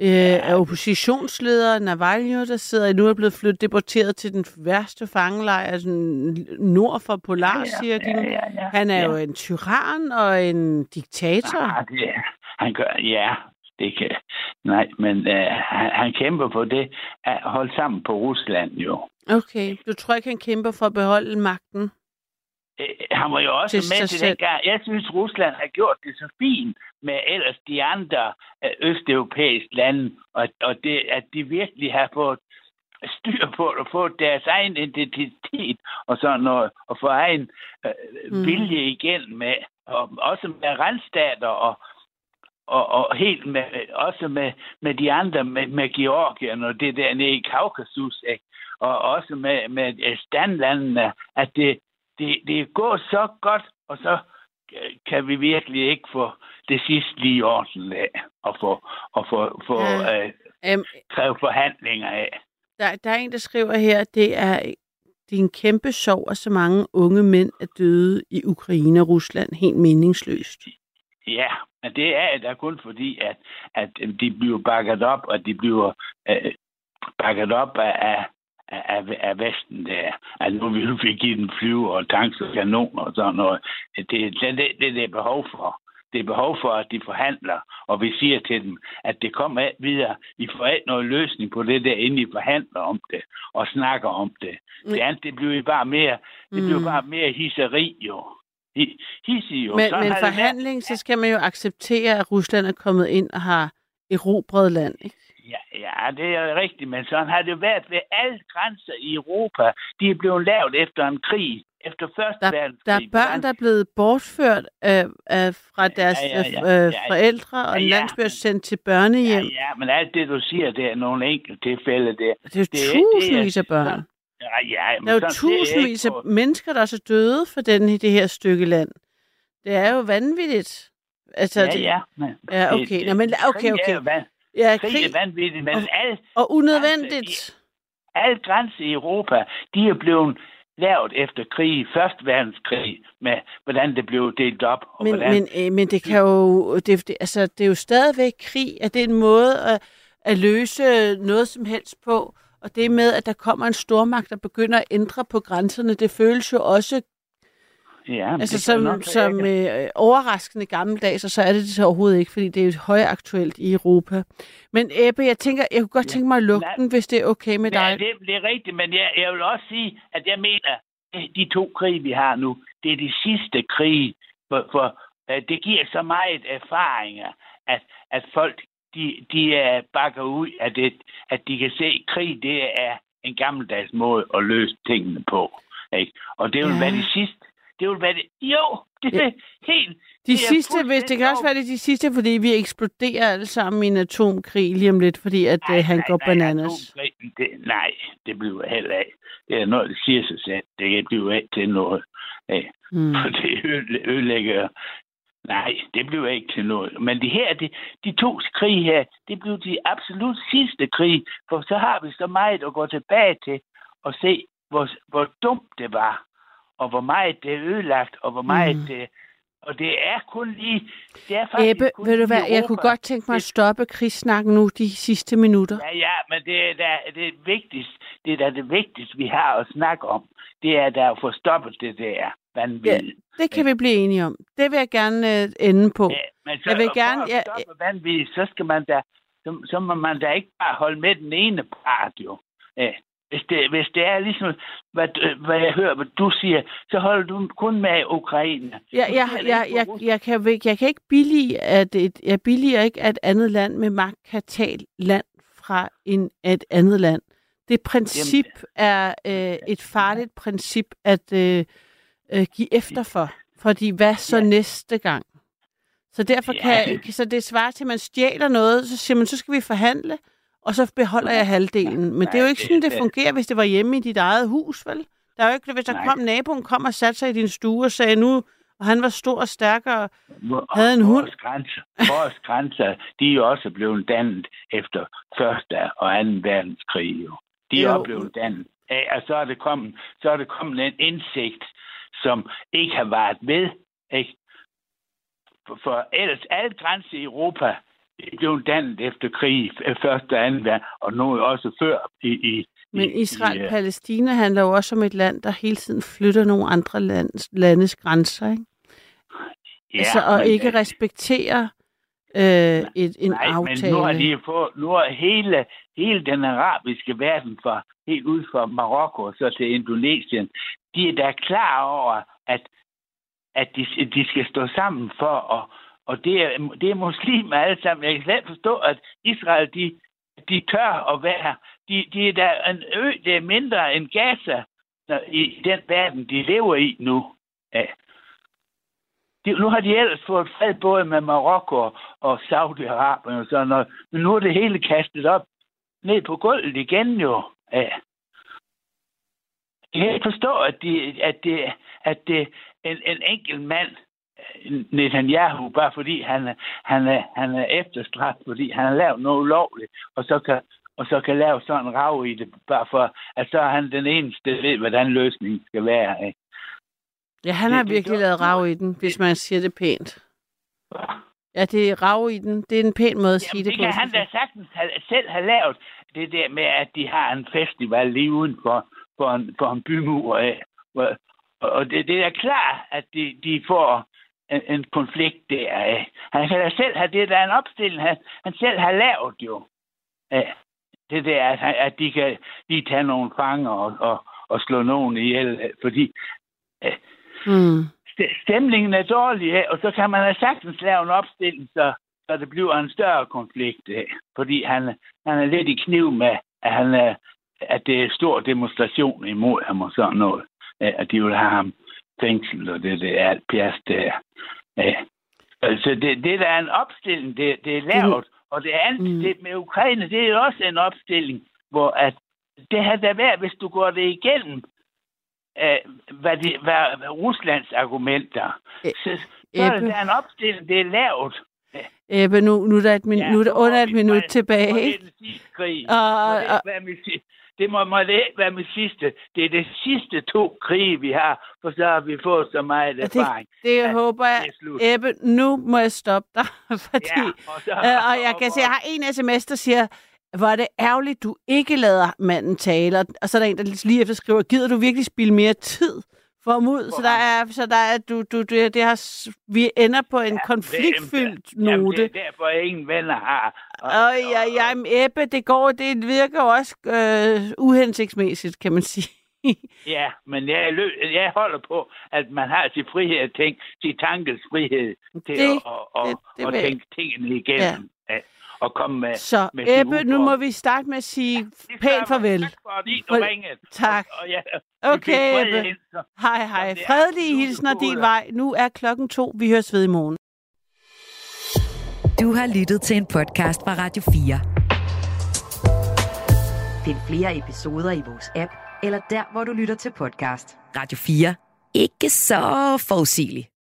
øh, er oppositionsledere. Navalny, der sidder nu er blevet flyttet deporteret til den værste fangelejr sådan nord for Polarcirklen. ja, ja, ja, Han er ja. jo en tyran og en diktator. Ah, det, er- han gør, ja, det kan, nej, men øh, han, han kæmper på det at holde sammen på Rusland jo. Okay, du tror ikke, han kæmper for at beholde magten? Øh, Han var jo også Til med til den gang. Jeg synes, Rusland har gjort det så fint med ellers de andre øh, østeuropæiske lande, og, og det, at de virkelig har fået styr på at få deres egen identitet og sådan noget, og få egen øh, Mm. mm. vilje igen med, og også med randstater og, og, og helt med, også med, med de andre, med, med Georgien og det der nede i Kaukasus, ikke? og også med, med øh, standlandene, at det, det, det gået så godt, og så kan vi virkelig ikke få det sidste lige i orden af, og få, og få, få Ja. øh, kræve forhandlinger af. der, der er en, der skriver her, at det er, det er en kæmpe sorg, at så mange unge mænd er døde i Ukraine og Rusland helt meningsløst. Ja, men det er da kun fordi, at, at de bliver bakket op, og de bliver øh, bakket op af, af, af, af Vesten der. Altså nu vil vi give den flyve og tanks og kanoner og sådan noget. Det, det, det, det, det er behov for. Det er behov for, at de forhandler, og vi siger til dem, at det kommer af videre. I får ikke noget løsning på det der, inden I forhandler om det og snakker om det. Det andet, det bliver bare mere, det bliver Mm. bare mere hisseri jo. Hi- Hissig jo. Men, men det forhandling, så skal man jo acceptere, at Rusland er kommet ind og har erobret land. Ikke? Ja, ja, det er rigtigt, men sådan har det været ved alle grænser i Europa. De er blevet lavet efter en krig, efter Første Der, Verdenskrig. der er børn, der er blevet bortført af, af, fra deres ja, ja, øh, ja, øh, ja. forældre, og Ja, en ja. landsby er sendt til børnehjem. Ja, ja, men alt det, du siger, det er nogle enkelte tilfælde. Det, Det er jo tusindvis af børn. Ja, ja, men Der er jo tusindvis af på- mennesker, der er så døde for den, det her stykke land. Det er jo vanvittigt. Altså, Ja, det, ja. Men, Ja, okay. det- Nå, men okay, krig er okay. jo van- Ja, krig, krig er vanvittigt, men og- alle, og unødvendigt. alle grænser i Europa, de er blevet lavet efter krig, Første Verdenskrig, med hvordan det blev delt op. Og Men, hvordan, men, øh, men det kan jo, det, det, altså, det er jo stadigvæk krig, at det er en måde at, at løse noget som helst på. Og det med, at der kommer en stormagt, der begynder at ændre på grænserne, det føles jo også ja, altså, som, nok som øh, overraskende gammeldags, og så er det det så overhovedet ikke, fordi det er jo højaktuelt i Europa. Men Ebbe, jeg tænker, jeg kunne godt tænke mig at lukke Nej. den, hvis det er okay med Ja, dig. det, det er rigtigt, men jeg, jeg vil også sige, at jeg mener, at de to krige, vi har nu, det er de sidste krige, for, for uh, det giver så meget erfaringer, at, at folk, de, de uh, bakker ud af det, at de kan se, at krig, det er en gammeldags måde at løse tingene på. Ikke? Og det vil Ja. være det sidste. Det vil være det. Jo, det er helt... De det er sidste, hvis det kan også være det er de sidste, fordi vi eksploderer alle sammen i en atomkrig lige om lidt, fordi at nej, han går bananas. atomkrig, Det, nej, det bliver heller af. Det er noget, der siger sig selv. Det bliver ikke til noget. Ja. Mm. For det øde- ødelægger Nej, det blev ikke til noget. Men de her, de, de to krige her, det blev de absolut sidste krig, for så har vi så meget at gå tilbage til og se, hvor, hvor dumt det var, og hvor meget det er ødelagt, og hvor meget Mm. det... Og det er kun lige... Det er faktisk Ebbe, kun ved du hvad, jeg kunne godt tænke mig at stoppe krigssnakken nu de sidste minutter. Ja, ja, men det er da det vigtigste, det er da det vigtigste, vi har at snakke om. Det er da at få stoppet det der vanvid. Ja, det kan vi blive enige om. Det vil jeg gerne øh, ende på. Ja, men så, Jeg vil for gerne- at ja, stoppe vanvid, så skal man da, så, så må man da ikke bare holde med den ene part, jo. Ja. Hvis det, hvis det er ligesom, hvad, hvad jeg hører, hvad du siger, så holder du kun med Ukraine. Jeg, jeg, jeg, jeg, jeg, kan, ikke- jeg kan ikke billige, at et, jeg billiger ikke, at et andet land med magt kan tage land fra en, et andet land. Det princip er øh, et farligt princip at øh, øh, give efter for. Fordi hvad så ja. næste gang? Så derfor kan, så det svarer til, at man stjæler noget, så siger man, så skal vi forhandle, og så beholder jeg halvdelen. Men det er jo ikke sådan, det fungerer, hvis det var hjemme i dit eget hus, vel? Der er jo ikke, hvis der Nej. kom naboen, kom og satte sig i din stue og sagde nu, og han var stor og stærkere, havde en hund. Vores grænser, vores grænser, de er jo også blevet dannet efter første og 2. verdenskrig. Jo. De er Jo. blevet dannet. Og så er, det kommet, så er det kommet en indsigt, som ikke har været ved. Ikke? For, for ellers alle grænser i Europa blev dannet efter krig, f- første og anden og nu også før i, i Men i- i, øh, Israel-Palæstina handler jo også om et land, der hele tiden flytter nogle andre lands, landes grænser, ikke? Ja, altså, og men, ikke øh, respekterer øh, et, en Nej, aftale. men nu har de fået, nu har hele, hele den arabiske verden, fra, helt ud fra Marokko og så til Indonesien, de er da klar over, at, at de, de skal stå sammen for, at, og det er, det er muslimer alle sammen. Jeg kan slet forstå, at Israel, de, de tør at være, de, de er da en ø, det er mindre end Gaza i den verden, de lever i nu. Ja. De, nu har de ellers fået fred både med Marokko og- og Saudi-Arabien og sådan noget, men nu er det hele kastet op ned på gulvet igen jo. Ja. Jeg kan ikke forstå, at, de, at, det, at det en, en enkelt mand, Netanyahu, bare fordi han, er- han, er, han er efterstræbt, fordi han har lavet noget ulovligt, og så kan, og så kan lave sådan en rav i det, bare for, at så er han den eneste, der ved, hvordan løsningen skal være. Ikke? Ja, han har Det- det- virkelig lavet rav i den, hvis man siger det pænt. Ja, det er rav i den. Det er en pæn måde at sige Jamen, det det på. kan han da sagtens have, selv have lavet, det der med, at de har en festival lige uden for, en, for en bymur af. Og, det, det er klart, at de, de får en, en konflikt der af. Han kan da selv have det, der er en opstilling, han, han selv har lavet jo. Ja. Det der, at, han- at de kan lige tage nogle fanger og, og, og slå nogen ihjel, fordi Hmm. st- stemningen er dårlig, og så kan man have sagtens lave en opstilling, så, så det bliver en større konflikt, fordi han, han er lidt i kniv med, at, han er, at det er stor demonstration imod ham og sådan noget. At de vil have ham fængsel, og det, det er alt pjast der. Ja. Altså, det, det der er en opstilling, det, det er lavet, og det andet, mm. det med Ukraine, det er også en opstilling, hvor at det har da været, hvis du går det igennem, øh, hvad, de, hvad, Ruslands argumenter, så, så er der en opstilling, det er lavet. Ebbe, nu, nu er der, et min, Ja, nu er der under et minut tilbage, det. Og- det og- det må, må det ikke være mit sidste. Det er det sidste to krige, vi har, for så har vi fået så meget det- erfaring. Det at håber jeg. Ebbe, nu må jeg stoppe dig, fordi... Ja, og så- øh, og jeg kan se, jeg har en sms, der siger, hvor er det ærgerligt, du ikke lader manden tale. Og- Og så er der en, der lige efter skriver, gider du virkelig spille mere tid for ham ud? Så der er, så der er, du, du, det, det har, vi ender på en konfliktfyldt Jamen, note. det er derfor, jeg ingen venner har. Og, Og ja, ja, men Ebbe, det går, det virker også øh, uhensigtsmæssigt, kan man sige. Ja, men jeg, jeg holder på, at man har sin frihed at tænke, sin tankes frihed til Det- at, og, det- det og vil- tænke tingene igennem. Ja. Og komme med, Så med Ebbe, nu må vi starte med at sige ja, pænt farvel. Tak fordi du For- ringede. Tak. Og, og ja, Okay, Ebbe. Hej, hej. Fredelige hilsner din vej. Nu er klokken to. Vi høres ved i morgen. Du har lyttet til en podcast fra Radio 4. Find flere episoder i vores app, eller der, hvor du lytter til podcast. Radio 4. Ikke så forudsigeligt.